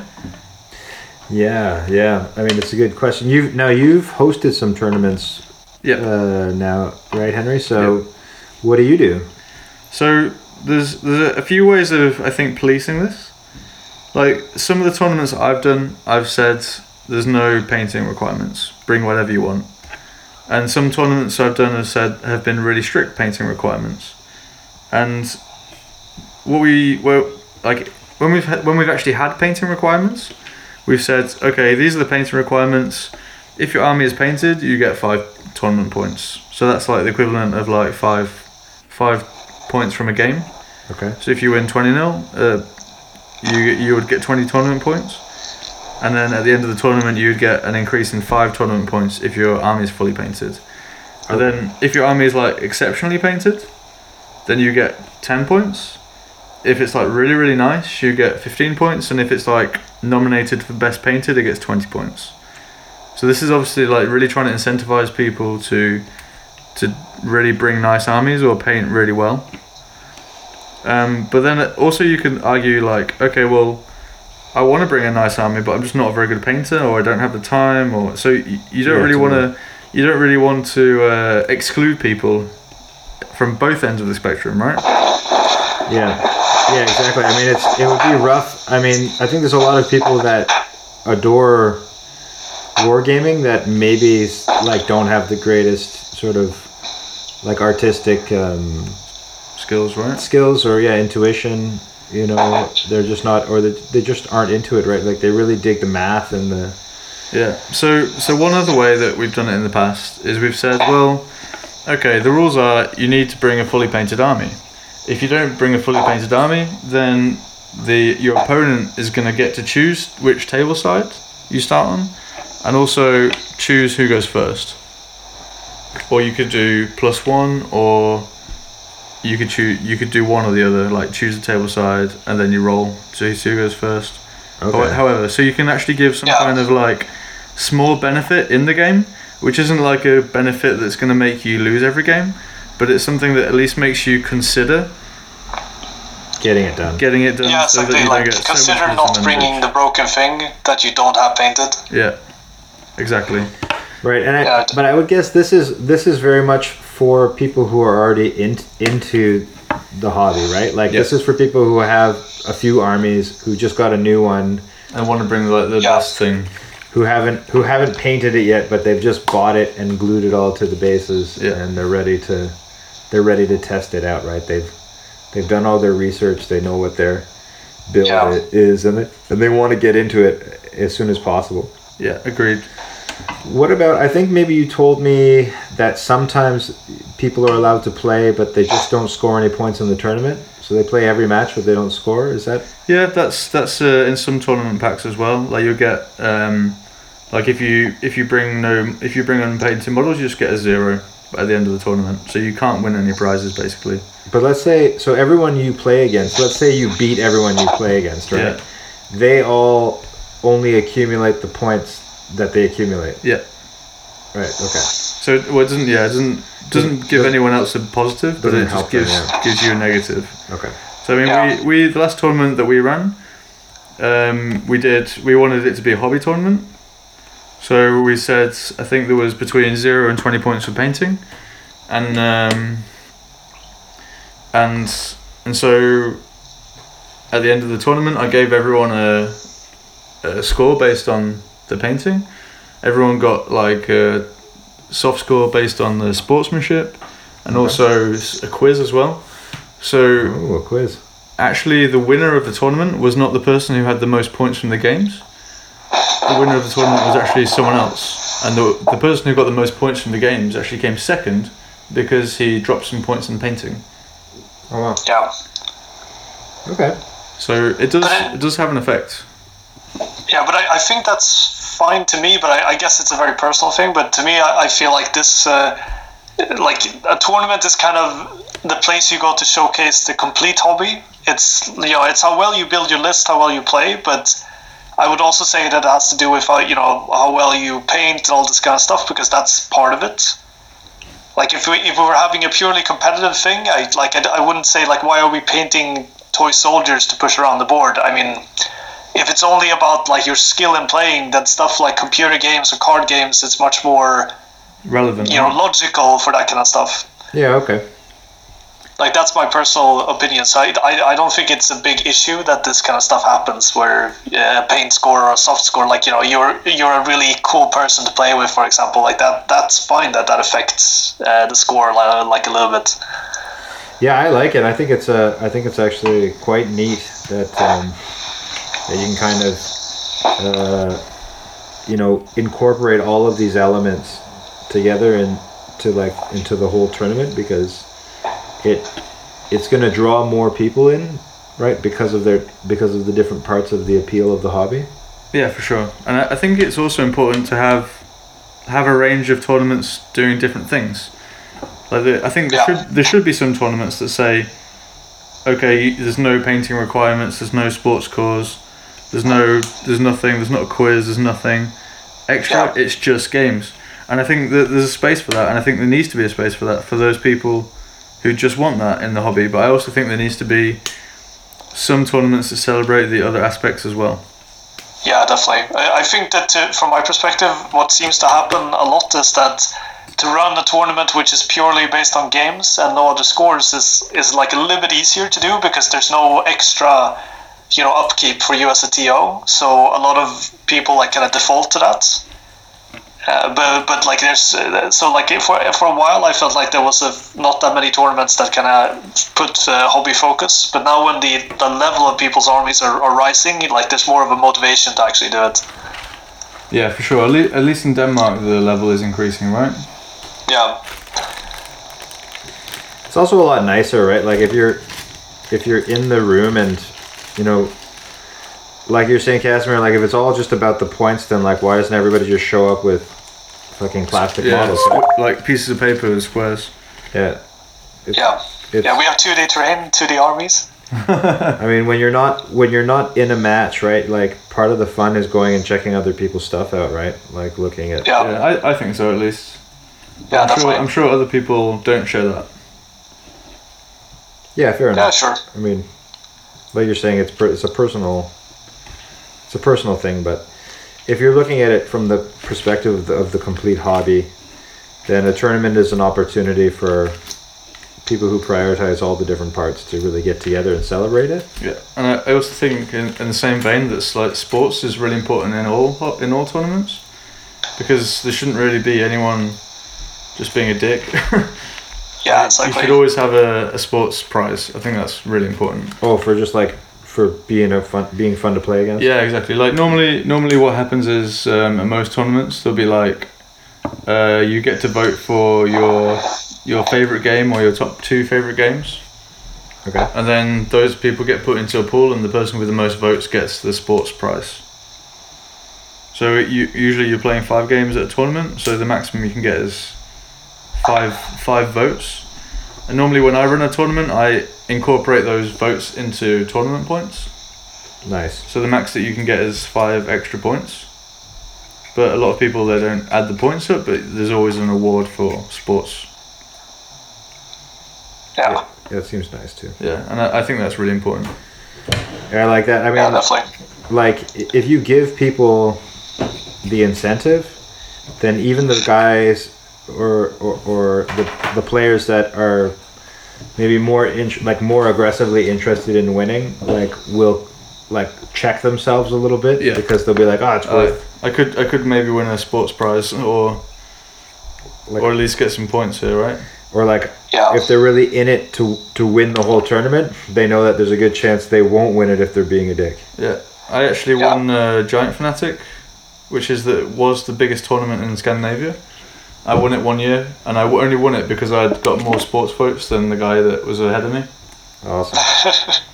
Yeah, yeah. I mean, it's a good question. You've now you've hosted some tournaments Yeah. uh, now, right, Henry? So, what do you do? So there's there's a few ways of I think policing this. Like some of the tournaments I've done, I've said there's no painting requirements. Bring whatever you want. And some tournaments I've done have said have been really strict painting requirements. And what we well like when we've when we've actually had painting requirements, we've said okay these are the painting requirements. If your army is painted, you get five tournament points. So that's like the equivalent of like five five points from a game. Okay. So if you win 20 0, uh, you, you would get 20 tournament points. And then at the end of the tournament, you'd get an increase in 5 tournament points if your army is fully painted. And then if your army is like exceptionally painted, then you get 10 points. If it's like really, really nice, you get 15 points. And if it's like nominated for best painted, it gets 20 points. So this is obviously like really trying to incentivize people to to really bring nice armies or paint really well. Um, but then also you can argue like, okay, well, I want to bring a nice army, but I'm just not a very good painter, or I don't have the time, or so you, you don't Yeah, really want to, you don't really want to uh, exclude people from both ends of the spectrum, right? Yeah. Yeah, exactly. I mean, it's it would be rough. I mean, I think there's a lot of people that adore wargaming that maybe like don't have the greatest sort of like artistic um, Skills, right? skills or yeah intuition you know they're just not or they, they just aren't into it right like they really dig the math and the Yeah. So so one other way that we've done it in the past is we've said, well, okay, the rules are you need to bring a fully painted army. If you don't bring a fully painted army, then the your opponent is going to get to choose which table side you start on, and also choose who goes first. Or you could do plus one, or you could choose. You could do one or the other. Like choose the table side, and then you roll to see who goes first. Okay. However, so you can actually give some Yeah. kind of like small benefit in the game, which isn't like a benefit that's going to make you lose every game, but it's something that at least makes you consider Getting it done. getting it done. Yeah, so that something you like don't get so consider not bringing the broken thing that you don't have painted. Yeah, exactly. Right, and I, Yeah, but I would guess this is this is very much for people who are already in, into the hobby, right? Like this is for people who have a few armies who just got a new one, I want to bring like the Yeah. best thing. who haven't who haven't painted it yet, but they've just bought it and glued it all to the bases, Yeah. and they're ready to they're ready to test it out, right? They've they've done all their research, they know what their build Yeah. is, and they, and they want to get into it as soon as possible. Yeah, agreed. What about? I think maybe you told me that sometimes people are allowed to play, but they just don't score any points in the tournament. So they play every match, but they don't score. Is that? Yeah, that's that's uh, in some tournament packs as well. Like you'll get um, like if you if you bring no if you bring unpainted models, you just get a zero at the end of the tournament. So you can't win any prizes basically. But let's say so everyone you play against. Let's say you beat everyone you play against, right? Yeah. They all only accumulate the points that they accumulate. Yeah. Right. Okay. So well, it doesn't yeah it doesn't doesn't give Doesn't- anyone else a positive, but doesn't it just help them, gives yeah. gives you a negative. Okay. So I mean, Yeah. we, we the last tournament that we ran, um, we did we wanted it to be a hobby tournament. So we said I think there was between zero and twenty points for painting, and um, and and so at the end of the tournament, I gave everyone a, a score based on the painting. Everyone got like a soft score based on the sportsmanship, and also a quiz as well. So Ooh, a quiz. actually the winner of the tournament was not the person who had the most points from the games. The winner of the tournament was actually someone else, and the, the person who got the most points from the games actually came second because he dropped some points in painting. Oh wow. Yeah. Okay. So it does it does have an effect. Yeah, but I, I think that's fine to me. But I, I guess it's a very personal thing. But to me, I, I feel like this, uh, like a tournament, is kind of the place you go to showcase the complete hobby. It's you know, it's how well you build your list, how well you play. But I would also say that it has to do with how you know how well you paint and all this kind of stuff because that's part of it. Like if we if we were having a purely competitive thing, I like I, I wouldn't say like why are we painting toy soldiers to push around the board. I mean, if it's only about like your skill in playing, then stuff like computer games or card games, it's much more Relevant. you know logical for that kind of stuff. Yeah. Okay. Like that's my personal opinion. So I, I, I don't think it's a big issue that this kind of stuff happens where uh, a paint score or a soft score, like you know, you're you're a really cool person to play with, for example, like that. That's fine that that affects uh, the score like, like a little bit. Yeah, I like it. I think it's uh, I think it's actually quite neat that um, that you can kind of uh, you know incorporate all of these elements together into like into the whole tournament because it it's going to draw more people in, right? Because of their because of the different parts of the appeal of the hobby. Yeah, for sure. And I, I think it's also important to have have a range of tournaments doing different things. Like the, I think there Yeah. should there should be some tournaments that say, okay, you- there's no painting requirements, there's no sports cores, there's no there's nothing, there's not a quiz, there's nothing extra. It's just games. And I think that there's a space for that, and I think there needs to be a space for that for those people who just want that in the hobby. But I also think there needs to be some tournaments that celebrate the other aspects as well. Yeah, definitely. I, I think that uh, from my perspective, what seems to happen a lot is that to run a tournament which is purely based on games and no other scores is, is like a little bit easier to do because there's no extra, you know, upkeep for you as a TO. So a lot of people like kind of default to that. Uh, but but like there's uh, so like for for a while I felt like there was a, not that many tournaments that kind of put uh, hobby focus. But now when the the level of people's armies are, are rising, like there's more of a motivation to actually do it. Yeah, for sure. At, le- at least in Denmark, the level is increasing, right? Yeah, It's also a lot nicer, right? Like if you're if you're in the room and you know, like you're saying, Casimir, like if it's all just about the points, then like why doesn't everybody just show up with fucking plastic Yeah, models? squ- like pieces of paper and squares. Yeah. It's, Yeah. It's, Yeah, we have two day terrain, 2D armies. I mean, when you're not when you're not in a match, right? Like part of the fun is going and checking other people's stuff out, right? Like looking at. Yeah, Yeah, yeah, I, I think so at least. I'm that's sure, right. I'm sure other people don't share that. Yeah, fair enough. Yeah, enough. sure. I mean, like you're saying, it's per, it's a personal, it's a personal thing. But if you're looking at it from the perspective of the, of the complete hobby, then a tournament is an opportunity for people who prioritize all the different parts to really get together and celebrate it. Yeah, and I, I also think in, in the same vein that like sports is really important in all in all tournaments because there shouldn't really be anyone just being a dick. Yeah, exactly. you exactly. should always have a, a sports prize. I think that's really important. Oh, for just like for being a fun, being fun to play against. Yeah, exactly. Like normally, normally what happens is um, at most tournaments there'll be like uh, you get to vote for your your favorite game or your top two favorite games, Okay. and then those people get put into a pool, and the person with the most votes gets the sports prize. So you usually you're playing five games at a tournament, so the maximum you can get is five five votes. And normally when I run a tournament, I incorporate those votes into tournament points. Nice. So the max that you can get is five extra points. But a lot of people they don't add the points up, but there's always an award for sports. yeah. Yeah, that seems nice too. Yeah, and I, I think that's really important. Yeah, I like that. I mean, yeah, definitely. like if you give people the incentive, then even the guys or or, or the, the players that are maybe more int- like more aggressively interested in winning, like will like check themselves a little bit Yeah. because they'll be like, oh, it's Uh, worth I could I could maybe win a sports prize or like, or at least get some points here, right? or like Yeah. if they're really in it to to win the whole tournament, they know that there's a good chance they won't win it if they're being a dick. Yeah, I actually Yeah. won uh, Giant Fanatic, which is the was the biggest tournament in Scandinavia. I won it one year, and I only won it because I'd got more sports votes than the guy that was ahead of me. Awesome.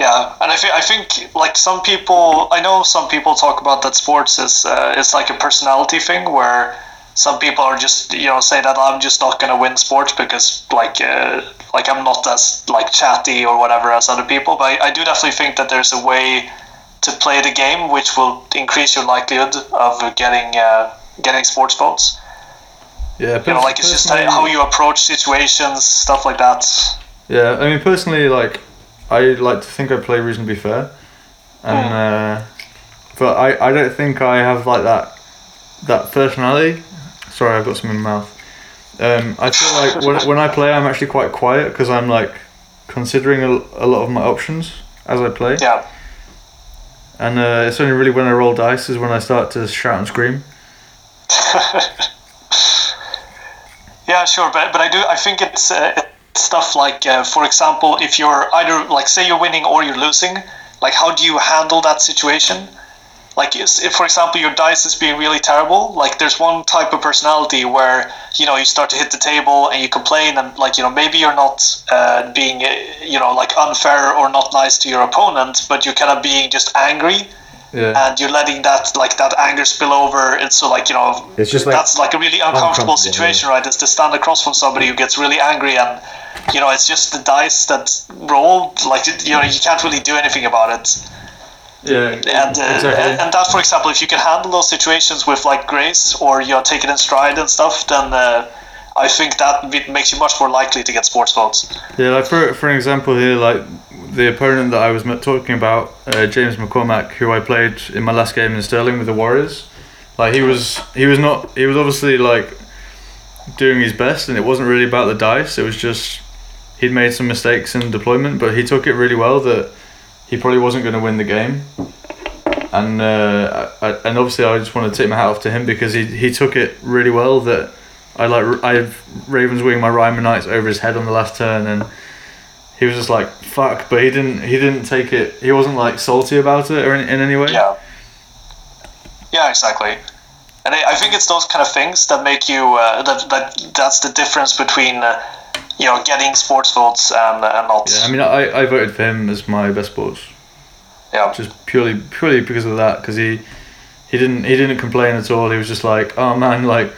Yeah, and I think I think like some people, I know some people talk about that sports is uh, is like a personality thing where some people are just you know say that I'm just not gonna win sports because like uh, like I'm not as like chatty or whatever as other people. But I, I do definitely think that there's a way to play the game which will increase your likelihood of getting uh, getting sports votes. Yeah, You know, like it's just how you approach situations, stuff like that. Yeah, I mean personally, like I like to think I play reasonably fair, and uh, but I, I don't think I have like that that personality. Sorry, I've got some in my mouth. Um, I feel like when, when I play, I'm actually quite quiet because I'm like considering a, a lot of my options as I play, Yeah. and uh, it's only really when I roll dice is when I start to shout and scream. Yeah, sure, but but I do I think it's uh, stuff like uh, for example, if you're either like say you're winning or you're losing, like how do you handle that situation? Like if for example your dice is being really terrible, like there's one type of personality where you know you start to hit the table and you complain and like you know maybe you're not uh, being uh, you know like unfair or not nice to your opponent, but you're kind of being just angry Yeah, and you're letting that like that anger spill over. and so like you know It's just like that's like a really uncomfortable situation, right? Is to stand across from somebody who gets really angry and you know it's just the dice that rolled Like you know you can't really do anything about it. yeah, And uh, exactly. and, and that, for example, if you can handle those situations with like grace or you know take it in stride and stuff, then. Uh, I think that makes you much more likely to get sports votes. Yeah, like for for an example here, like the opponent that I was talking about, uh, James McCormack, who I played in my last game in Stirling with the Warriors, like he was he was not he was obviously like doing his best, and it wasn't really about the dice. It was just he'd made some mistakes in deployment, but he took it really well. That he probably wasn't going to win the game, and uh, I, and obviously I just want to take my hat off to him because he he took it really well. That I like I Ravens wing my Ryman Knights over his head on the last turn, and he was just like fuck, but he didn't he didn't take it. He wasn't like salty about it or in, in any way. Yeah. Yeah, exactly. And I I think it's those kind of things that make you uh, that that that's the difference between uh, you know getting sports votes and and not. Yeah, I mean, I, I voted for him as my best sports. Yeah. just purely purely because of that because he he didn't he didn't complain at all he was just like oh man like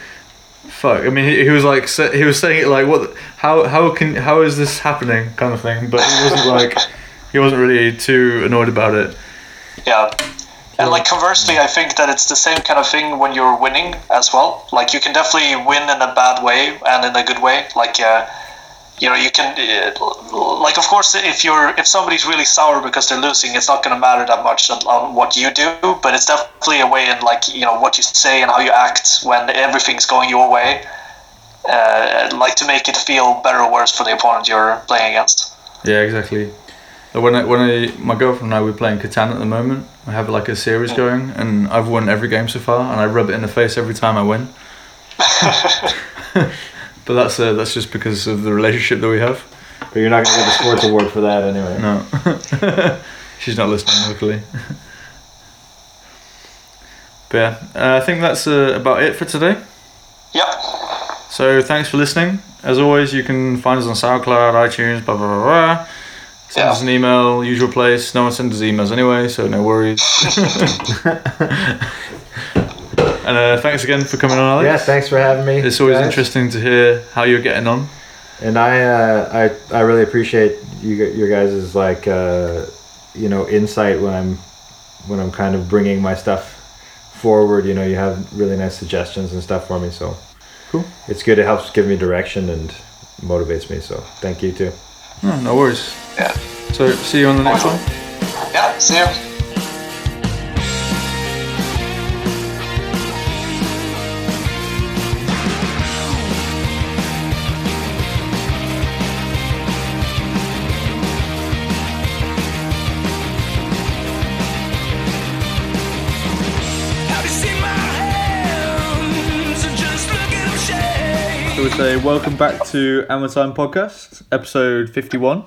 fuck i mean he, he was like he was saying it like what how how can how is this happening kind of thing but he wasn't like he wasn't really too annoyed about it Yeah. And like conversely, I think that it's the same kind of thing when you're winning as well. Like you can definitely win in a bad way and in a good way. Like uh, you know, you can uh, like of course if you're if somebody's really sour because they're losing, it's not going to matter that much on, on what you do. But it's definitely a way in like you know what you say and how you act when everything's going your way. Uh, like to make it feel better or worse for the opponent you're playing against. yeah exactly when I, when I my girlfriend and I we're playing Catan at the moment I have like a series going and I've won every game so far and I rub it in the face every time I win but that's uh, that's just because of the relationship that we have But you're not gonna get the sports award for that anyway. No. She's not listening, luckily. but yeah, uh, I think that's uh, about it for today. Yep. So thanks for listening. As always, you can find us on SoundCloud, iTunes, blah, blah, blah, blah. Send Yeah. us an email, usual place. No one sends us emails anyway, so no worries. and uh, thanks again for coming on, Alex. Yeah, thanks for having me. It's always guys. interesting to hear how you're getting on. And I, uh, I, I really appreciate you, your guys' like, uh, you know, insight when I'm, when I'm kind of bringing my stuff forward. You know, you have really nice suggestions and stuff for me. So, Cool. It's good. It helps give me direction and motivates me. So, thank you too. No, no worries. Yeah. So see you on the next one. Yeah. See you So welcome back to Time Podcast, episode fifty-one.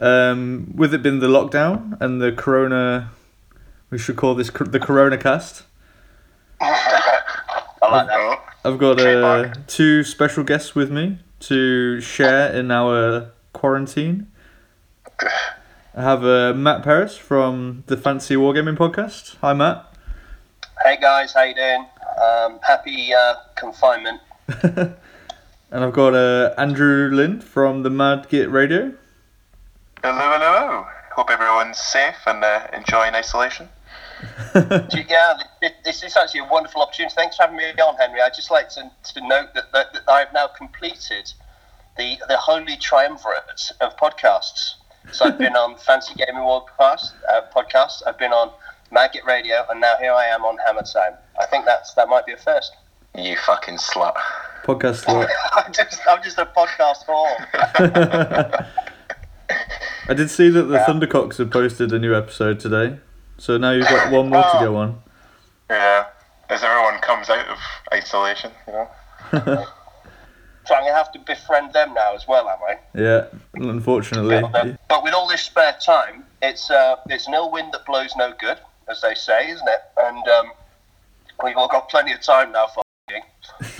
Um, with it being the lockdown and the Corona, we should call this the Corona Cast. I like that. I've got uh, two special guests with me to share in our quarantine. I have uh, Matt Paris from the Fancy Wargaming Podcast. Hi, Matt. Hey guys, how you doing? Um, happy uh, confinement. and I've got uh, Andrew Lind from the Mad Git Radio. Hello, hello, hello. Hope everyone's safe and uh, enjoying isolation. Do Yeah, this is actually a wonderful opportunity. Thanks for having me on, Henry. I'd just like to, to note that, that, that I've now completed the the holy triumvirate of podcasts. So I've been on Fancy Gaming World Pass, uh, podcast. I've been on Mad Git Radio, and now here I am on Hammer Time. I think that's that might be a first. You fucking slut. Podcast. What? I'm just I'm just a podcast whore. I did see that the Thundercocks have posted a new episode today, so now you've got one more to go on. Yeah. As everyone comes out of isolation, you know. So I'm gonna have to befriend them now as well, am I? Yeah, unfortunately. But, but with all this spare time, it's uh, it's no wind that blows no good, as they say, isn't it? And um, we've all got plenty of time now for.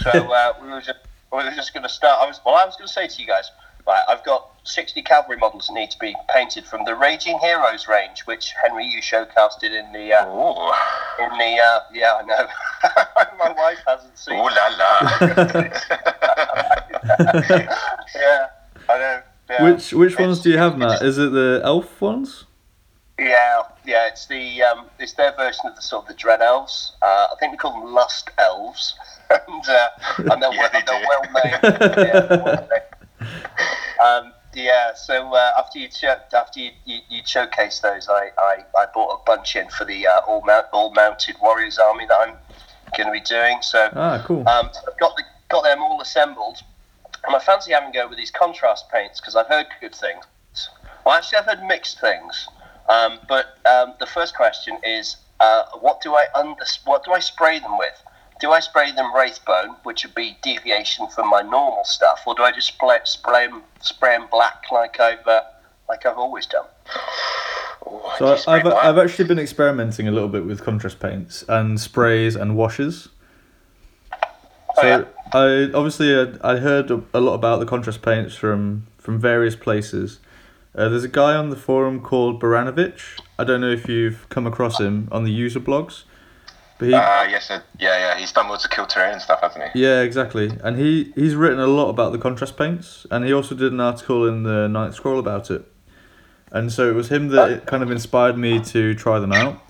So uh, we were just we were just going to start. I was well, I was going to say to you guys, right? I've got 60 cavalry models that need to be painted from the Raging Heroes range, which Henry you showcasted in the uh, Ooh. in the uh, yeah, I know. My wife hasn't seen. Ooh la la. Yeah, I know. Yeah. Which which ones do you have, Matt? Is it the elf ones? Yeah, yeah, it's the um, it's their version of the sort of the dread elves. Uh, I think we call them lust elves, and uh, and they're, Yeah, they they're well named. yeah, they're well named. um, yeah, so uh, after you cho- after you, you, you showcase those, I, I, I bought a bunch in for the uh, all mount all mounted warriors army that I'm going to be doing. So Ah, cool. um, I've got the, got them all assembled, and I fancy having a go with these contrast paints because I've heard good things. Well, actually, I've heard mixed things. Um, but um, the first question is, uh, what do I under what do I spray them with? Do I spray them Wraithbone, which would be deviation from my normal stuff, or do I just spray, spray them spray 'em black like I've uh, like I've always done? Ooh, So do I, spray I've black? I've actually been experimenting a little bit with contrast paints and sprays and washes. Oh, So yeah. I obviously uh, I heard a, a lot about the contrast paints from from various places, Uh, there's a guy on the forum called Baranovich. I don't know if you've come across him on the user blogs, but he, Ah, yes, uh, yeah, yeah. He's done loads of cool terrain and stuff, hasn't he? yeah, exactly. And he he's written a lot about the contrast paints, and he also did an article in the Ninth Scroll about it. And so it was him that kind of inspired me to try them out.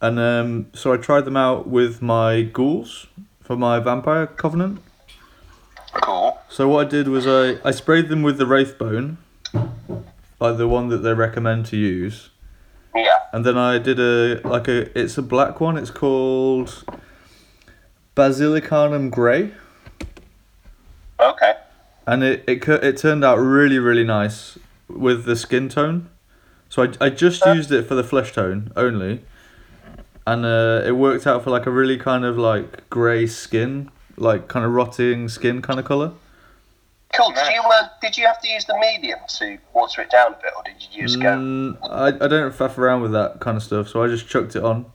And um, so I tried them out with my ghouls for my vampire covenant. Cool. So what I did was I, I sprayed them with the Wraithbone, like the one that they recommend to use, Yeah. and then I did a like a it's a black one. It's called Basilicanum Grey, Okay. and it it it turned out really really nice with the skin tone. So I, I just used it for the flesh tone only, and uh, it worked out for like a really kind of like grey skin, like kind of rotting skin kind of color. Cool. Did you uh, did you have to use the medium to water it down a bit, or did you just go? Mm, I, I don't faff around with that kind of stuff, so I just chucked it on.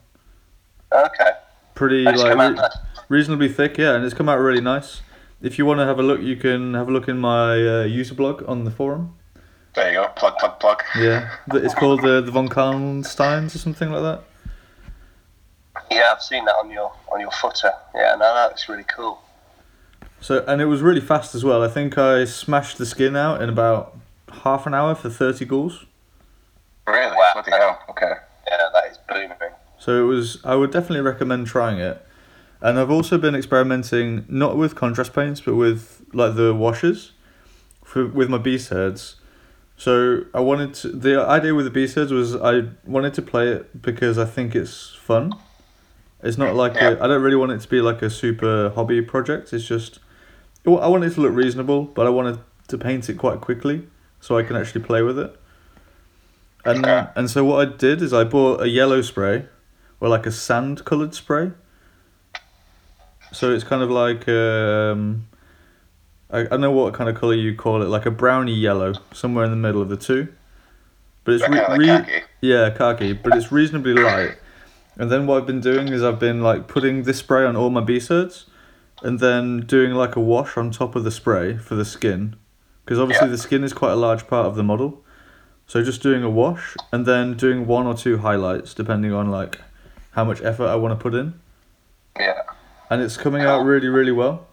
Okay. Pretty That's like re- reasonably thick, yeah, and it's come out really nice. If you want to have a look, you can have a look in my uh, user blog on the forum. There you go. Plug, plug, plug. Yeah, it's called uh, the Von Karnsteins or something like that. Yeah, I've seen that on your on your footer. Yeah, no, that looks really cool. So and it was really fast as well. I think I smashed the skin out in about half an hour for thirty ghouls. Really? Wow. Bloody hell. Okay. Yeah, that is booming. So it was. I would definitely recommend trying it. And I've also been experimenting not with contrast paints, but with like the washes, for with my beast herds. So I wanted to. The idea with the beast herds was I wanted to play it because I think it's fun. It's not like Yeah. a, I don't really want it to be like a super hobby project. It's just well, I want it to look reasonable, but I wanted to paint it quite quickly so I can actually play with it. And and so what I did is I bought a yellow spray, or like a sand colored spray. So it's kind of like um, I I don't know what kind of color you call it, like a browny yellow, somewhere in the middle of the two. But it's re- re- khaki. yeah khaki, but it's reasonably light. And then what I've been doing is I've been like putting this spray on all my beast herds, and then doing like a wash on top of the spray for the skin, because obviously Yeah. the skin is quite a large part of the model. So just doing a wash and then doing one or two highlights depending on like how much effort I want to put in, Yeah. and it's coming out really really well,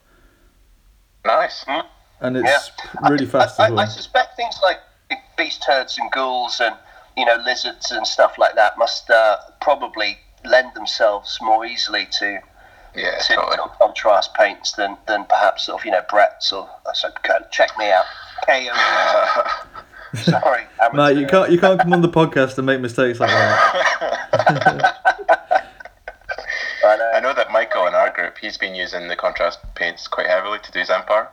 Nice. and it's really fast I, as I, I suspect things like beast herds and ghouls and you know lizards and stuff like that must uh, probably lend themselves more easily to Yeah, to totally. sort contrast paints than, than perhaps sort of you know Brett's or I said check me out KO. Sorry, Mate, you can't you can't come on the podcast and make mistakes like that. I know. Uh, I know that Michael in our group, he's been using the contrast paints quite heavily to do his Empire.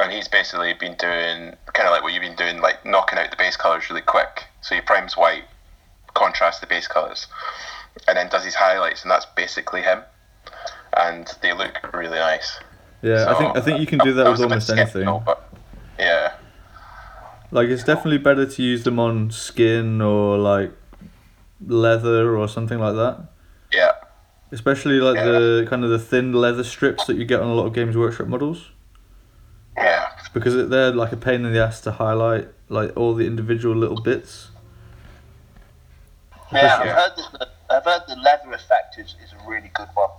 And he's basically been doing kind of like what you've been doing, like knocking out the base colours really quick. So he primes white, contrasts the base colours, and then does his highlights, and that's basically him. And they look really nice. Yeah, I think I think you can do that I with almost anything. yeah, Like it's definitely better to use them on skin or like leather or something like that. yeah, Especially like Yeah. the kind of the thin leather strips that you get on a lot of Games Workshop models, yeah. because they're like a pain in the ass to highlight like all the individual little bits. Yeah, I've heard the, I've heard the leather effect is, is a really good one.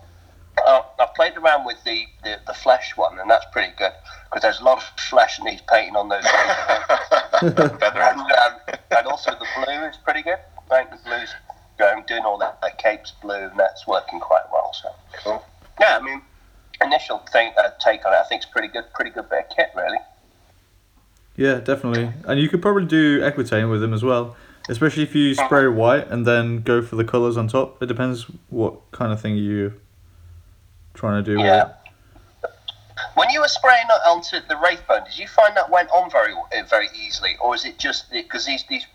Uh, I've played around with the, the, the flesh one, and that's pretty good because there's a lot of flesh that needs painting on those. Feather and, um, and also the blue is pretty good. I think the blue's going doing all that, that capes blue, and that's working quite well. So Cool. yeah, I mean, initial thing, uh, take on it, I think is pretty good. Pretty good bit of kit, really. Yeah, definitely. And you could probably do Equitaine with them as well, especially if you spray white and then go for the colours on top. It depends what kind of thing you're trying to do Yeah. it. When you were spraying it onto the Wraithbone, did you find that went on very uh, very easily, or is it just because these these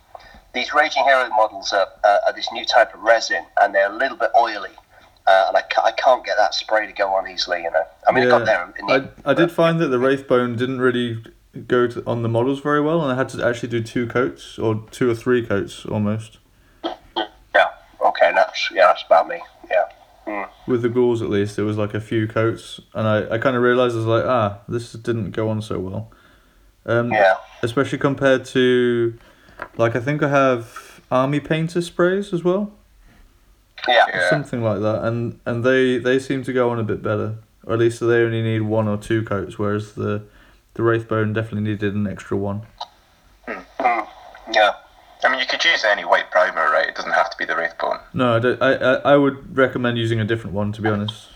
these Raging Hero models are, uh, are this new type of resin and they're a little bit oily, uh, and I, ca- I can't get that spray to go on easily. You know, I mean, it got there. In the, I, I did find that the Wraithbone didn't really go to, on the models very well, and I had to actually do two coats or two or three coats almost Yeah. Okay. That's yeah. That's about me. Yeah. with the ghouls. At least it was like a few coats, and I, I kind of realized I was like, ah, this didn't go on so well. Um, Yeah. especially compared to like I think I have army painter sprays as well, Yeah. Yeah. something like that, and and they they seem to go on a bit better, or at least they only need one or two coats, whereas the the Wraithbone definitely needed an extra one. Mm, yeah. I mean, you could use any white primer, right? It doesn't have to be the Wraithbone. No, I, I I would recommend using a different one to be honest.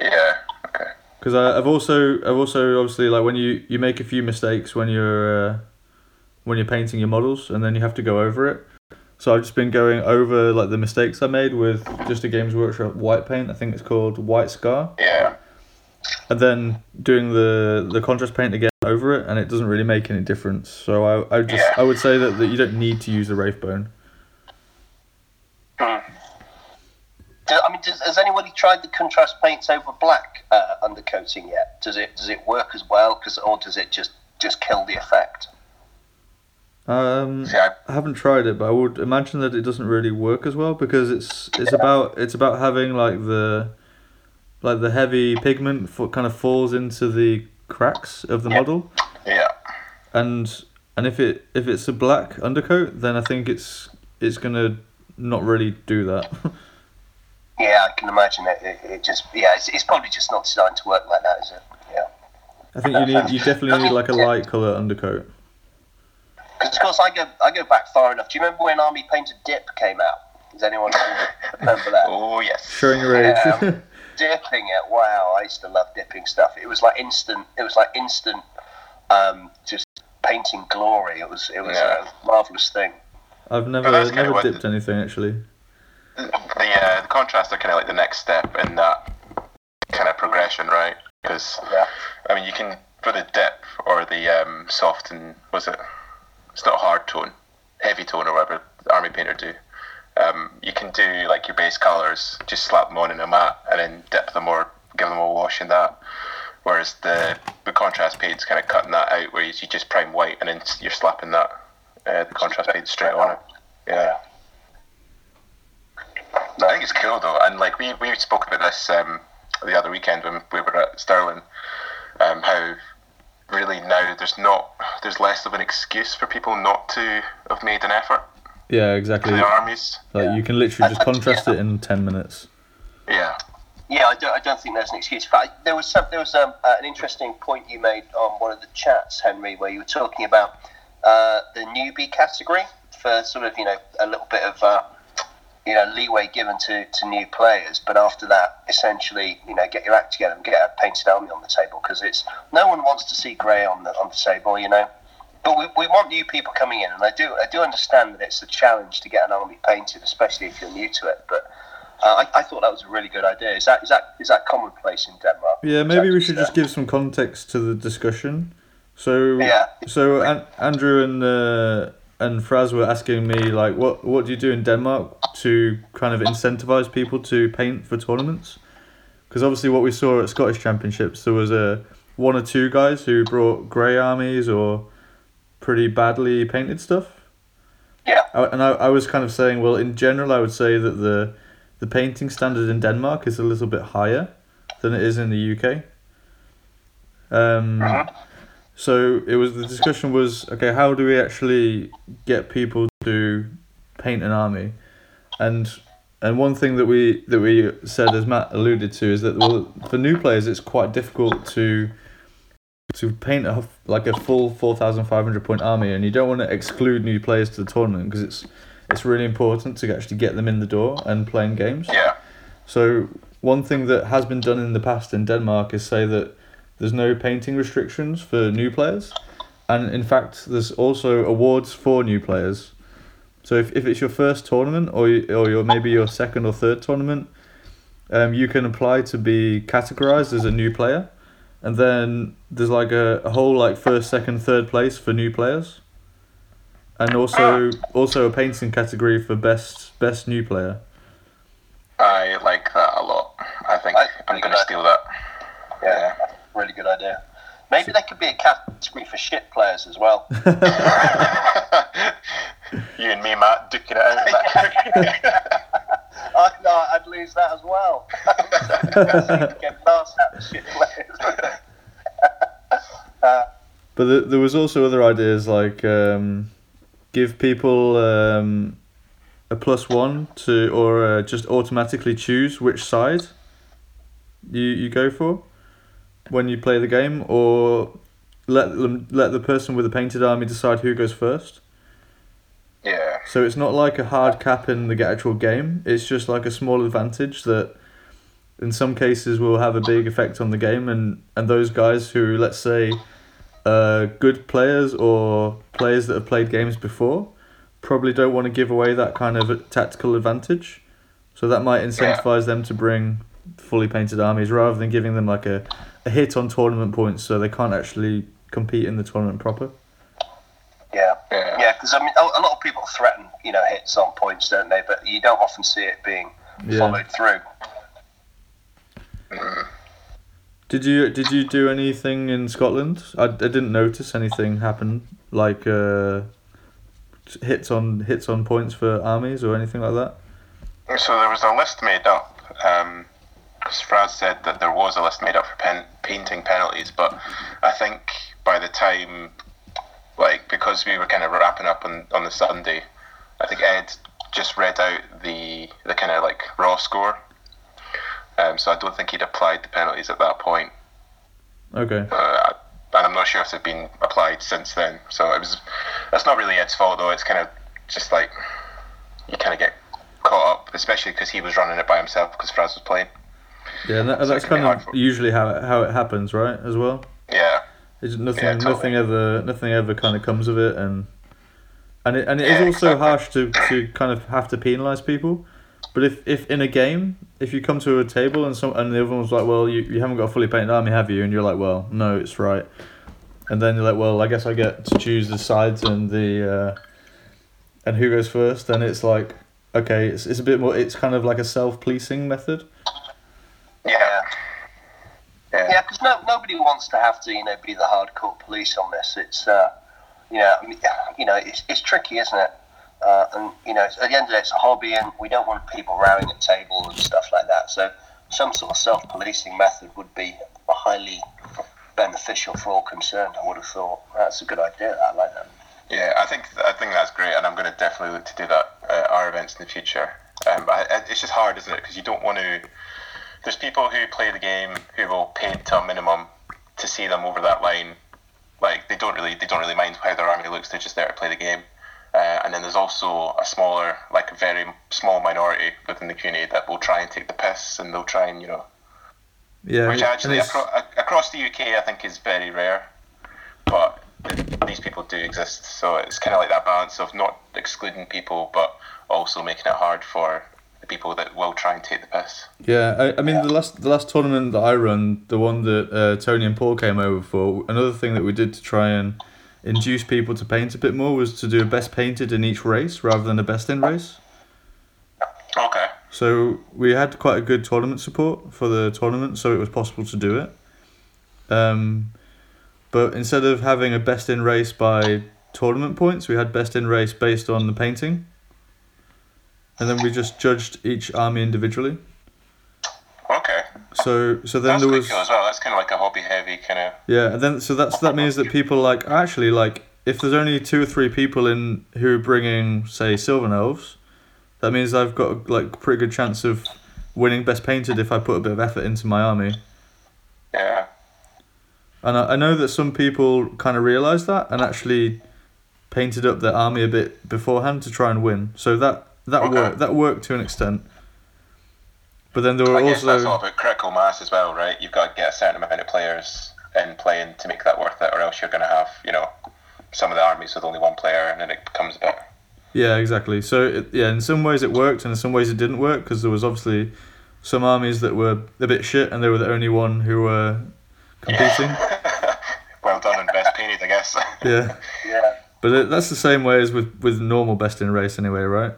Yeah. Okay. Because I've also I've also obviously like when you you make a few mistakes when you're uh, when you're painting your models and then you have to go over it. So I've just been going over like the mistakes I made with just a Games Workshop white paint. I think it's called White Scar, Yeah. And then doing the the contrast paint again over it, and it doesn't really make any difference. So I I just Yeah. I would say that, that you don't need to use the Wraithbone. Do, I mean, does, has anybody tried the contrast paints over black uh, undercoating yet? Does it does it work as well? Cause, or does it just just kill the effect? Um, See, I, I haven't tried it, but I would imagine that it doesn't really work as well because it's it's about it's about having like the like the heavy pigment for, kind of falls into the cracks of the Yeah. model, yeah. and and if it if it's a black undercoat, then I think it's it's gonna not really do that. Yeah, I can imagine it. It, it just yeah, it's, it's probably just not designed to work like that, is it? Yeah. I think you need you definitely need like a light color undercoat. Because of course I go I go back far enough. Do you remember when Army Painter Dip came out? Does anyone remember that? Oh yes. Showing your age. Yeah. Um, dipping it. Wow, I used to love dipping stuff. It was like instant. It was like instant, um, just painting glory. It was it was Yeah. a marvelous thing. I've never that's kinda never dipped the- anything actually. The uh, the contrasts are kind of like the next step in that kind of progression, right? Because Yeah. I mean, you can for the dip or the um, soft and was it? It's not hard tone, heavy tone or whatever the army painter do. Um, you can do like your base colors, just slap them on in a mat and then dip them or give them a wash in that. Whereas the the contrast paint's kind of cutting that out, where you just prime white and then you're slapping that uh, the contrast paint straight on it. Yeah. I think it's cool though, and like we we spoke about this um, the other weekend when we were at Stirling, um, how really now there's not there's less of an excuse for people not to have made an effort Yeah, for exactly. the armies. Like you can literally just contrast it in ten minutes. Yeah, Yeah, I don't, I don't think there's an excuse. Fact, there was some, there was um, uh, an interesting point you made on one of the chats, Henry, where you were talking about uh, the newbie category for sort of you know a little bit of uh, you know leeway given to, to new players, but after that, essentially, you know, get your act together and get a painted army on the table because it's no one wants to see grey on the on the table, you know. But we, we want new people coming in, and I do I do understand that it's a challenge to get an army painted, especially if you're new to it. But uh, I, I thought that was a really good idea. Is that is that is that commonplace in Denmark? Yeah, maybe we should uh, just give some context to the discussion. So, Yeah. so An- Andrew and uh, and Fraz were asking me like, what what do you do in Denmark to kind of incentivize people to paint for tournaments? Because obviously, what we saw at Scottish Championships, there was a one or two guys who brought grey armies or pretty badly painted stuff. Yeah. I- and I, I was kind of saying, well, in general, I would say that the the painting standard in Denmark is a little bit higher than it is in the UK. Um, So it was the discussion was okay. How do we actually get people to paint an army? And and one thing that we that we said, as Matt alluded to, is that well, for new players, it's quite difficult to to paint a like a full four thousand five hundred point army, and you don't want to exclude new players to the tournament because it's it's really important to actually get them in the door and playing games. yeah, So one thing that has been done in the past in Denmark is say that there's no painting restrictions for new players, and in fact there's also awards for new players. So if, if it's your first tournament or or your maybe your second or third tournament, um, you can apply to be categorized as a new player, and then there's like a, a whole like first, second, third place for new players, and also ah. also a painting category for best best new player. I like that a lot. I think I- I'm going to steal that. Yeah, really good idea. Maybe there could be a category for shit players as well. you and me, Matt, duking it out. I know I'd lose that as well. Get last at the shit players. But the, there was also other ideas like um, give people um, a plus one to, or uh, just automatically choose which side you you go for when you play the game, or let them let the person with the painted army decide who goes first. Yeah. So it's not like a hard cap in the actual game. It's just like a small advantage that, in some cases, will have a big effect on the game. And and those guys who, let's say, uh, good players or players that have played games before, probably don't want to give away that kind of tactical advantage. So that might incentivize them to bring fully painted armies rather than giving them like a, a hit on tournament points, so they can't actually compete in the tournament proper. Yeah, Yeah. yeah, because I mean, a, a lot of people threaten, you know, hits on points, don't they? But you don't often see it being Yeah. followed through. Did you did you do anything in Scotland? I, I didn't notice anything happen like uh, hits on hits on points for armies or anything like that. So there was a list made up. Um, 'cause Fraz said that there was a list made up for pen- painting penalties, but I think by the time, like, because we were kind of wrapping up on, on the Sunday, I think Ed just read out the the kind of like raw score. Um, so I don't think he'd applied the penalties at that point. Okay. Uh, and I'm not sure if they've been applied since then. So it was. It's not really Ed's fault though. It's kind of just like you kind of get caught up, especially because he was running it by himself because Fraz was playing. Yeah, and that, that's kind of usually how it, how it happens, right? As well. Yeah, It's nothing Yeah, totally. nothing ever nothing ever kind of comes of it, and and it and it is Yeah, also exactly. harsh to, to kind of have to penalise people. But if, if in a game, if you come to a table and some and the other one's like, well, you, you haven't got a fully painted army, have you? And you're like, well, no, it's right. And then you're like, well, I guess I get to choose the sides and the uh, and who goes first. And it's like, okay, it's, it's a bit more. It's kind of like a self policing method. Yeah, yeah. Yeah, because no, nobody wants to have to, you know, be the hardcore police on this. It's, uh, you know, I mean, you know, it's, it's tricky, isn't it? Uh, and you know, at the end of the day, it's a hobby, and we don't want people rowing at tables and stuff like that. So, some sort of self-policing method would be highly beneficial for all concerned. I would have thought that's a good idea. I like that. Yeah, I think I think that's great, and I'm going to definitely look to do that at our events in the future. Um, I- it's just hard, isn't it? Because you don't want to. There's people who play the game who will pay to a minimum to see them over that line. Like they don't really they don't really mind how their army looks. They're just there to play the game. Uh, and then there's also a smaller, like a very small minority within the community that will try and take the piss, and they'll try and you know Yeah, which actually acro- across the UK I think is very rare, but these people do exist. So it's kind of like that balance of not excluding people, but also making it hard for the people that will try and take the piss. Yeah, I, I mean the last the last tournament that I run, the one that uh, Tony and Paul came over for. Another thing that we did to try and induce people to paint a bit more was to do a best painted in each race rather than a best in race. Okay. So we had quite a good tournament support for the tournament, so it was possible to do it. Um, but instead of having a best in race by tournament points, we had best in race based on the painting. And then we just judged each army individually. Okay. So so then That's there was cool as well. That's kind of like a hobby heavy kind of. yeah, and then so that's that means that people like actually like if there's only two or three people in who are bringing say Sylvan Elves, that means I've got like pretty good chance of winning best painted if I put a bit of effort into my army. Yeah. And I, I know that some people kind of realise that and actually painted up their army a bit beforehand to try and win. So that that Okay. worked that worked to an extent. But then there were I guess that's all also about critical mass as well, right? You've got to get a certain amount of players in playing to make that worth it, or else you're going to have, you know, some of the armies with only one player, and then it becomes a bit. yeah exactly. So it, yeah, in some ways it worked and in some ways it didn't work because there was obviously some armies that were a bit shit and they were the only one who were competing. well done and best painted, I guess. yeah. Yeah. But it, that's the same way as with, with normal best in race anyway, right?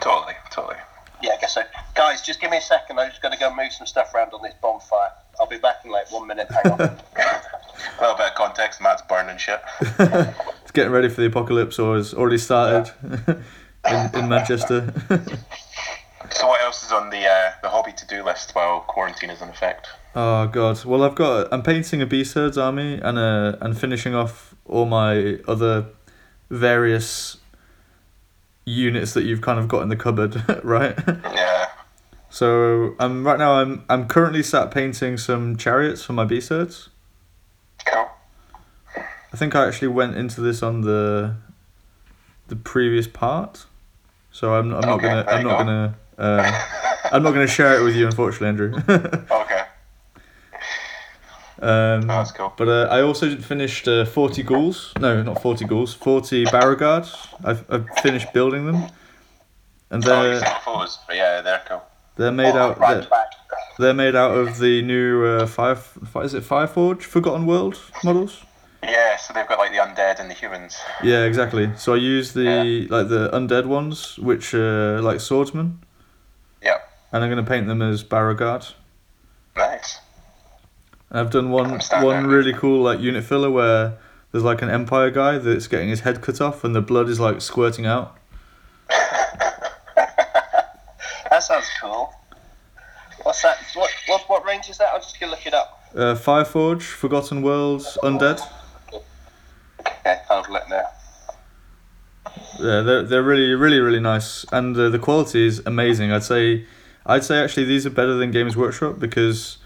Totally, totally. Yeah, I guess so. Guys, just give me a second. I'm just going to go move some stuff around on this bonfire. I'll be back in like one minute. Hang on. A little bit of context, Matt's burning shit. It's getting ready for the apocalypse or has already started in, in Manchester. So what else is on the uh, the hobby to do list while quarantine is in effect? oh god. Well, I've got I'm painting a beast herds army and uh and finishing off all my other various units that you've kind of got in the cupboard, right? Yeah. So um, right now I'm I'm currently sat painting some chariots for my beast herds. Cool. I think I actually went into this on the the previous part, so I'm I'm not gonna I'm not go. gonna uh, I'm not gonna share it with you unfortunately, Andrew. Um, Oh, that's cool. But uh, I also finished uh, forty ghouls. No, not forty ghouls. Forty Barrowguard. I've I've finished building them, and Oh, they're but yeah, they're cool. they're made out right they're, they're made out of the new uh, five is it Fireforge Forgotten World models. Yeah, so they've got like the undead and the humans. Yeah, exactly. So I use the like the undead ones, which are like swordsmen, Yeah. and I'm gonna paint them as Barrowguard. Nice. I've done one one really cool like unit filler where there's like an Empire guy that's getting his head cut off and the blood is like squirting out. That sounds cool. What's that? What, what what range is that? I'm just gonna look it up. Uh, Fireforge, Forgotten Worlds, Undead. Okay, I'll look now. Yeah, they're they're really really really nice, and uh, the quality is amazing. I'd say, I'd say actually these are better than Games Workshop because,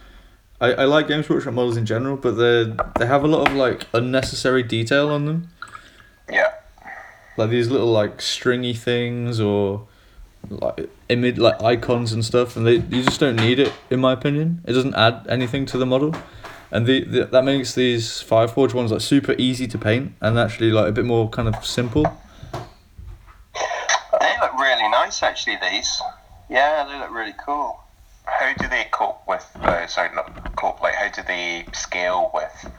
I, I like Games Workshop models in general, but they they have a lot of like unnecessary detail on them, Yeah. like these little like stringy things or like image like icons and stuff, and they you just don't need it in my opinion. It doesn't add anything to the model. And the, the that makes these Fireforge ones like super easy to paint and actually like a bit more kind of simple. They look really nice, actually. These. Yeah, they look really cool. How do they cope with? Uh, sorry, not cope. Like, how do they scale with?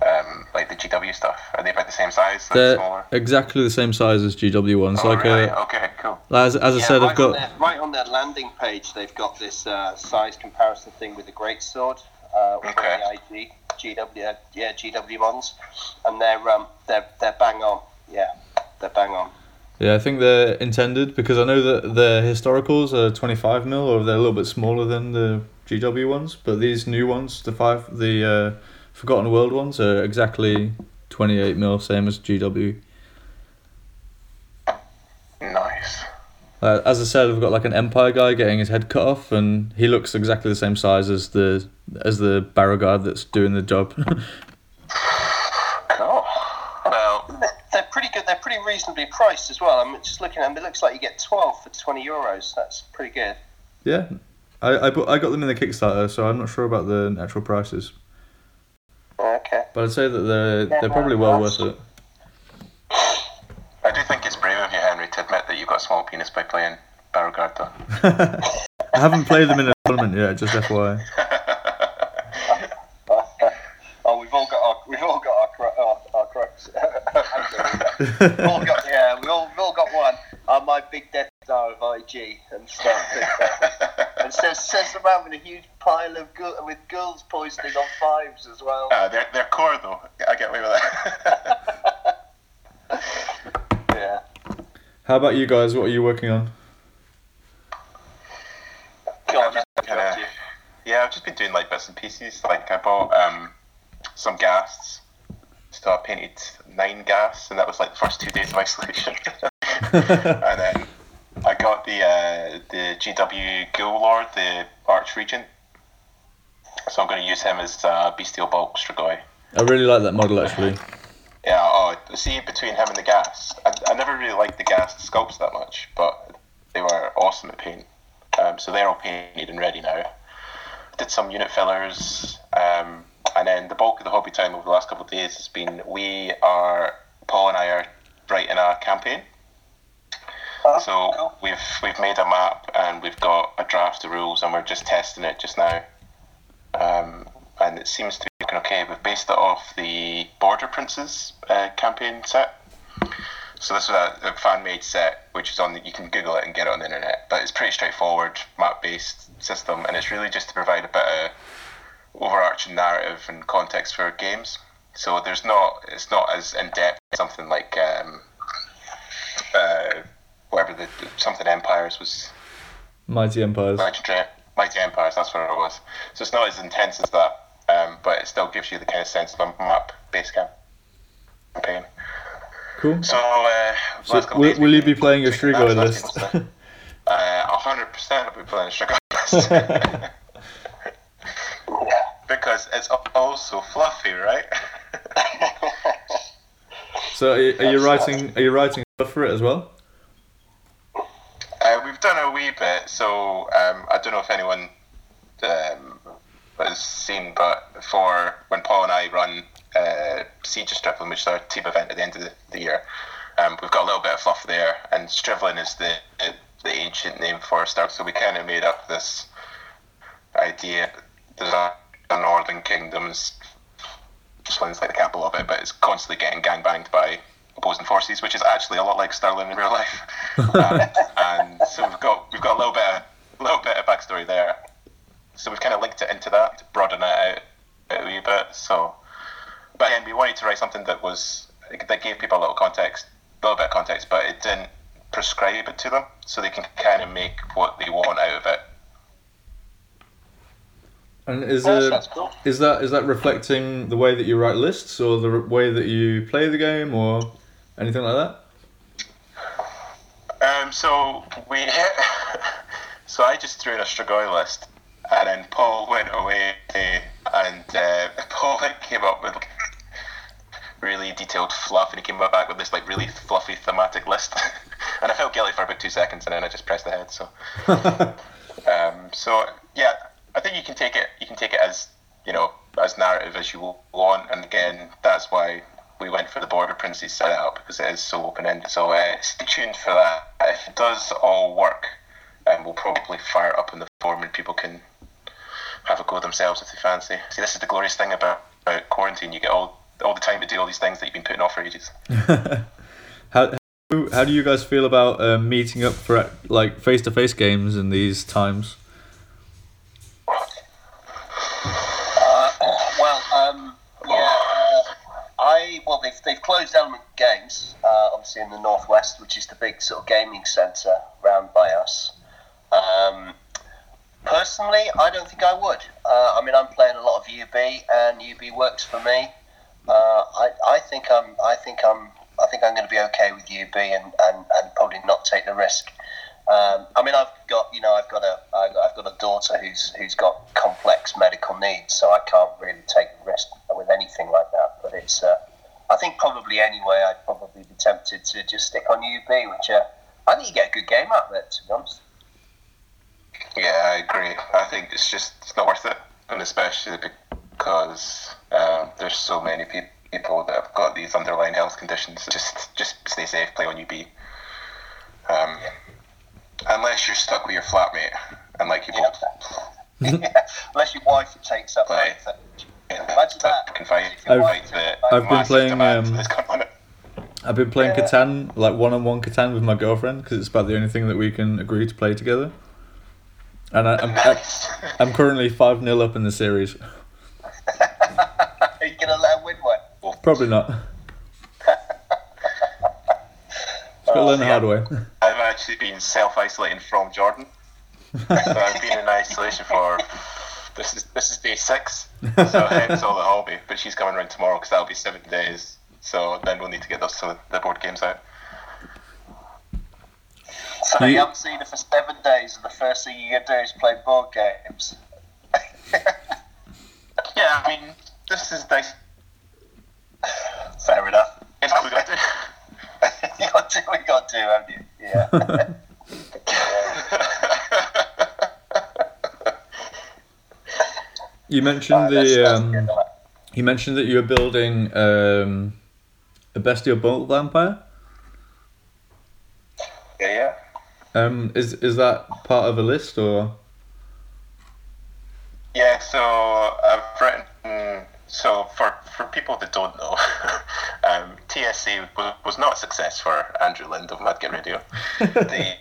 Um, like the GW stuff. Are they about the same size? Like They're smaller. exactly the same size as GW ones. Oh, like really? uh, okay, cool. as as I Yeah, said, right I've got on their, right on their landing page. They've got this uh, size comparison thing with the great sword. Uh, Okay. the IG, GW, uh, yeah, GW ones, and they're um, they're they're bang on. Yeah, they're bang on. Yeah. I think they're intended because I know that the historicals are twenty five mil or they're a little bit smaller than the GW ones, but these new ones, the five the uh, Forgotten World ones, are exactly twenty eight mil, same as GW. Nice. Uh, as I said, we've got like an Empire guy getting his head cut off, and he looks exactly the same size as the as the barrow guard that's doing the job. Cool. Well, They're, they're pretty good. They're pretty reasonably priced as well. I'm just looking at them. It looks like you get twelve for twenty euros. That's pretty good. yeah, I I, bought, I got them in the Kickstarter, so I'm not sure about the actual prices. Oh, okay. But I'd say that they're they're probably well worth it. I do think it's brave of you, Henry, to admit that you've got a small penis by playing Barrowguard. I haven't played them in a tournament yet, just FYI. Oh, we've all got our we've all got our cro- our, our crooks. we've all got yeah, we all we've all got one. Uh, my big Death Star of IG and stuff. and says says I'm having a huge pile of gu- with girls poisoning on fives as well. Ah, they're, they're core, though. I get away with that. Yeah. How about you guys? What are you working on? God, kinda- yeah, I've just been doing like bits and pieces. Like, I bought um, some gas. So I painted nine gas, and that was like the first two days of isolation. and then I got the uh, the GW Ghoul Lord, the Arch Regent. So I'm going to use him as uh, Bestial Bulk Strigoi. I really like that model actually. Yeah, oh, see, between him and the gas, I, I never really liked the gas sculpts that much, but they were awesome at paint. Um, so they're all painted and ready now. Did some unit fillers, um, and then the bulk of the hobby time over the last couple of days has been we are, Paul and I are writing a campaign. Oh, So cool. we've we've made a map and we've got a draft of rules and we're just testing it just now. Um, and it seems to be looking okay. We've based it off the Border Princes uh, campaign set. So this is a, a fan-made set, which is on. The, you can Google it and get it on the internet. But it's pretty straightforward, map-based system, and it's really just to provide a bit of overarching narrative and context for games. So there's not. It's not as in depth as something like um, uh, whatever the, something Empires was Mighty Empires. Legendary Mighty Empires, that's what it was. So it's not as intense as that, um, but it still gives you the kind of sense of a map based campaign. Cool. So, uh, So will, will you be playing a drinking Strigoi that list? stuff and stuff. Uh, hundred percent, I'll be playing a Strigoi list. because it's also fluffy, right? So are, you- are you writing? Are you writing stuff for it as well? Uh, we've done a wee bit, so um, I don't know if anyone um, has seen, but for when Paul and I run uh, Siege of Strivelin, which is our team event at the end of the, the year, um, we've got a little bit of fluff there, and Strivelin is the the ancient name for Stark, so we kind of made up this idea. There's a, a Northern Kingdoms, Strivelin's like the capital of it, but it's constantly getting gangbanged by opposing forces, which is actually a lot like Stirling in real life. um, and so we've got we've got a little bit of, a little bit of backstory there. So we've kind of linked it into that to broaden it out a wee bit. So, but again, we wanted to write something that was that gave people a little context, a little bit of context, but it didn't prescribe it to them, so they can kind of make what they want out of it. And is That it sounds cool. is that is that reflecting the way that you write lists or the way that you play the game or anything like that? Um, so we, so I just threw in a Strigoi list, and then Paul went away, and uh, Paul like, came up with like, really detailed fluff, and he came back with this like really fluffy thematic list, and I felt guilty for about two seconds, and then I just pressed ahead. So, um, so yeah, I think you can take it, you can take it as you know as narrative as you want, and again, that's why we went for the Border Princes setup because it is so open ended. So uh, stay tuned for that. If it does all work, um, we'll probably fire up in the forum and people can have a go themselves if they fancy. See, this is the glorious thing about, about quarantine. You get all all the time to do all these things that you've been putting off for ages. How how, how do you guys feel about uh, meeting up for like face to face games in these times? Uh, well, um, yeah, uh, I well they've, closed Element Games, uh, obviously in the northwest, which is the big sort of gaming centre round by us. Um, personally, I don't think I would. Uh, I mean, I'm playing a lot of UB, and UB works for me. Uh, I, I think I'm I think I'm I think I'm going to be okay with UB and, and, and probably not take the risk. Um, I mean, I've got you know I've got a I've got, a daughter who's who's got complex medical needs, so I can't really take risk with anything like that. But it's uh, I think probably anyway I'd probably be tempted to just stick on UB, which uh, I think you get a good game out of it. To be honest, Yeah, I agree. I think it's just it's not worth it, and especially because um, there's so many pe- people that have got these underlying health conditions. Just just stay safe, play on UB. Um, unless you're stuck with your flatmate and like you both yeah. unless your wife takes up Right. Everything. Imagine that. can fight, I've- the I've been playing, um, that's come on it. I've been playing Yeah. Catan, like one on one Catan with my girlfriend because it's about the only thing that we can agree to play together. And I, I'm, I, I'm currently 5 0 up in the series. Are you gonna let her win one? Probably not. It's got to learn the hard way. I've actually been self isolating from Jordan. so I've been in isolation for this is this is day six. So hence all the hobby. But she's coming around tomorrow because that'll be seven days. So then we'll need to get those to the board games out. So You- you haven't seen her for seven days, and the first thing you're gonna do is play board games. Yeah, I mean this is nice. Fair enough. It's what we got to do. you got to you got to haven't you? Yeah. You mentioned the um, you mentioned that you were building um, a bestial bulk vampire. yeah, yeah. Um, is is that part of a list or? Yeah, so I've written. So for, for people that don't know, um, TSC was, was not a success for Andrew Lind of Mad Git Radio. the,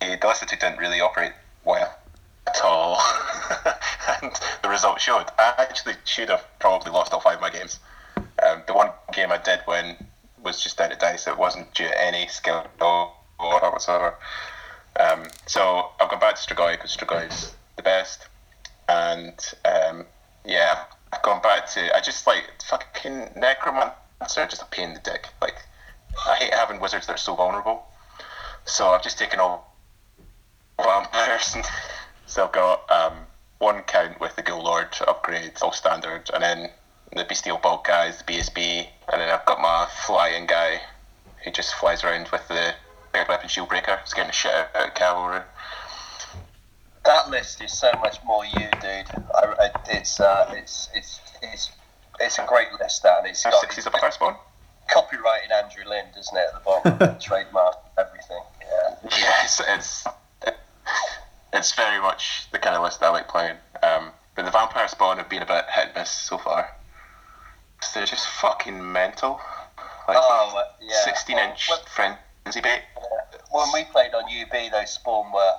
the Illicitude didn't really operate well at all, and the result showed. I actually should have probably lost all five of my games. Um, the one game I did win was just down to dice. It wasn't due to any skill or whatsoever. Um, so I've gone back to Strigoi because Strigoi is the best and um, yeah, I've gone back to I just like fucking necromancer, just a pain in the dick. Like I hate having wizards that are so vulnerable. So I've just taken all vampires. so I've got um, one count with the Ghoul Lord upgrade, all standard, and then the Bestial Bulk guys, the BSB, and then I've got my flying guy who just flies around with the Paired Weapon Shield Breaker, scaring the shit out of cavalry. That list is so much more you, dude. I, I, it's, uh, it's it's it's it's a great list, and it's got sixties of vampire spawn. copyrighted Andrew Lind, isn't it, at the bottom? Trademark, everything. Yeah. Yes, it's it's very much the kind of list I like playing. Um, but the vampire spawn have been a bit hit and miss so far. They're just fucking mental. Like Oh, yeah. 16 inch Well, frenzy bait. when we played on UB, those spawn were,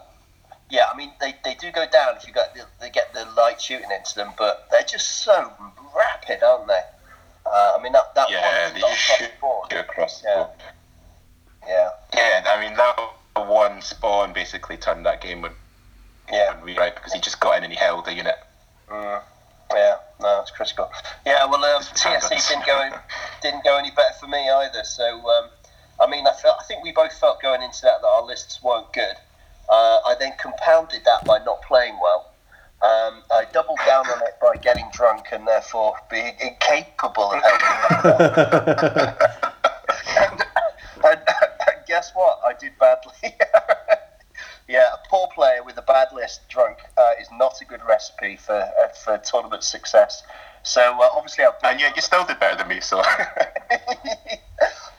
yeah, I mean they, they do go down if you got the, they get the light shooting into them, but they're just so rapid, aren't they? Uh, I mean that that Yeah, one's they not just across the board. across the Yeah. board. Yeah, Yeah, I mean that one spawn basically turned that game when, yeah, when right because he just got in and he held the unit. mm, yeah. No, it's critical. Yeah, well, um, TSC didn't go didn't go any better for me either. So um, I mean, I felt I think we both felt going into that that our lists weren't good. Uh, I then compounded that by not playing well. Um, I doubled down on it by getting drunk and therefore being incapable of helping. and, and, and guess what? I did badly. yeah, a poor player with a bad list drunk uh, is not a good recipe for uh, for tournament success. So uh, obviously, I've And yet you still did better than me, so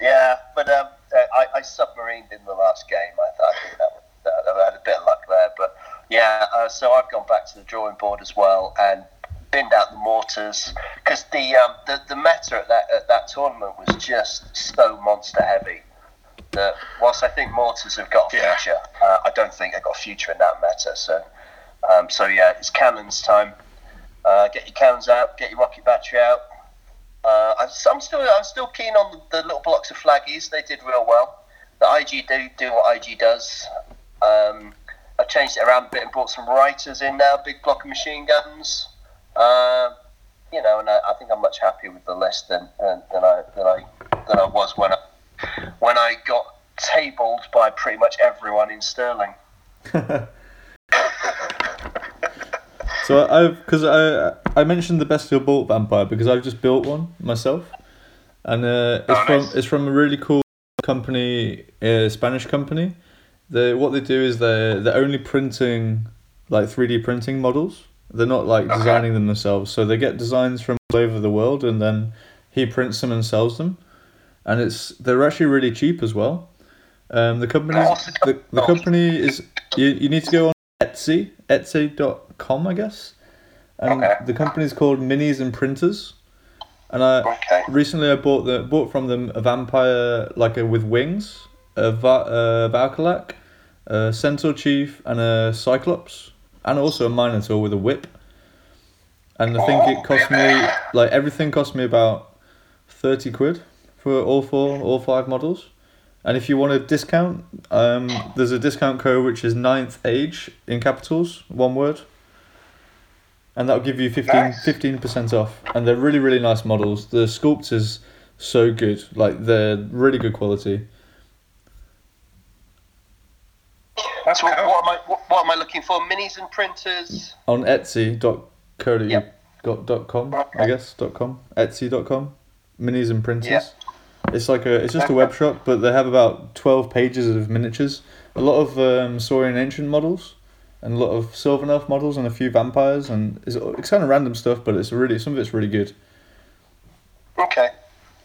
yeah, but um, uh, I, I submarined in the last game. I thought I think that, that I had a bit of luck there, but yeah. Uh, so I've gone back to the drawing board as well and binned out the mortars because the, um, the the meta at that at that tournament was just so monster heavy. That whilst I think mortars have got a Yeah. future, uh, I don't think they've got a future in that matter. So um, so yeah, it's cannons time. Uh, get your cannons out, get your rocket battery out. Uh, I'm, I'm still I'm still keen on the, the little blocks of flaggies. They did real well. The IG do do what IG does. Um, I've changed it around a bit and brought some writers in now. Big block of machine guns. Uh, you know, and I, I think I'm much happier with the list than, than, than I than I than I was when I when I got tabled by pretty much everyone in Stirling. So I've because I I mentioned the bestial bulk vampire because I've just built one myself, and uh, it's Oh, from nice. it's from a really cool company, a Spanish company. They what they do is they they're only printing like three D printing models. They're not like Okay. designing them themselves. So they get designs from all over the world, and then he prints them and sells them, and it's they're actually really cheap as well. Um, the company the the, the company? is you, you need to go on Etsy Etsy.com I guess, and Okay. the company's called Minis and Printers, and I Okay. recently I bought the bought from them a vampire like a with wings, a Va- uh, Varkolak, a Centaur Chief, and a Cyclops, and also a Minotaur with a whip. And I think it cost me like everything cost me about thirty quid for all four, all five models. And if you want a discount, um, there's a discount code which is ninth age in capitals, one word. And that'll give you 15 Nice. percent off. And they're really really nice models. The sculpt is so good, like they're really good quality. So what, what am I what, what am I looking for? Minis and printers. On Etsy.co.uk Yep. dot, dot com, I Okay. guess dot com, Etsy.com, minis and printers. Yeah. It's like a it's just a web shop, but they have about twelve pages of miniatures, a lot of um, Saurian ancient models, and a lot of Sylvan Elf models, and a few vampires, and it's, it's kind of random stuff, but it's really some of it's really good. Okay.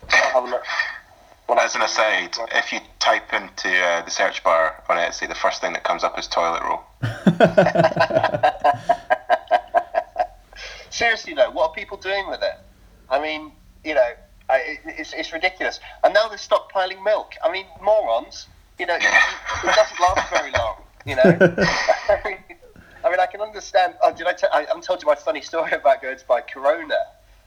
I'll have a look. as an aside, if you type into uh, the search bar on Etsy, the first thing that comes up is toilet roll. Seriously though, what are people doing with it? I mean, you know, I, it, it's, it's ridiculous. And now they're stockpiling milk. I mean, morons. You know, it, it doesn't last very long. You know. I mean, I mean, I can understand. Oh, did I? T- I haven't told you my funny story about going to buy Corona.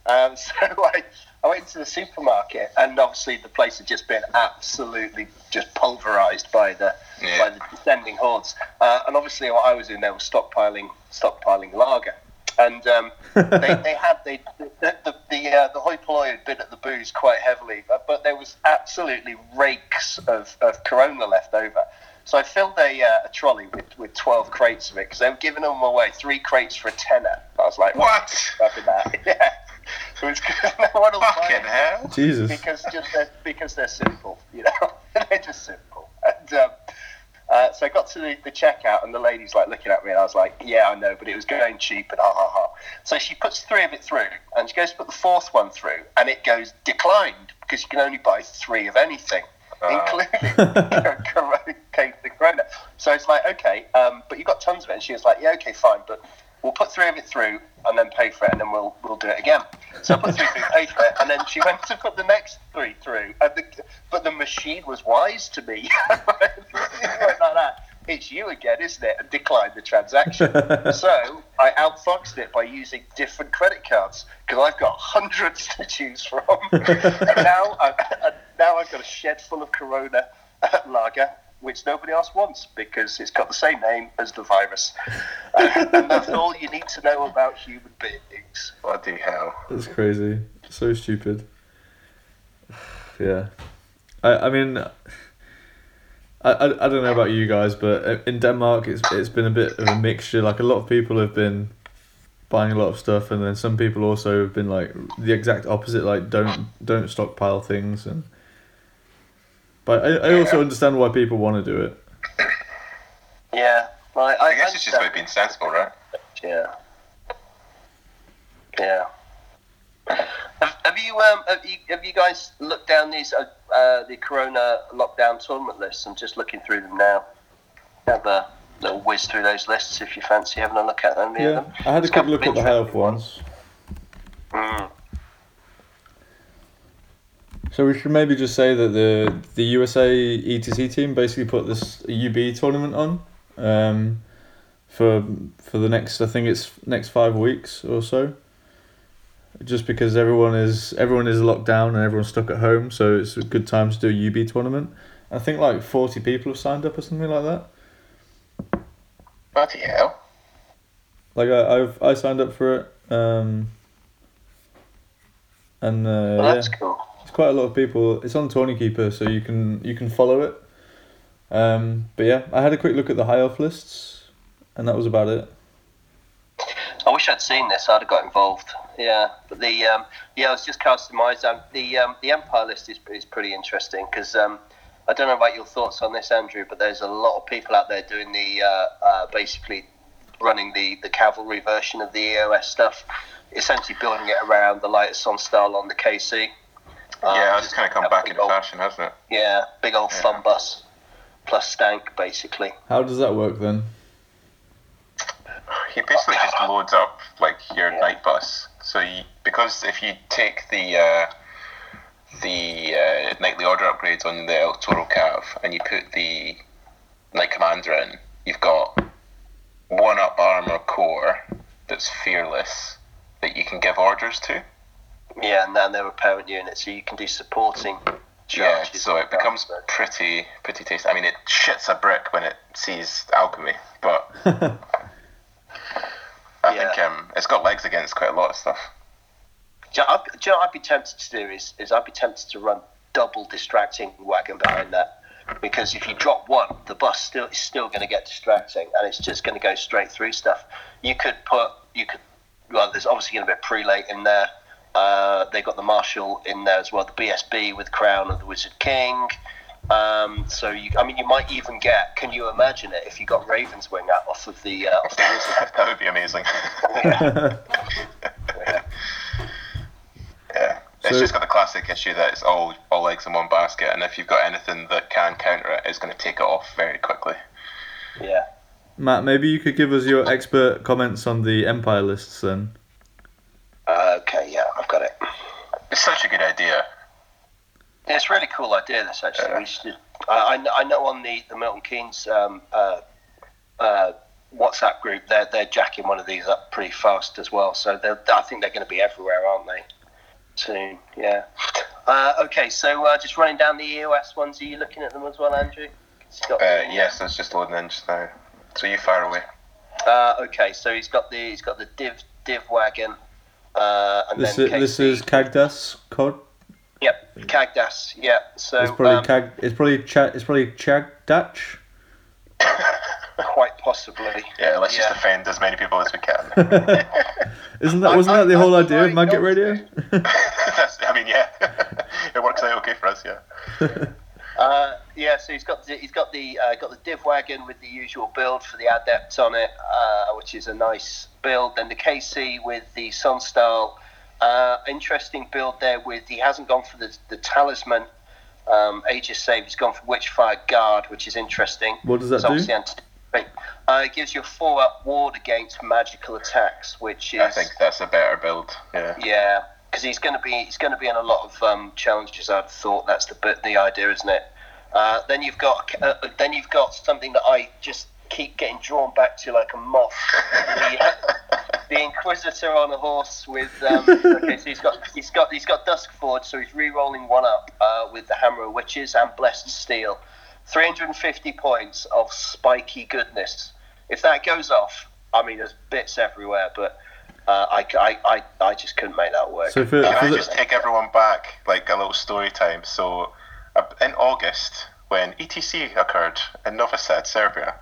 Um, so I, I went into the supermarket, and obviously the place had just been absolutely just pulverized by the Yeah. by the descending hordes. Uh, and obviously, what I was doing there was stockpiling stockpiling lager. And um, they, they had they, the the the, uh, the hoi polloi had been at the booze quite heavily, but, but there was absolutely rakes of, of Corona left over. So I filled a, uh, a trolley with, with 12 crates of it because they were giving them away, three crates for a tenner. I was like, What? Having that. Yeah. It was. No one will Fucking hell. Jesus. because just they're, because they're simple, you know, they're just simple. And um, uh, so I got to the, the checkout, and the lady's like looking at me, and I was like, "Yeah, I know, but it was going cheap." And ha ha ha. So she puts three of it through, and she goes to put the fourth one through, and it goes declined because you can only buy three of anything, including Corona, the Corona. So it's like, okay, um, but you've got tons of it, and she was like, "Yeah, okay, fine, but." We'll put three of it through and then pay for it, and then we'll we'll do it again. So I put three through, paid for it, and then she went to put the next three through, and the, but the machine was wise to me. It went like that. It's you again, isn't it? And declined the transaction. so I outfoxed it by using different credit cards because I've got hundreds to choose from. and now, I, and now I've got a shed full of Corona uh, lager, which nobody else wants because it's got the same name as the virus. Uh, and that's all you need to know about human beings. Bloody hell. That's crazy. So stupid. Yeah. I, I mean, I, I, I don't know about you guys, but in Denmark, it's it's been a bit of a mixture. Like a lot of people have been buying a lot of stuff, and then some people also have been like the exact opposite. Like don't don't stockpile things, and but I, I also understand why people want to do it. Yeah. Well, I, I guess it's just about being sensible, right? Yeah. Yeah. Have, have you um have you have you guys looked down these uh, uh, the Corona lockdown tournament lists? I'm just looking through them now. Have a little whiz through those lists if you fancy having a look at them. Yeah, I had a quick look at the health ones. Mm. So we should maybe just say that the the USA ETC team basically put this UB tournament on, um, for for the next I think it's next five weeks or so. Just because everyone is everyone is locked down and everyone's stuck at home, so it's a good time to do a UB tournament. I think like forty people have signed up or something like that. Bloody hell. Like I, I've I signed up for it, um, and uh, Well, yeah. cool. Quite a lot of people. It's on TourneyKeeper, so you can you can follow it. Um, but yeah, I had a quick look at the high off lists, and that was about it. I wish I'd seen this. I'd have got involved. Yeah, but the um, yeah, I was just casting my eyes down. The um, the Empire list is, is pretty interesting because um, I don't know about your thoughts on this, Andrew, but there's a lot of people out there doing the uh, uh, basically running the, the cavalry version of the EOS stuff, essentially building it around the lightest on style on the KC. Um, yeah, it's kind of come back big into old- fashion, hasn't it? Yeah, big old Yeah. fun bus plus stank basically. How does that work then? He basically just loads up like your night bus. So you, because if you take the uh, the uh, knightly order upgrades on the Electoral Cav and you put the Knight Commander in, you've got one up armor core that's fearless that you can give orders to. Yeah, and then they're a parent unit, so you can do supporting. Yeah, so it becomes pretty pretty tasty. I mean, it shits a brick when it sees alchemy, but I Yeah. think um, it's got legs against quite a lot of stuff. Do you, know, I'd- do you know what I'd be tempted to do is, is I'd be tempted to run double distracting wagon behind that. Because if you drop one, the bus still is still going to get distracting, and it's just going to go straight through stuff. You could put, you could, well, there's obviously going to be a prelate in there. Uh, they got the marshal in there as well, the BSB with crown of the Wizard King. Um, so you, I mean, you might even get. Can you imagine it if you got Raven's Wing out off of the uh, off the Wizard? that would be amazing. yeah. It's So- just got the classic issue that it's all all eggs in one basket, and if you've got anything that can counter it, it's going to take it off very quickly. Yeah. Matt, maybe you could give us your expert comments on the Empire lists then. Uh, okay. Yeah, I've got it. It's such a good idea. Yeah, it's a really cool idea. This actually, Yeah. we should. I, I know on the the Milton Keynes um, uh, uh, WhatsApp group, they're they're jacking one of these up pretty fast as well. So I think they're going to be everywhere, aren't they? Soon, yeah. Uh, okay, so uh, just running down the EOS ones. Are you looking at them as well, Andrew? Uh, yes, it's just loading in just now. So you fire away. Uh, okay, so he's got the he's got the Div div wagon, uh, and This then is, this is Cagdas cod. Yep, Cagdas. Yeah. So It's probably um, Cag. It's probably Cha- It's probably Chagdach. quite possibly. Yeah, let's just Yeah. offend as many people as we can. Isn't that wasn't I- that the whole I'm idea of trying Mad Git Radio? I mean, yeah, it works out okay for us. Yeah. Uh, yeah, so he's got the, he's got the uh, got the div wagon with the usual build for the adept on it, uh, which is a nice build. Then the KC with the Sonnstahl, uh, interesting build there. With he hasn't gone for the the talisman. Um, Aegis save. He's gone for Witchfire Guard, which is interesting. What does that It's do? anti- uh, it gives you a four up ward against magical attacks, which is I think that's a better build. Yeah. yeah, because he's going to be he's going to be in a lot of um, challenges. I'd thought that's the the idea, isn't it? Uh, then you've got uh, then you've got something that I just keep getting drawn back to like a moth. the, the Inquisitor on a horse with um, okay, so he's got he's got he's got Dusk Forge, so he's re-rolling one up uh, with the Hammer of Witches and Blessed Steel. 350 points of spiky goodness. If that goes off, I mean, there's bits everywhere, but uh, I, I, I, I just couldn't make that work. So for, Can for I the, just take everyone back, like a little story time? So, uh, in August, when ETC occurred in Novi Sad, Serbia,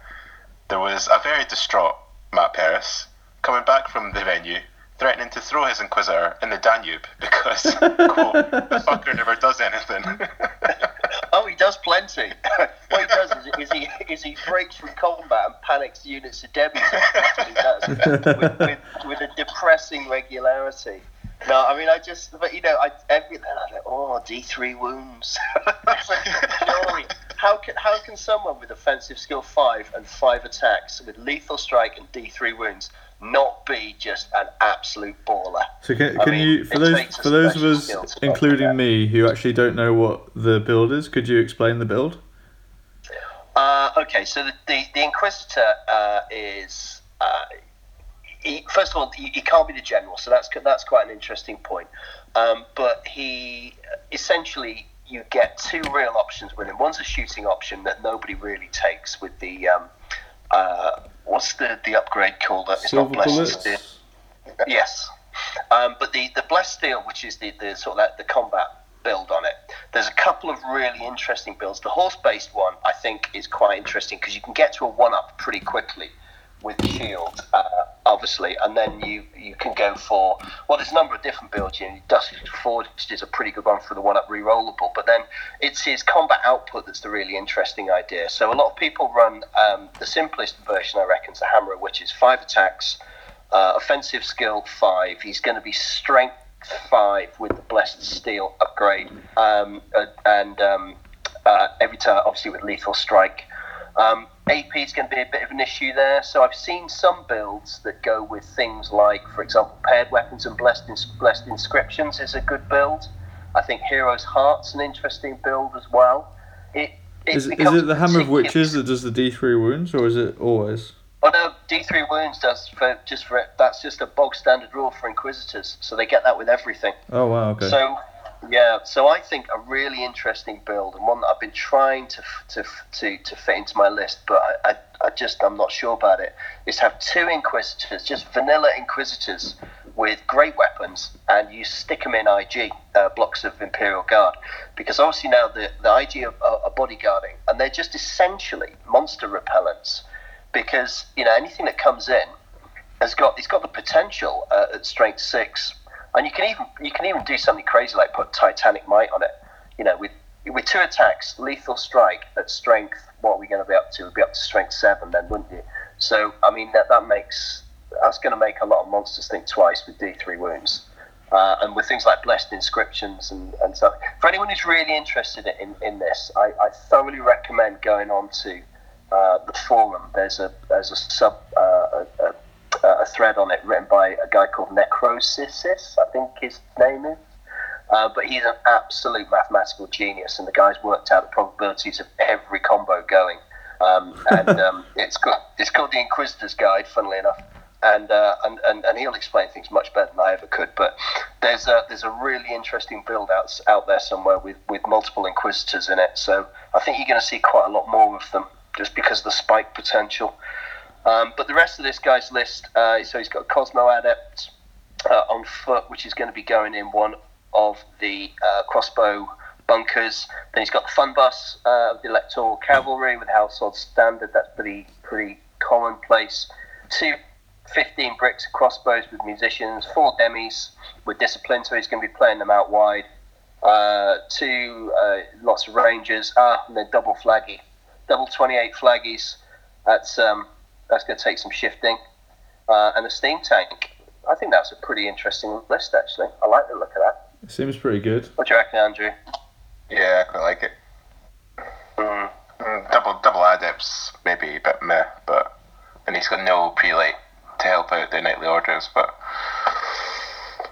there was a very distraught Matt Paris coming back from the venue, threatening to throw his Inquisitor in the Danube because, quote, the fucker never does anything. Oh, he does plenty. what he does is, is he is he breaks from combat and panics units to Debbie. That's what he does with, with, with a depressing regularity. No, I mean I just, but you know, I every I go, oh, D three wounds. Like, how can how can someone with offensive skill five and five attacks with lethal strike and D three wounds not be just an absolute baller? so can, can mean, you for those for those of us, skill to fuck with including me, who actually don't know what the build is, could you explain the build? Uh, okay, so the, the, the Inquisitor uh, is. Uh, he, first of all, he, he can't be the general, so that's that's quite an interesting point. Um, but he essentially you get two real options with him. One's a shooting option that nobody really takes with the um, uh, what's the the upgrade called? It's Silver not blessed. It's Yes, um, but the the blessed steel, which is the, the sort of like the combat build on it, there's a couple of really interesting builds. The horse-based one, I think, is quite interesting because you can get to a one-up pretty quickly with shield, uh, obviously, and then you you can go for well, there's a number of different builds. You know, Dusk Forge is a pretty good one for the one-up re-rollable, but then it's his combat output that's the really interesting idea. So a lot of people run um, the simplest version, I reckon, is the Hammer, which is five attacks. Uh, offensive skill five. He's going to be strength five with the blessed steel upgrade, um, uh, and um, uh, every time obviously with lethal strike. Um, AP is going to be a bit of an issue there. So I've seen some builds that go with things like, for example, paired weapons and blessed, ins- blessed inscriptions is a good build. I think Hero's Heart's an interesting build as well. It, it Is, is it the Hammer of Witches that does the D three wounds, or is it always? Oh no, D three wounds does for just for that's just a bog standard rule for Inquisitors, so they get that with everything. Oh wow, okay. So yeah, so I think a really interesting build and one that I've been trying to to to, to fit into my list, but I, I, I just I'm not sure about it. Is have two Inquisitors, just vanilla Inquisitors with great weapons, and you stick them in IG uh, blocks of Imperial Guard, because obviously now the the IG are, are bodyguarding, and they're just essentially monster repellents because you know anything that comes in has got it's got the potential uh, at strength six, and you can even you can even do something crazy like put Titanic Might on it. You know, with with two attacks, lethal strike at strength. What are we going to be up to? We'd be up to strength seven then, wouldn't you? So I mean that that makes that's going to make a lot of monsters think twice with D three wounds. Uh, and with things like blessed inscriptions and, and stuff. For anyone who's really interested in, in this, I, I thoroughly recommend going on to uh, the forum. There's a there's a sub uh, a, a, a thread on it written by a guy called Necrosis, I think his name is. Uh, but he's an absolute mathematical genius, and the guy's worked out the probabilities of every combo going. Um, and um, it's called it's called the Inquisitor's Guide, funnily enough. And, uh, and and and he'll explain things much better than I ever could. But there's a there's a really interesting build out out there somewhere with, with multiple Inquisitors in it. So I think you're going to see quite a lot more of them just because of the spike potential. Um, but the rest of this guy's list, uh, so he's got Cosmo Adept, uh, on foot, which is going to be going in one of the uh, crossbow bunkers. Then he's got the fun bus uh, of the electoral cavalry with household standard. That's pretty pretty commonplace. Two 15 bricks of crossbows with musicians, four demis with discipline, so he's going to be playing them out wide. Uh, two uh, lots of rangers, ah, and then double flaggy, double 28 flaggies. That's um, that's going to take some shifting, uh, and a steam tank. I think that's a pretty interesting list, actually. I like the look of that. It seems pretty good. What do you reckon, Andrew? Yeah, I quite like it. Mm. Mm, double double adepts maybe a bit meh, but and he's got no prelate to help out the knightly orders, but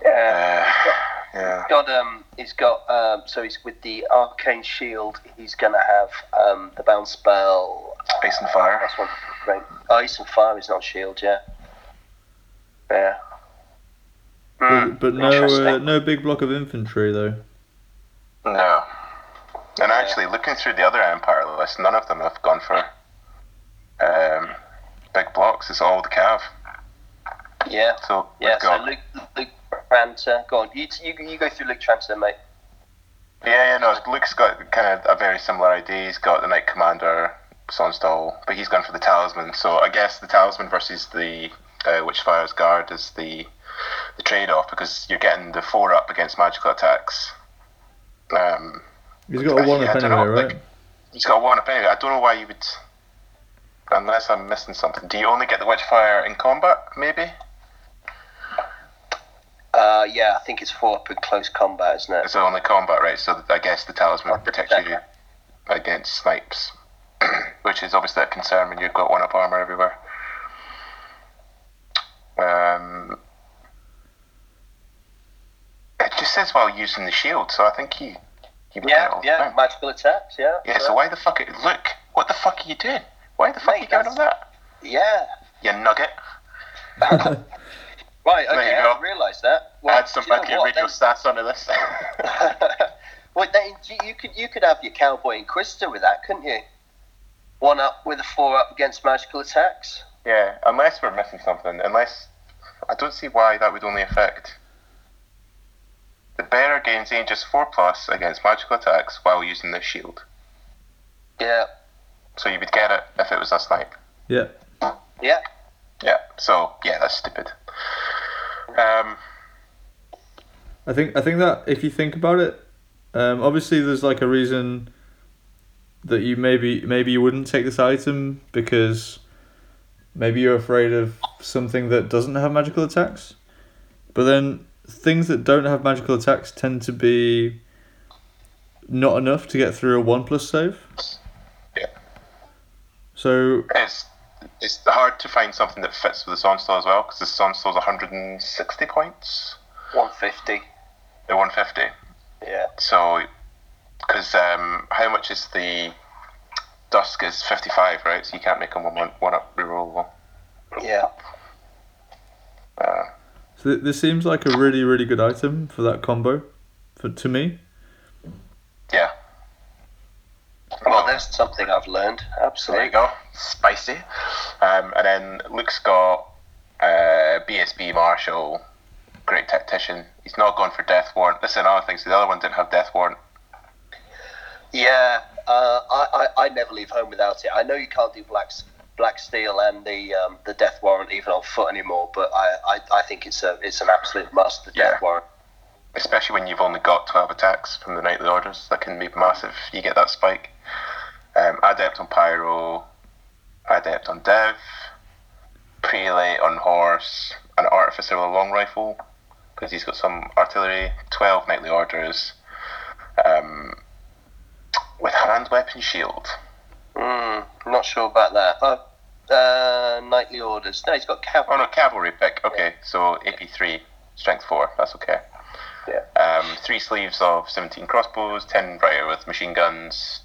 Yeah. uh, yeah. got um he's got um so he's with the arcane shield he's gonna have um the bounce spell Ice and fire. that's one great oh ice and fire is not shield yeah yeah Hmm, But, but no, uh, no big block of infantry though. No. And actually, looking through the other Empire list, none of them have gone for um, big blocks. It's all the Cav. yeah So yeah we've so Luke Luke Tranter go on you, you you go through Luke Tranter mate yeah, yeah, no. Luke's got kind of a very similar idea. He's got the Knight Commander Sonnstahl, but he's gone for the Talisman. So I guess the Talisman versus the uh, Witchfire's Guard is the the trade-off because you're getting the four up against magical attacks. Um, He's got a one Yeah, up I don't know, anyway, right? like- he's got one up anyway. I don't know why you would, unless I'm missing something. Do you only get the Witchfire in combat? Maybe uh yeah I think it's four up in close combat isn't it it's only combat, right? So I guess the Talisman protects you against snipes, which is obviously a concern when you've got one up armor everywhere. Um, it just says while using the shield, so I think he he yeah yeah magical attacks yeah Yeah, so why the fuck? It, look, what the fuck are you doing? Why the fuck are you Mate, giving him that? yeah You nugget. right okay There you I go. didn't realise that well, Add some do you know Mercury what, radio then- stats onto this. well, then you- you could you could have your cowboy Inquisitor with that, couldn't you? One up with a four up against magical attacks. yeah, unless we're missing something. Unless I don't see why that would only affect. The bearer gains Aegis 4 plus against magical attacks while using the shield. Yeah, So you would get it if it was a snipe. Yeah. yeah. Yeah, so yeah, that's stupid. Um, I think I think that if you think about it, um, obviously there's like a reason that you maybe maybe you wouldn't take this item because maybe you're afraid of something that doesn't have magical attacks. But then things that don't have magical attacks tend to be not enough to get through a one plus save. Yeah. So it's it's hard to find something that fits with the Sonnstahl as well because the Sonnstahl's 160 points. One fifty. The 150. Yeah. So, because um, how much is the Dusk is 55, right? So you can't make them one, one up rerollable. Yeah. Uh, so th- this seems like a really really good item for that combo, for to me. yeah. Well, there's something I've learned. Absolutely. There you go. Spicy. Um, and then Luke's got uh, BSB Marshall, great tactician. He's not gone for Death Warrant. This is another thing. So the other one didn't have Death Warrant. Yeah. Uh, I, I I never leave home without it. I know you can't do black black steel and the um, the death warrant even on foot anymore, but I, I, I think it's a it's an absolute must. The Yeah. death warrant. Especially when you've only got 12 attacks from the Knightly Orders. That can be massive. You get that spike. Um, Adept on Pyro, Adept on Dev, Prelate on Horse, an Artificer with a long rifle, because he's got some artillery, 12 Knightly Orders, um, with Hand Weapon Shield. Mm, not sure about that. Uh, uh, knightly orders. No, he's got Oh cavalry. no, Cavalry pick. Okay, so AP3, Strength 4, that's okay. Yeah. Um, three sleeves of 17 crossbows, 10 rider with machine guns,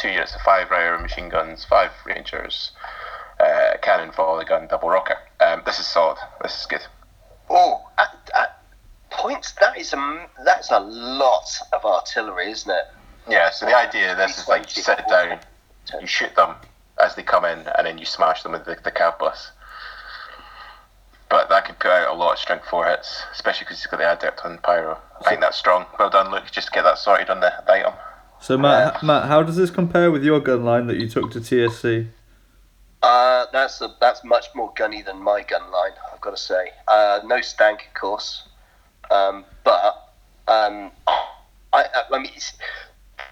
two units of 5 rider machine guns, 5 rangers, uh, cannon, volley gun, double rocket. Um, this is solid. This is good. Oh, at, at points. That is a that's a lot of artillery, isn't it? Yeah, so the idea of this is like you sit down, you shoot them as they come in, and then you smash them with the, the cav bus. but that could put out a lot of strength four hits, especially because he's got the adept on pyro. I think that's strong. Well done, Luke. Just to get that sorted on the, the item. So Matt, h- Matt, how does this compare with your gun line that you took to TSC? Uh, that's a, that's much more gunny than my gun line. I've got to say. Uh, no stank, of course, um, but um, I, I, I mean, it's,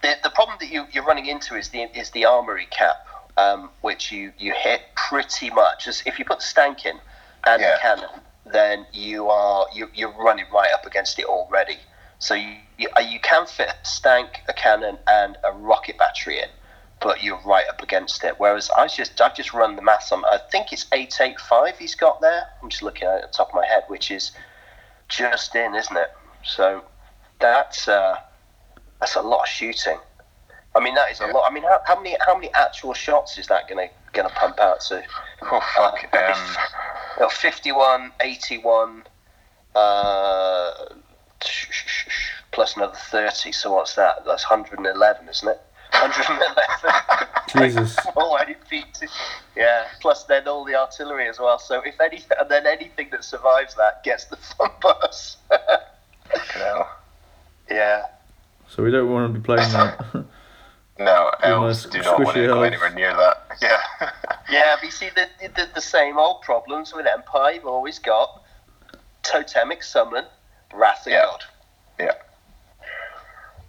the, the problem that you, you're running into is the is the armory cap, um, which you, you hit pretty much. As if you put the stank in and Yeah. the cannon, then you are you, you're running right up against it already. So you you, you can fit a stank, a cannon, and a rocket battery in but you're right up against it. Whereas I just I've just run the maths on. I think it's eight eight five he's got there. I'm just looking at it at the top of my head, which is just in, isn't it? So that's uh, that's a lot of shooting. I mean that is a Yeah. lot. I mean how, how many how many actual shots is that gonna gonna pump out to? Oh fuck. Uh, Um, 51, 81, uh, plus another 30. So what's that? That's 111, isn't it? 111. Jesus. all APT. Yeah, plus then all the artillery as well. So if any, and then anything that survives that gets the fun bus. fucking yeah. So we don't want to be playing that. No, You elves must do not want squishy to go anywhere near that. Yeah. Yeah, but you see the, the the same old problems with Empire. You've always got totemic summon, Wrath of Yeah. God. yeah.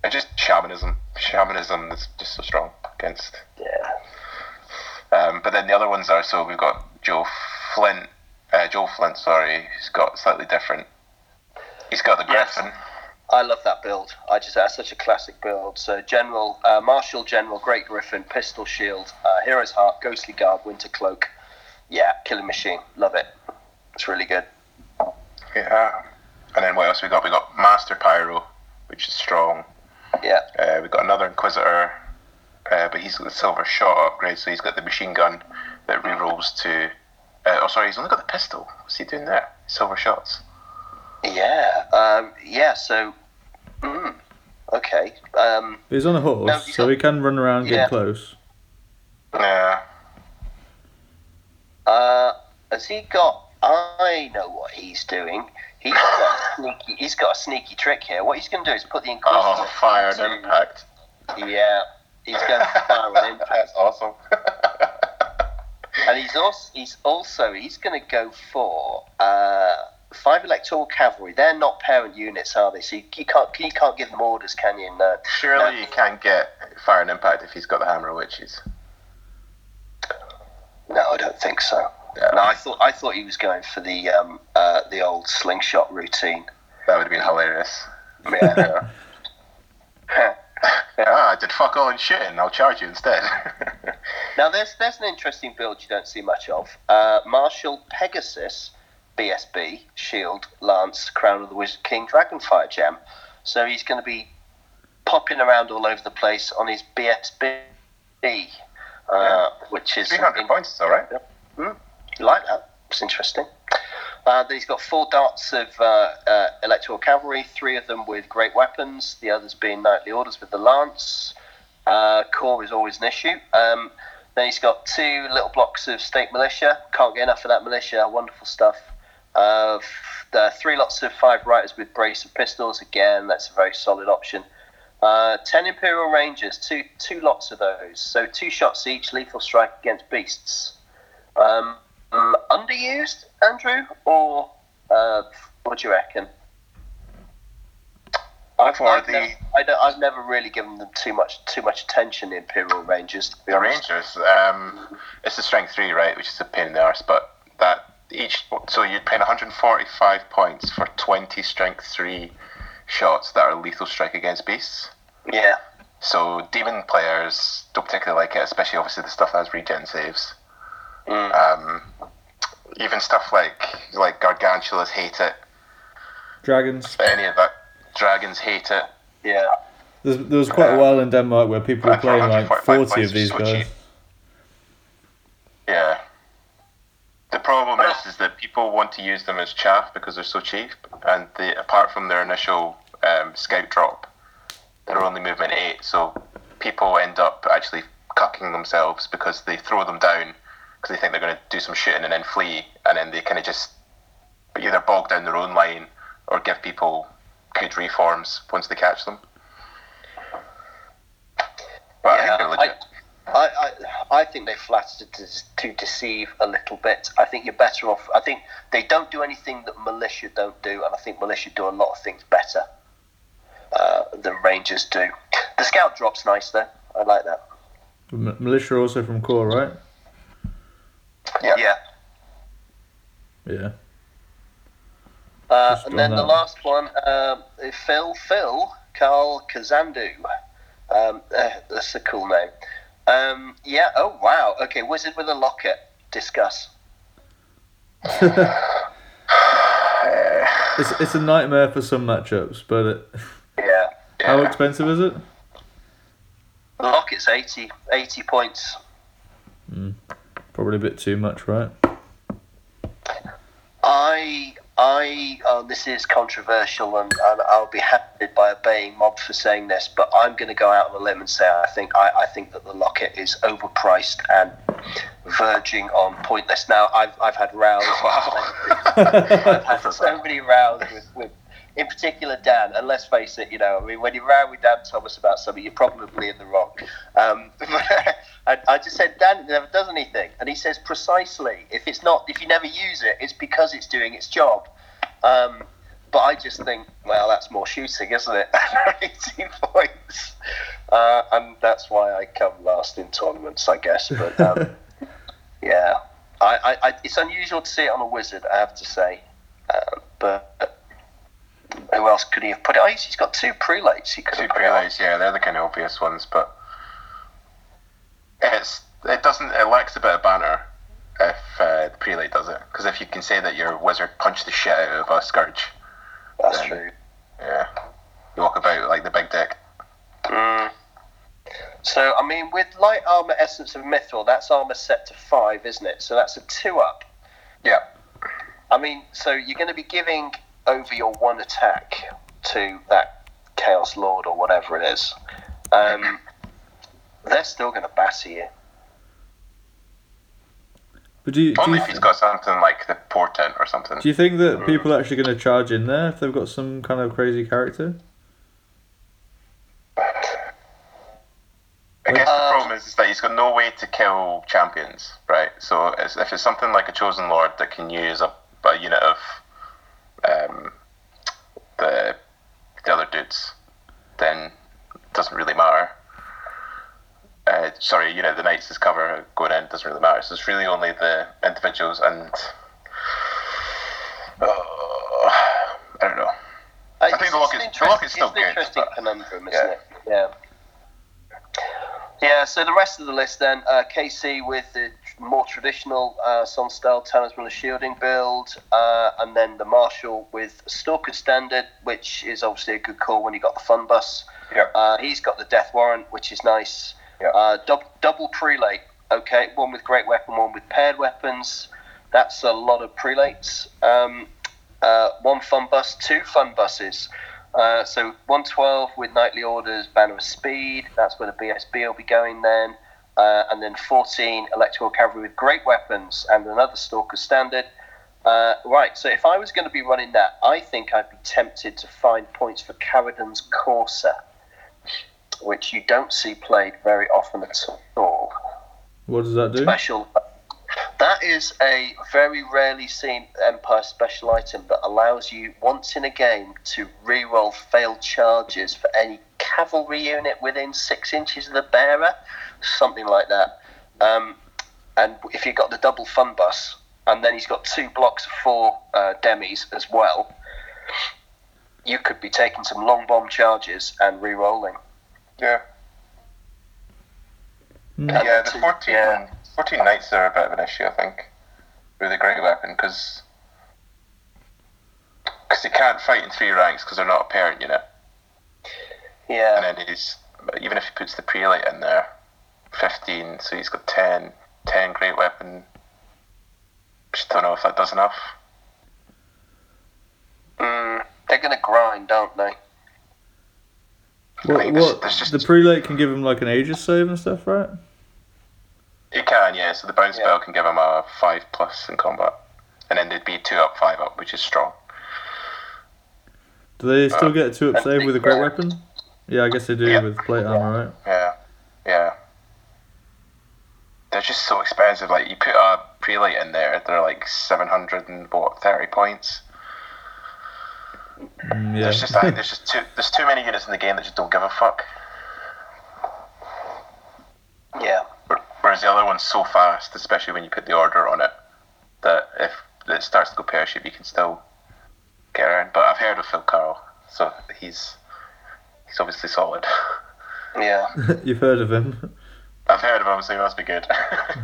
And just shamanism. Shamanism is just so strong against. Yeah. Um, but then the other ones are so we've got Joe Flint, uh, Joe Flint, sorry, who's got slightly different. He's got the Yes. Griffin. I love that build. I just that's such a classic build. So General uh, Marshal General Great Griffin, Pistol Shield, uh, Hero's Heart, Ghostly Guard, Winter Cloak. Yeah, Killing Machine. Love it. It's really good. Yeah. And then what else we got? We got Master Pyro, which is strong. Yeah. Uh, we've got another Inquisitor, uh, but he's got the silver shot upgrade, so he's got the machine gun that rerolls to. Uh, oh, sorry, he's only got the pistol. What's he doing there? Silver shots. Yeah. Um, yeah. So. Mm, okay. Um, He's on a horse, he's so got- he can run around, get Yeah. close. Yeah. uh, has he got? I know what he's doing. He's got a sneaky. He's got a sneaky trick here. What he's going to do is put the Inquisitor. Oh, fire and impact. Yeah. He's going to fire an impact. That's awesome. And he's also he's also he's going to go for uh, five electoral cavalry. They're not parent units, are they? So you, you can't you can't give them orders, can you? No. Surely No. you can't get fire and impact if he's got the hammer of witches. No, I don't think so. Yeah. No, I thought I thought he was going for the um, uh, the old slingshot routine. That would have been hilarious. Yeah. Ah, I did fuck all and shit, and I'll charge you instead. now there's there's an interesting build you don't see much of. Uh, Marshal Pegasus, BSB, Shield, Lance, Crown of the Wizard King, Dragonfire Gem. So he's going to be popping around all over the place on his BSB, uh, which is 300 points is alright. You like that? It's interesting. Uh, then he's got four darts of uh, uh, electoral cavalry, three of them with great weapons, the others being knightly orders with the lance. Uh, core is always an issue. Um, then he's got two little blocks of state militia. Can't get enough of that militia. Wonderful stuff. Uh, f- the three lots of five riders with brace of pistols. Again, that's a very solid option. Uh, ten Imperial Rangers, two two lots of those. So two shots each, lethal strike against beasts. Um, underused, Andrew, or uh, what do you reckon? I've, For I've the- never, I I've never really given them too much too much attention. The Imperial Rangers, The honest. Rangers, um, it's the strength three, right, which is a pain in the arse, but that each, so you're paying 145 points for 20 strength three shots that are lethal strike against beasts. Yeah, So demon players don't particularly like it, especially obviously the stuff that has regen saves. Mm. Um, even stuff like like gargantulas hate it. Dragons. Any of that dragons hate it. yeah. There's, there was quite a while in Denmark where people were playing like 40 of these so guys. cheap. Yeah. The problem is, is that people want to use them as chaff because they're so cheap, and they, apart from their initial um, scout drop, they're only movement eight. So people end up actually cucking themselves because they throw them down because they think they're going to do some shooting and then flee, and then they kind of just either bog down their own line or give people good reforms once they catch them. But I think they're I. I, I, I think they flattered to, to deceive a little bit. I think you're better off. I think they don't do anything that militia don't do, and I think militia do a lot of things better uh, than Rangers do. The scout drop's nice though. I like that. M- militia are also from core, right? Yeah. Yeah. Yeah. Uh, and then the that. last one, um, Phil Phil Carl Kazandu. Um, uh, that's a cool name. Um, yeah. Oh wow. Okay. Wizard with a locket. Discuss. It's it's a nightmare for some matchups, but it, Yeah. how Yeah. expensive is it? The locket's 80, 80 points. Probably a bit too much, right? I, I, oh, this is controversial, and, and I'll be happy by obeying Mob for saying this, but I'm going to go out on a limb and say I think I, I think that the locket is overpriced and verging on pointless. Now, I've, I've had rows. I've had so many rows with, with, in particular, Dan. And let's face it, you know, I mean, when you row with Dan Thomas about something, you're probably in the wrong. Um, I, I just said Dan never does anything, and he says precisely if it's not, if you never use it, it's because it's doing its job. Um, but I just think, well, that's more shooting, isn't it? 18 points, uh, and that's why I come last in tournaments, I guess. But um, yeah, I, I, I, it's unusual to see it on a wizard, I have to say. Uh, but who else could he have put it? Oh, he's he's got two prelates. He could Two have put it on. prelates, yeah, they're the kind of obvious ones, but it's it doesn't it lacks a bit of banter if uh, the prelate does it because if you can say that your wizard punched the shit out of a scourge, That's then, true. Yeah, you walk about like the big dick. Mm. So, I mean, with light armor essence of mithril, that's armor set to five, isn't it? So that's a two up. Yeah, I mean, so you're going to be giving over your one attack to that Chaos Lord or whatever it is. Um, they're still going to batter you. But do you, do only you, if he's got something like the portent or something. do you think that people are actually going to charge in there if they've got some kind of crazy character? I guess the Uh, problem is, is that he's got no way to kill champions, right? So it's, if it's something like a chosen lord that can use a, a unit of um, the the other dudes, then it doesn't really matter. Uh, sorry, you know the knights as cover going in doesn't really matter. So it's really only the individuals and uh, I don't know. I think the lock is- the lock is still it's an good, interesting but- conundrum, isn't yeah. it? Yeah. Yeah, so the rest of the list then, uh, KC with the more traditional uh, style Talisman of Shielding build, uh, and then the Marshal with Stalker Standard, which is obviously a good call when you got the Fun Bus. Yeah. Uh, he's got the Death Warrant, which is nice. Yeah. Uh, dub- double prelate, okay, one with great weapon, one with paired weapons. That's a lot of prelates. Um, uh, one fun bus, two fun buses. Uh, so 112 with Knightly Orders, Banner of Speed. That's where the BSB will be going then. Uh, and then 14 Electoral Cavalry with great weapons and another Stalker Standard. Uh, right, so if I was going to be running that, I think I'd be tempted to find points for Caradan's Corsa, which you don't see played very often at all What does that do? special. That is a very rarely seen Empire special item that allows you once in a game to re-roll failed charges for any cavalry unit within six inches of the bearer, something like that. Um, and if you've got the double fun bus, and then he's got two blocks of four uh, demis as well, you could be taking some long bomb charges and re-rolling. Yeah. And Yeah, the two- 14, yeah. 14 knights are a bit of an issue, I think, with a great weapon, because they can't fight in three ranks because they're not a parent unit. Yeah. And then he's, even if he puts the prelate in there, 15, so he's got 10, 10 great weapon. Just don't know if that does enough. Mm, they're going to grind, don't they? What, think there's- what, there's just- the prelate can give him like an Aegis save and stuff, right? You can, yeah, so the bounce Yeah. spell can give him a 5 plus in combat. and then they'd be two up, five up, which is strong. Do they still Uh, get two up save with a great weapon? Yeah, I guess they do Yeah. with plate armor, right? Yeah, yeah. They're just so expensive. Like you put a prelate in there, they're like seven hundred and what thirty points. Mm, yeah. There's just I there's just too there's too many units in the game that just don't give a fuck. Yeah. Where- Whereas the other one's so fast, especially when you put the order on it, that if it starts to go pear shaped, you can still get around. But I've heard of Phil Carroll, so he's he's obviously solid. Yeah. You've heard of him. I've heard of him, so he must be good.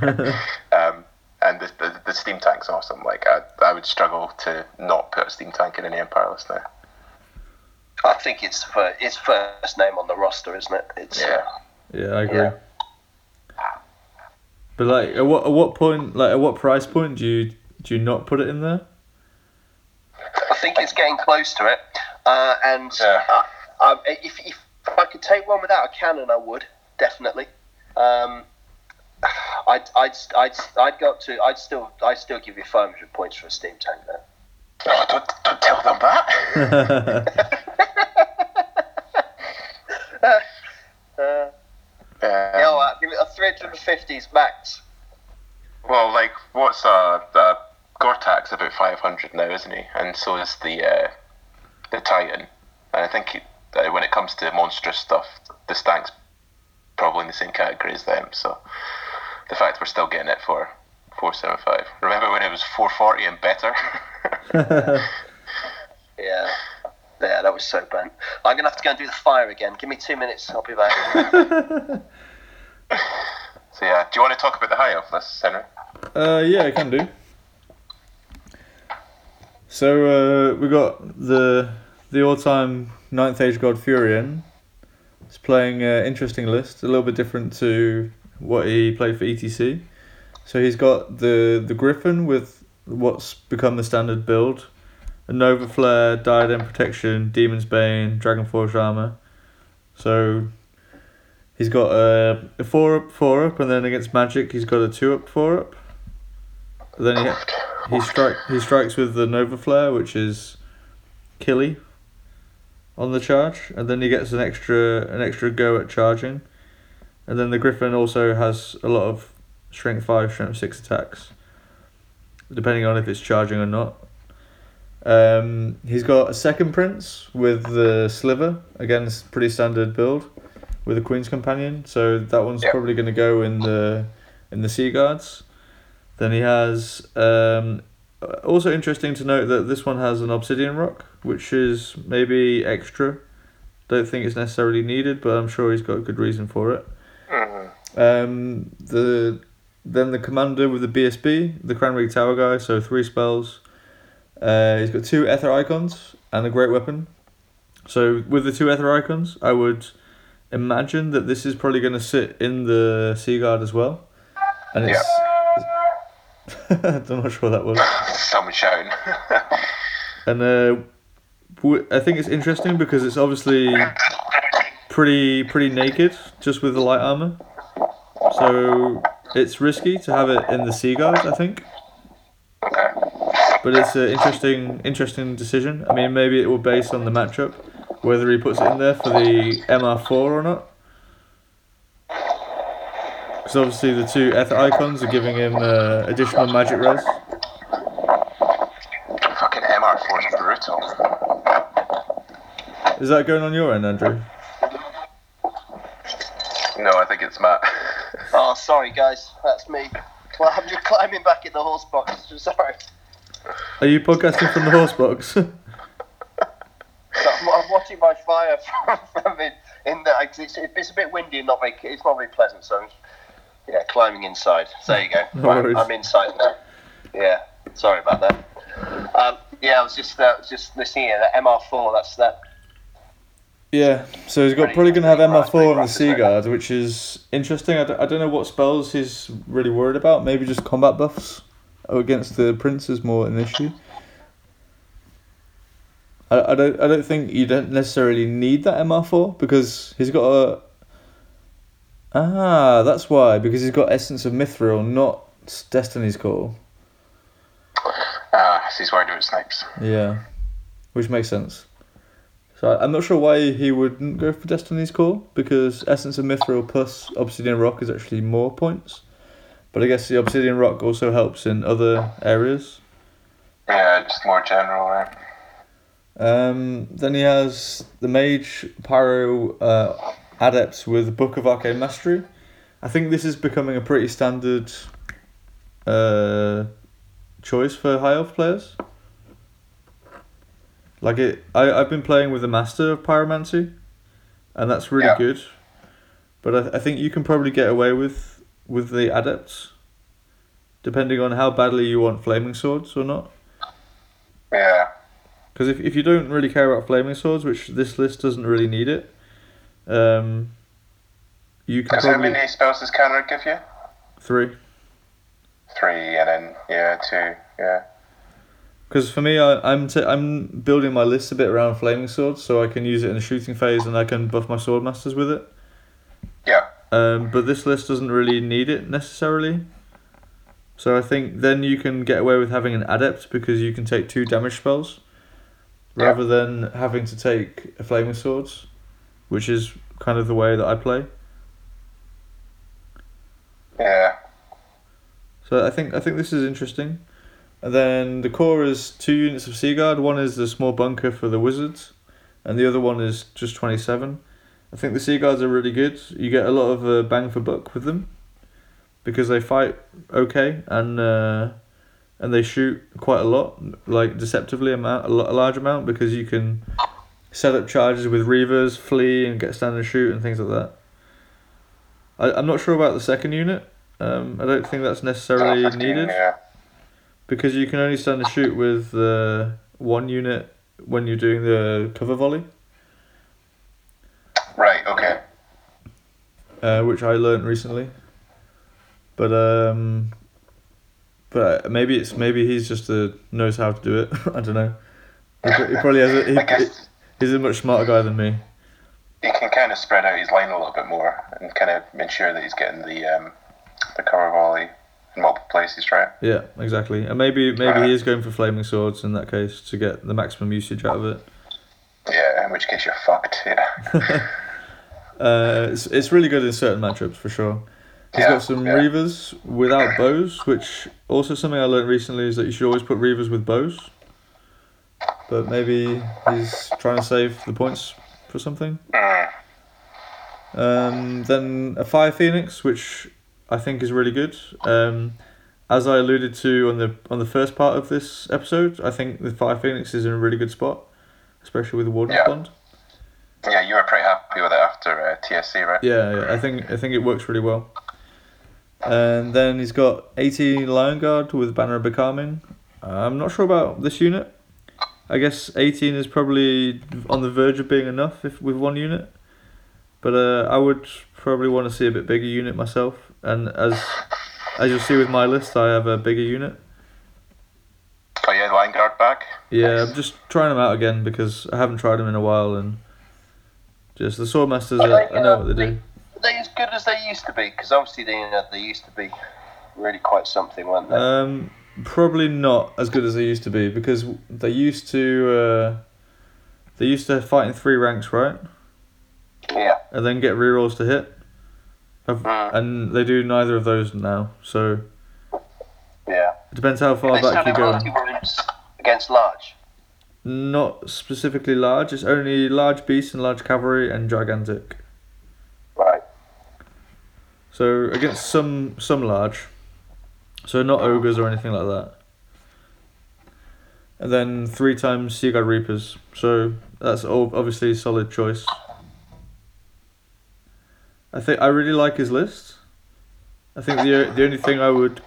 um, and the, the the steam tank's awesome. Like I I would struggle to not put a steam tank in any Empire list now. I think it's for his first name on the roster, isn't it? It's Yeah. Yeah, I agree. Yeah. But like, at what at what point, like, at what price point do you do you not put it in there? I think it's getting close to it. Uh, and Yeah. uh, um, if, if I could take one without a cannon, I would definitely. Um, I'd, I'd, I'd, I'd go up to. I'd still, I'd still give you 500 points for a steam tank there. Oh, don't don't tell them that. Uh, Um, yeah, right, give it a 350s max. Well, like, what's uh, uh Gortak's about five hundred now, isn't he? And so is the uh, the Titan. And I think he, uh, when it comes to monstrous stuff, the Stank's probably in the same category as them. So the fact we're still getting it for four seven five. Remember when it was four forty and better? Yeah. Yeah, that was so bent. I'm gonna have to go and do the fire again. Give me two minutes. I'll be back. so yeah, do you want to talk about the high elf list, Henry? Uh, yeah, I can do. So uh, we got the the all-time ninth age god Furion. He's playing an interesting list, a little bit different to what he played for ETC. So he's got the the Griffin with what's become the standard build, a Nova Flare, Diadem Protection, Demon's Bane, Dragon Forge Armor. So he's got a, a four up, four up, and then against Magic he's got a two up, four up. Then he he strike he strikes with the Nova Flare, which is killy on the charge, and then he gets an extra an extra go at charging. And then the Griffin also has a lot of strength five, strength six attacks, depending on if it's charging or not. Um, he's got a second prince with the sliver. Again, pretty standard build with a Queen's Companion. So that one's Yeah. probably going to go in the in the Sea Guards. Then he has um, also interesting to note that this one has an Obsidian Rock, which is maybe extra. Don't think it's necessarily needed, but I'm sure he's got a good reason for it. Um, the then the commander with the BSB, the Canreig Tower guy, so three spells. Uh, he's got two Ether icons and a great weapon. So with the two Ether icons, I would imagine that this is probably going to sit in the Sea Guard as well. And it's. I'm not sure that was. Someone shouting. And uh, I think it's interesting because it's obviously pretty pretty naked just with the light armor. So it's risky to have it in the Sea Guard, I think. Okay. But it's an interesting interesting decision. I mean, maybe it will base on the matchup, whether he puts it in there for the MR4 or not. Because obviously the two Ether icons are giving him uh, additional magic res. Fucking MR4 is brutal. Is that going on your end, Andrew? No, I think it's Matt. Oh, sorry guys, that's me. Well, I'm just climbing back in the horse box. Sorry. Are you podcasting from the horse box? I'm, I'm watching my fire from, from in, in the. It's, it's a bit windy and not very. It's not very pleasant. So, yeah, climbing inside. There you go. No worries. I'm inside now. Yeah, sorry about that. Um, yeah, I was just uh, just listening here. That MR4. That's that. Yeah, so he's got Pretty- probably going to have pretty MR4 pretty on the Sea? Guard, which is interesting. I don't, I don't know what spells he's really worried about. Maybe just combat buffs against the Prince is more an issue. I, I don't I don't think you don't necessarily need that MR4 because he's got a. Ah, that's why because he's got Essence of Mithril, not Destiny's Call. Uh, 'cause he's worried about snipes. Yeah, which makes sense. So I- I'm not sure why he wouldn't go for Destiny's Call because Essence of Mithril plus Obsidian Rock is actually more points. But I guess the Obsidian Rock also helps in other areas. Yeah, just more general, right? Um, then he has the Mage Pyro uh, Adepts with Book of Arcane Mastery. I think this is becoming a pretty standard uh, choice for high elf players. Like it, I I've been playing with the Master of Pyromancy, and that's really Yeah. good. But I, I think you can probably get away with with the Adepts, depending on how badly you want Flaming Swords or not. Yeah. Because if, if you don't really care about flaming swords, which this list doesn't really need it, um, you can Because how probably many spells does Canner give you? three. Three, and then yeah, two. Yeah. Because for me, I, I'm t- I'm building my list a bit around flaming swords, so I can use it in the shooting phase, and I can buff my sword masters with it. Yeah. Um, but this list doesn't really need it necessarily. So I think then you can get away with having an adept because you can take two damage spells, Yeah. rather than having to take a flaming swords, which is kind of the way that I play. Yeah. So I think I think this is interesting. And then the core is two units of Sea Guard. One is the small bunker for the wizards, and the other one is just twenty seven. I think the Sea Guards are really good. You get a lot of uh, bang for buck with them, because they fight okay and uh, and they shoot quite a lot, like deceptively amount a, large amount because you can set up charges with reavers, flee, and get stand and shoot and things like that. I, I'm not sure about the second unit. Um, I don't think that's necessarily 15, needed Yeah. because you can only stand and shoot with uh, one unit when you're doing the cover volley, Right. Okay. Uh, which I learned recently. But um, but maybe it's maybe he's just uh, knows how to do it. I don't know. He, he probably has a, he, guess he's a much smarter guy than me. he can kind of spread out his line a little bit more and kind of ensure that he's getting the um, the cover volley in multiple places, right? Yeah, exactly. And maybe maybe he is going for flaming swords in that case to get the maximum usage out of it. Yeah. In which case you're fucked. Yeah. Uh, it's, it's really good in certain matchups for sure. He's Yeah, got some yeah. Reavers without bows, which also something I learned recently is that you should always put Reavers with bows. But maybe he's trying to save the points for something. Mm. Um, then a Fire Phoenix, which I think is really good. Um, as I alluded to on the on the first part of this episode, I think the Fire Phoenix is in a really good spot, especially with the Warden's Yeah. Bond. Yeah, you were pretty happy with it after uh, TSC, right? Yeah, yeah, I think I think it works really well. And then he's got 18 Lion Guard with Banner of Becalming. I'm not sure about this unit. I guess 18 is probably on the verge of being enough if with one unit. But uh, I would probably want to see a bit bigger unit myself. And as as you'll see with my list, I have a bigger unit. Oh yeah, Lion Guard back. Yeah, Nice. I'm just trying them out again because I haven't tried them in a while and just the Swordmasters, Are I, they, I know uh, what they do. Are they as good as they used to be? Because obviously they, you know, they used to be really quite something, weren't they? Um, probably not as good as they used to be because they used to uh, they used to fight in three ranks, right? yeah. And then get rerolls to hit. Mm. And they do neither of those now, so Yeah. it depends how far They back you go. against large. Not specifically large. It's only large beasts and large cavalry and gigantic. Right. So against some some large. So not ogres or anything like that. And then three times Sea Guard Reapers. So that's all obviously a solid choice. I think I really like his list. I think the the only thing I would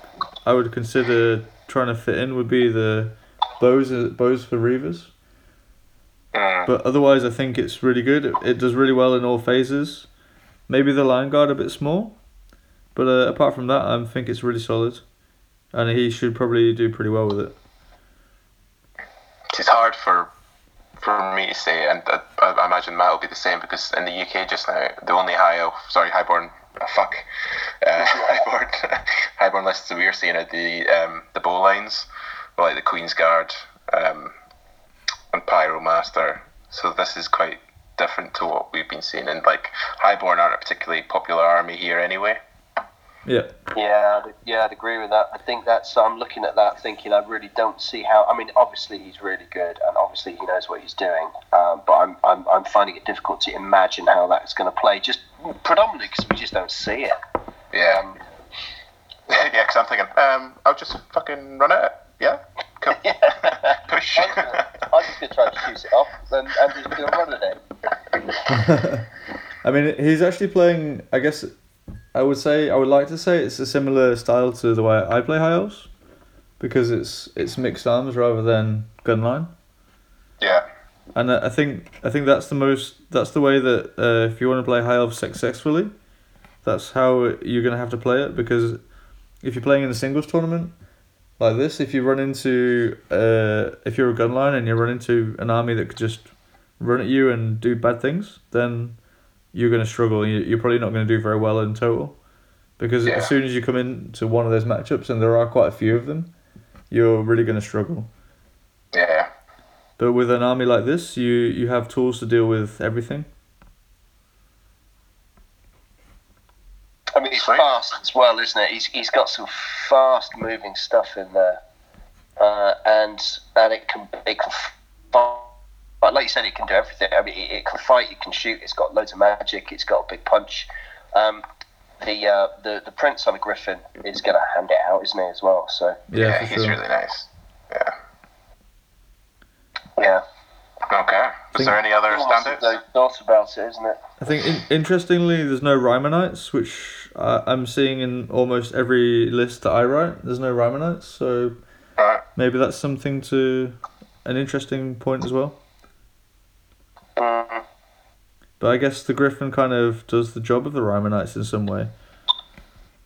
I would consider trying to fit in would be the bows bows for Reavers. Mm. But otherwise, I think it's really good. It, it does really well in all phases. Maybe the Lion Guard a bit small, but uh, apart from that, I think it's really solid, and he should probably do pretty well with it. It's hard for for me to say, and uh, I, I imagine Matt will be the same because in the UK just now, the only high elf, sorry, highborn, uh, fuck, uh, highborn, highborn lists that we're seeing are the um, the bow lines, like the Queen's Guard um, and Pyromaster. So this is quite different to what we've been seeing. And like Highborn aren't a particularly popular army here anyway. Yeah. Yeah, I'd- yeah, I'd agree with that. I think that's. I'm looking at that, thinking I really don't see how. I mean, obviously he's really good, and obviously he knows what he's doing. Um, but I'm, I'm, I'm finding it difficult to imagine how that's going to play. Just predominantly because we just don't see it. Yeah, Um, yeah. Because I'm thinking, um, I'll just fucking run it. Yeah, cool. Push. I'm gonna- I'm just going to try to shoot it off, and Andrew's going to run at it. I mean, he's actually playing. I guess I would say I would like to say it's a similar style to the way I play high elves, because it's it's mixed arms rather than gunline, yeah, and I I think I think that's the most that's the way that uh, if you want to play high elves successfully, that's how you're gonna have to play it because if you're playing in a singles tournament like this, if you run into uh, if you're a gunline and you run into an army that could just run at you and do bad things, then you're going to struggle. You- You're probably not going to do very well in total, because Yeah. as soon as you come into one of those matchups, and there are quite a few of them, you're really going to struggle. yeah, But with an army like this, you you have tools to deal with everything. I mean, he's Sweet. fast as well, isn't it? He's he's got some fast moving stuff in there, uh, and and it can it can fight. But like you said, it can do everything. I mean, it, it can fight, it can shoot. It's got loads of magic. It's got a big punch. Um, the uh, the the prince on a griffin is going to hand it out, isn't he as well? So Yeah, yeah. for he's sure. really nice. Yeah. yeah, Okay. Is there any other standouts? No thoughts about it, isn't it? I think in, interestingly, there's no Rymanites, which uh, I'm seeing in almost every list that I write. There's no Rymanites, so Right. maybe that's something to an interesting point as well. Mm. But I guess the Griffin kind of does the job of the Rymanites in some way.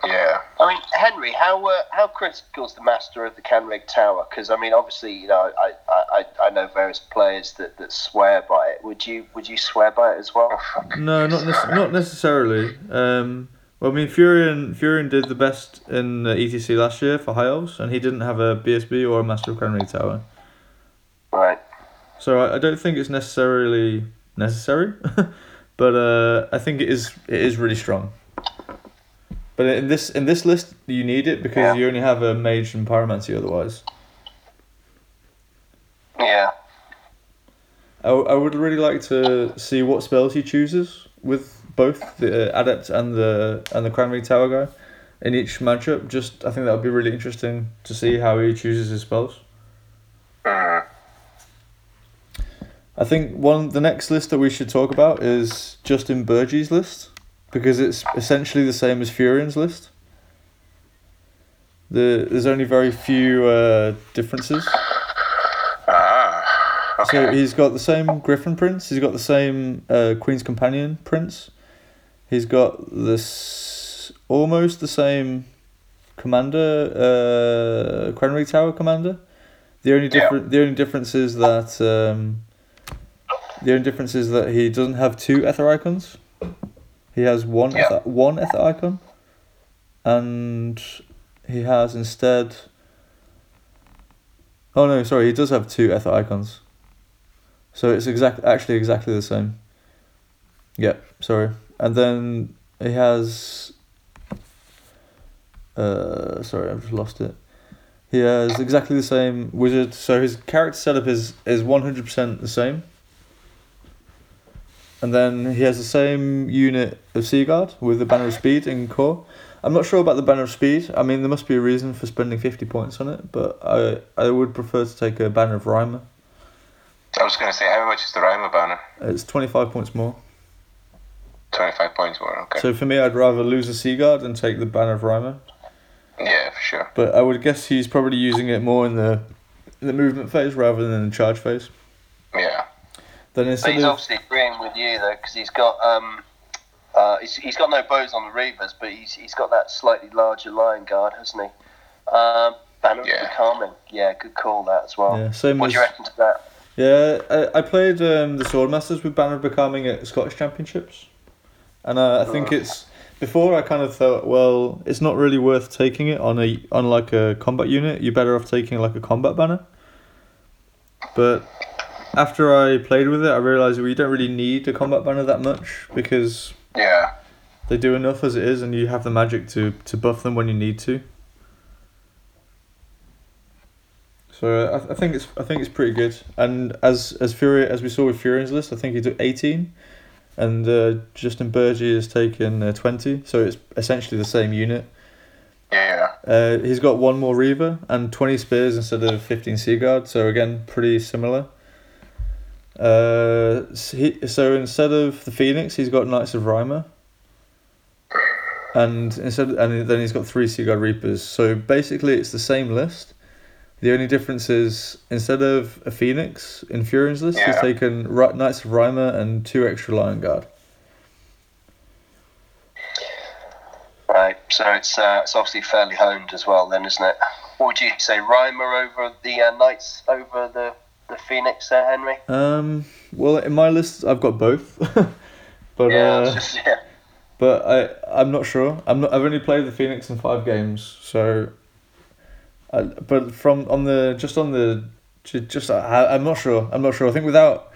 Yeah. I mean, Henry, how uh, how critical is the master of the Canreig Tower? Because I mean, obviously, you know, I, I, I- know various players that, that swear by it. Would you would you swear by it as well? No, not nec- not necessarily. Um, well, I mean, Furion Furion did the best in uh, ETC last year for High Elves, and he didn't have a BSB or a Master of Canreig Tower. Right. So I, I don't think it's necessarily necessary, but uh, I think it is it is really strong. But in this in this list, you need it because Yeah. you only have a mage and pyromancy otherwise. Yeah. I, I would really like to see what spells he chooses with both the uh, adept and the and the Canreig Tower guy in each matchup. Just I think that would be really interesting to see how he chooses his spells. I think one the next list that we should talk about is Justin Burgess' list because it's essentially the same as Furion's list. The there's only very few uh, differences. Ah. So he's got the same Griffin Prince. He's got the same uh, Queen's Companion Prince. He's got this almost the same commander, uh, Canreig Tower commander. The only Yeah. different the only difference is that um, the only difference is that he doesn't have two ether icons. He has one Yeah. ether, one ether icon, and he has instead. Oh no, sorry, he does have two ether icons. So it's exact actually exactly the same. Yeah, sorry. And then he has uh sorry, I've just lost it. He has exactly the same wizard, so his character setup is is one hundred percent the same. And then he has the same unit of Sea Guard with the Banner of Speed in core. I'm not sure about the Banner of Speed. I mean, there must be a reason for spending 50 points on it, but I I would prefer to take a Banner of Ryma. I was going to say, how much is the Ryma banner? It's 25 points more. 25 points more, okay. So for me, I'd rather lose a Sea Guard and take the Banner of Ryma. yeah, for sure. But I would guess he's probably using it more in the in the movement phase rather than in the charge phase. Yeah. Then But instead he's of obviously agreeing with you though, because he's got um, uh, he's, he's got no bows on the Reavers, but he's he's got that slightly larger Lion Guard, hasn't he? Um, Banner Yeah. of the Carmen. Yeah, good call that as well. yeah, same What as do you reckon to that? Yeah, I, I played um, the Swordmasters with Banner of Becalming at Scottish Championships, and uh, I think it's before I kind of thought, well, it's not really worth taking it on a on like a combat unit. You're better off taking like a combat banner. But after I played with it, I realized we don't really need a combat banner that much because Yeah. they do enough as it is, and you have the magic to to buff them when you need to. So I, I think it's I think it's pretty good. And as as Fury as we saw with Furion's list, I think he took eighteen, and uh, Justin Burgee has taken uh, twenty. So it's essentially the same unit. Yeah. Uh, he's got one more Reaver and twenty spears instead of fifteen Sea Guard. So again, pretty similar. Uh, s- he, so instead of the Phoenix, he's got Knights of Ryma. And instead, and then he's got three Sea Guard Reapers. So basically, it's the same list. The only difference is instead of a Phoenix in Furion's list, he's taken Knights of Ryma and two extra Lion Guard. Right, so it's uh, it's obviously fairly honed as well, then, isn't it? What would you say, Ryma over the uh, Knights over the the Phoenix there, Henry? Um, well, in my list, I've got both. but Yeah, uh, just, yeah. but I I'm not sure. I'm not. I've only played the Phoenix in five games, so. I, but from on the just on the just I, I'm not sure. I'm not sure. I think without,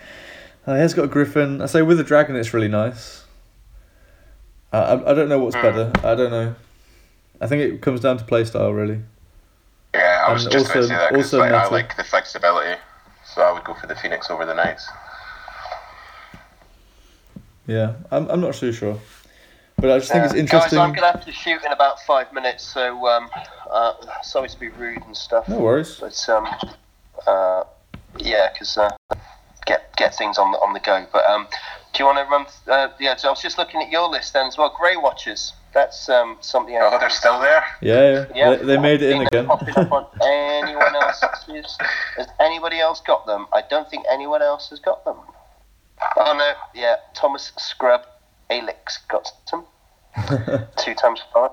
uh, he has got a Griffin. I say with a dragon, it's really nice. I I, I don't know what's better. I don't know. I think it comes down to playstyle really. Yeah, I was And just also- that 'cause, also like, I like the flexibility, so I would go for the Phoenix over the Knights. Yeah, I'm I'm not too sure, but I just think it's interesting. Guys, I'm gonna have to shoot in about five minutes, so um, uh, sorry to be rude and stuff. No worries. But um, uh, yeah, because uh, get get things on the on the go. But um, do you want to run? Uh, yeah, so I was just looking at your list then as well. Grey Watchers. That's um, something. else. Oh, they're still there. Yeah, yeah, Yeah. They, they made it in again. popping up on anyone else's? Has anybody else got them? I don't think anyone else has got them. Oh no, yeah, Thomas Scrub Alix got them. Two times five.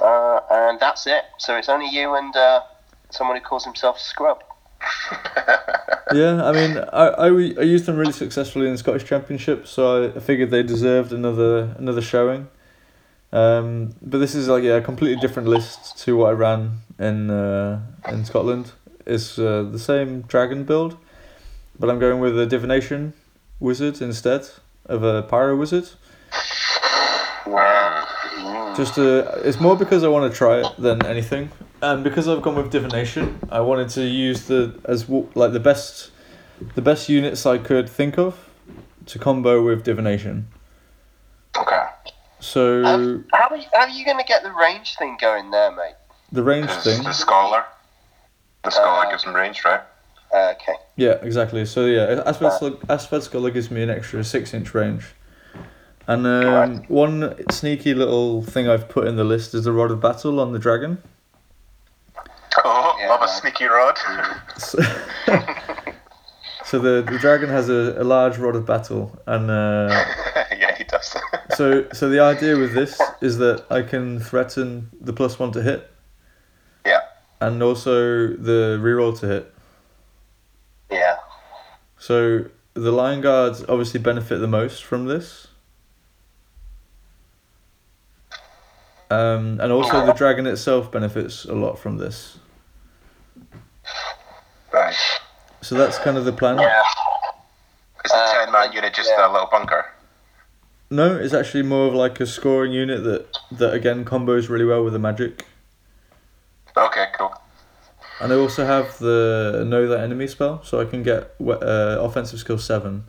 Uh, and that's it. So it's only you and uh, someone who calls himself Scrub. Yeah, I mean, I, I, I used them really successfully in the Scottish Championship, so I, figured they deserved another another showing. Um, but this is like yeah, a completely different list to what I ran in uh, in Scotland. It's uh, the same dragon build, but I'm going with a divination wizard instead of a pyro wizard. Wow. Just uh, it's more because I want to try it than anything, and because I've gone with divination, I wanted to use the as like the best, the best units I could think of, to combo with divination. Okay. So Um, how, are you, how are you going to get the range thing going there, mate? the range thing, the scholar, the scholar Uh, gives them range, right? Uh, okay. yeah, exactly. So yeah, Asphet Asphet Scholar gives me an extra six inch range, and um, Right. one sneaky little thing I've put in the list is the Rod of Battle on the dragon. Oh, Yeah, love a sneaky rod. So, so the, the dragon has a, a large rod of battle, and uh, yeah, he does. so so the idea with this is that I can threaten the plus one to hit, yeah. and also the reroll to hit. Yeah. So the lion guards obviously benefit the most from this. Um, and also the dragon itself benefits a lot from this. Right. So that's kind of the plan. Yeah. Is the Uh, 10 man unit just yeah. a little bunker? No, it's actually more of like a scoring unit that that again combos really well with the magic. Okay, cool. And I also have the know that enemy spell, so I can get uh, offensive skill seven.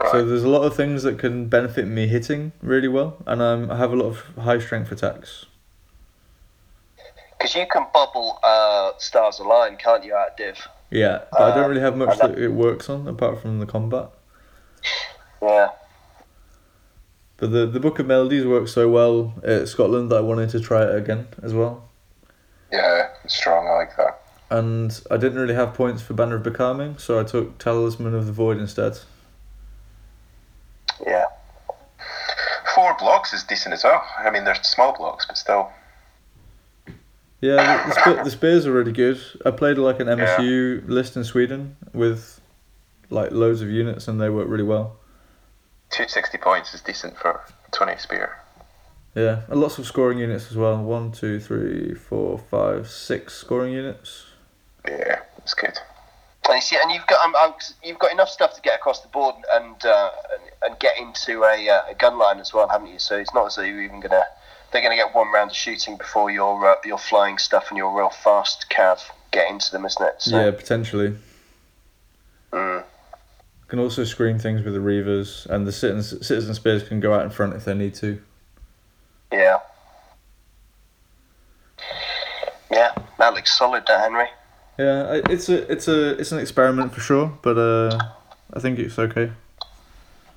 Right. So there's a lot of things that can benefit me hitting really well, and um, I have a lot of high strength attacks. Because you can bubble uh, Stars Align, can't you, out div? Yeah, but I Uh, don't really have much that- it works on apart from the combat. Yeah. But the the Book of Melodies works so well at Scotland that I wanted to try it again as well. Yeah, it's strong. I like that. And I didn't really have points for Banner of Becalming, so I took Talisman of the Void instead. Yeah. Four blocks is decent as well. I mean, they're small blocks, but still. Yeah, the, the, the spears are really good. I played like an MSU list in Sweden with like loads of units, and they work really well. 260 points is decent for 20 spear. Yeah, and lots of scoring units as well. One, two, three, four, five, six scoring units. Yeah, it's good. And see, and you've got um, um, you've got enough stuff to get across the board and uh, and, and get into a, uh, a gun line as well, haven't you? So it's not as though you're even gonna they're gonna get one round of shooting before your uh, your flying stuff and your real fast cav get into them, isn't it? So, Yeah, potentially. mm, Can also screen things with the Reavers, and the citizen citizen spears can go out in front if they need to. yeah. Yeah, that looks solid, that Henry. Yeah, it's a it's a it's an experiment for sure, but uh, I think it's okay.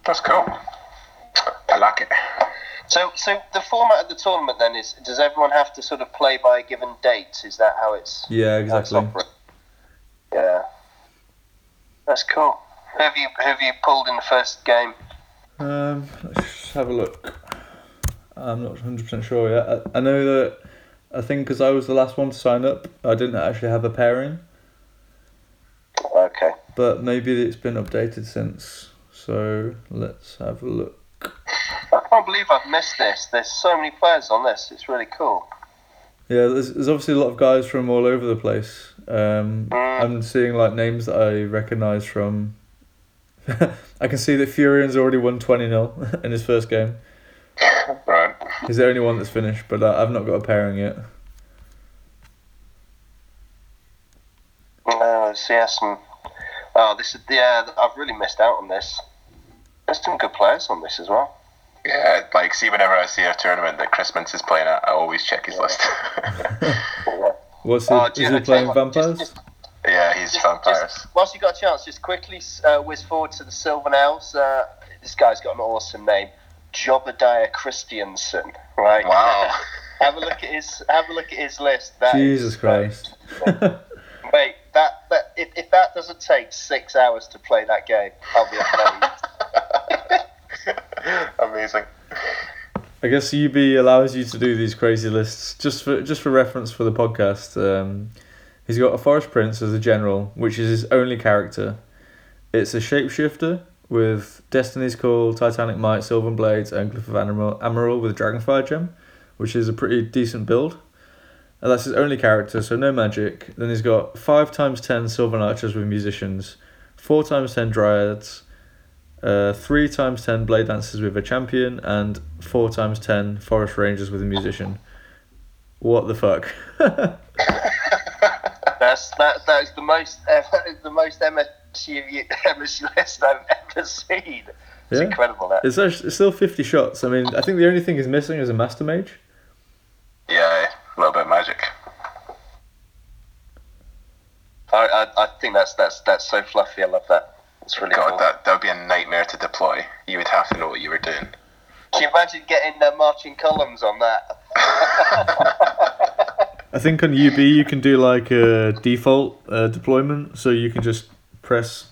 That's cool. I like it. So, so the format of the tournament then is: does everyone have to sort of play by a given date? Is that how it's? Yeah, it's exactly. Yeah, that's cool. Who have you who have you pulled in the first game? Um, let's have a look. I'm not hundred percent sure yet. I, I know that I think because I was the last one to sign up, I didn't actually have a pairing, Okay. but maybe it's been updated since. So let's have a look. I can't believe I've missed this. There's so many players on this. It's really cool. Yeah, there's, there's obviously a lot of guys from all over the place. Um, I'm seeing like names that I recognise from. I can see that Furion's already won 20 0 in his first game. Right. He's the only one that's finished, but uh, I've not got a pairing yet. No, so yeah, some. Oh, this is yeah. I've really missed out on this. There's some good players on this as well. Yeah, like see whenever I see a tournament that Chris Mintz is playing at, I always check his list. What's he, Oh, is you- he playing you vampires? just- just- yeah, he's Just- vampires. Just, whilst you got a chance, just quickly uh, whiz forward to the Sylvan Elves. Uh, this guy's got an awesome name, Jobadiah Christiansen. Right. Wow. have a look at his. Have a look at his list. That Jesus is- Christ. Mate, that, that if, if that doesn't take six hours to play that game, I'll be amazed. Amazing. I guess UB allows you to do these crazy lists just for just for reference for the podcast. Um, he's got a forest prince as a general, which is his only character. It's a shapeshifter with Destiny's Call, Titanic Might, Sylvan Blades, and Glyph of Amaral, Amaral with Dragonfire Gem, which is a pretty decent build. And that's his only character, so no magic. Then he's got five times ten Sylvan Archers with musicians, four times ten Dryads, uh, three times ten blade dancers with a champion and four times ten forest rangers with a musician. What the fuck? That's that. That is the most. That is the most MSU MSU list I've ever seen. It's Yeah. incredible. That. it's, actually, it's still fifty shots. I mean, I think the only thing he's missing is a master mage. Yeah, a little bit of magic. I, I, I think that's that's that's so fluffy. I love that. It's really God, cool. that that would be a nightmare to deploy. You would have to know what you were doing. Can you imagine getting the marching columns on that? I think on UB you can do like a default uh, deployment, so you can just press.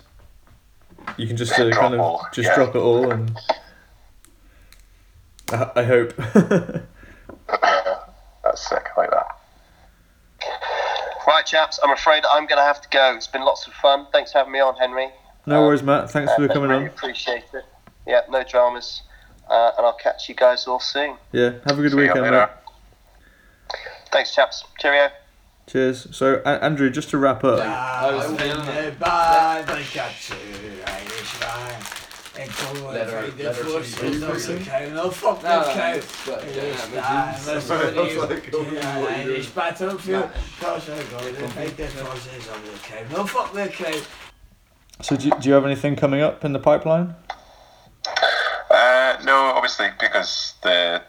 You can just uh, kind of all, just yeah. drop it all, and I, I hope. That's sick. I like that. Right, chaps. I'm afraid I'm going to have to go. It's been lots of fun. Thanks for having me on, Henry. no worries, Matt. Thanks for Uh, coming really on. Appreciate it. Yeah, no dramas. Uh, and I'll catch you guys all soon. Yeah, have a good See weekend, mate. Thanks, chaps. Cheerio. Cheers. So, a- Andrew, just to wrap up, I was feeling it. Bye, they to Irish man. And go Let her- and the let her bush sing. is not the cow. No, No, the cow. but, yeah, Irish but man, you- let's Sorry, go I was to like, what are you Irish doing? battlefield. Cause I go to make the forces of the cow. No, fuck the cow. so do, do you have anything coming up in the pipeline? Uh, no, obviously because the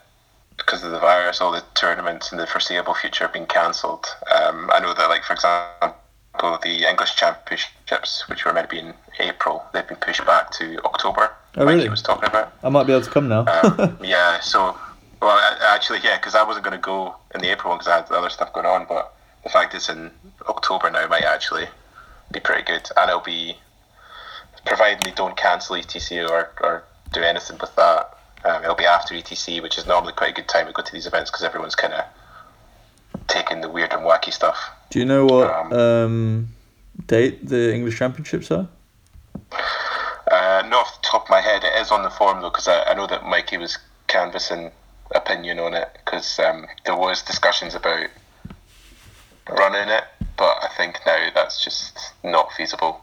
because of the virus, all the tournaments in the foreseeable future have been cancelled. Um, I know that, like for example, the English Championships, which were meant to be in April, they've been pushed back to October. Oh, like really? he was talking about. I might be able to come now. Um, yeah, so well, I- actually, yeah, because I wasn't going to go in the April one because I had other stuff going on, but the fact it's in October now might actually be pretty good, and it'll be provided they don't cancel ETC or, or do anything with that. Um, it'll be after ETC, which is normally quite a good time to go to these events because everyone's kind of taking the weird and wacky stuff. do you know what Um, um, date the English Championships are? Uh, not off the top of my head, it is on the forum though, because I, I know that Mikey was canvassing opinion on it because um, there was discussions about running it, but I think now that's just not feasible.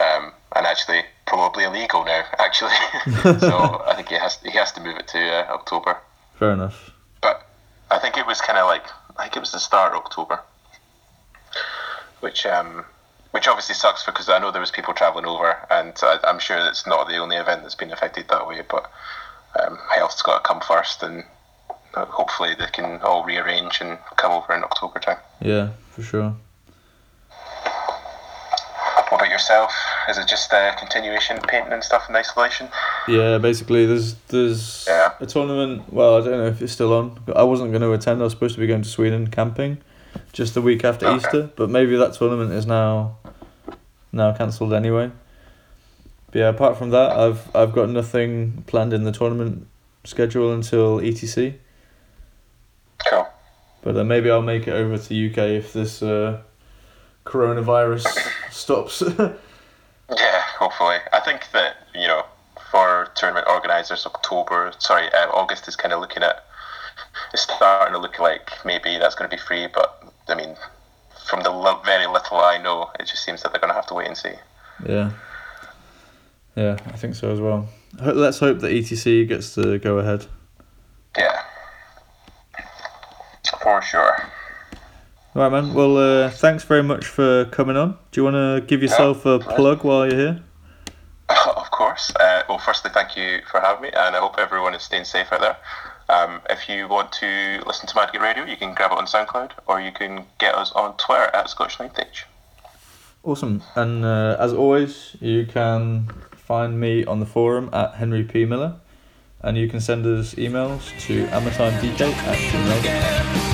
Um, and actually, probably illegal now. Actually, so I think he has he has to move it to uh, October. Fair enough. But I think it was kind of like I think it was the start of October, which um, which obviously sucks because I know there was people travelling over, and I, I'm sure it's not the only event that's been affected that way. But um, health's got to come first, and uh, hopefully they can all rearrange and come over in October time. Yeah, for sure. Yourself? Is it just a continuation painting and stuff in isolation? Yeah, basically, there's there's Yeah. a tournament. Well, I don't know if it's still on. I wasn't going to attend. I was supposed to be going to Sweden camping, just the week after Okay. Easter. But maybe that tournament is now now cancelled anyway. But yeah, apart from that, I've I've got nothing planned in the tournament schedule until ETC. Cool. But then maybe I'll make it over to UK if this uh, coronavirus stops. Yeah, hopefully. I think that you know, for tournament organisers, October, sorry, uh, August is kind of looking at. It's starting to look like maybe that's going to be free, but I mean, from the li- very little I know, it just seems that they're going to have to wait and see. Yeah. Yeah, I think so as well. Let's hope that ETC gets to go ahead. Yeah, for sure. Right, man. Well, uh, thanks very much for coming on. Do you want to give yourself a plug while you're here? of course. Uh, well, firstly, thank you for having me, and I hope everyone is staying safe out there. Um, if you want to listen to Mad Git Radio, you can grab it on SoundCloud, or you can get us on Twitter at Scottish Ninth Age. Awesome. And uh, as always, you can find me on the forum at Henry P. Miller. And you can send us emails to amatimedk at gmail.com.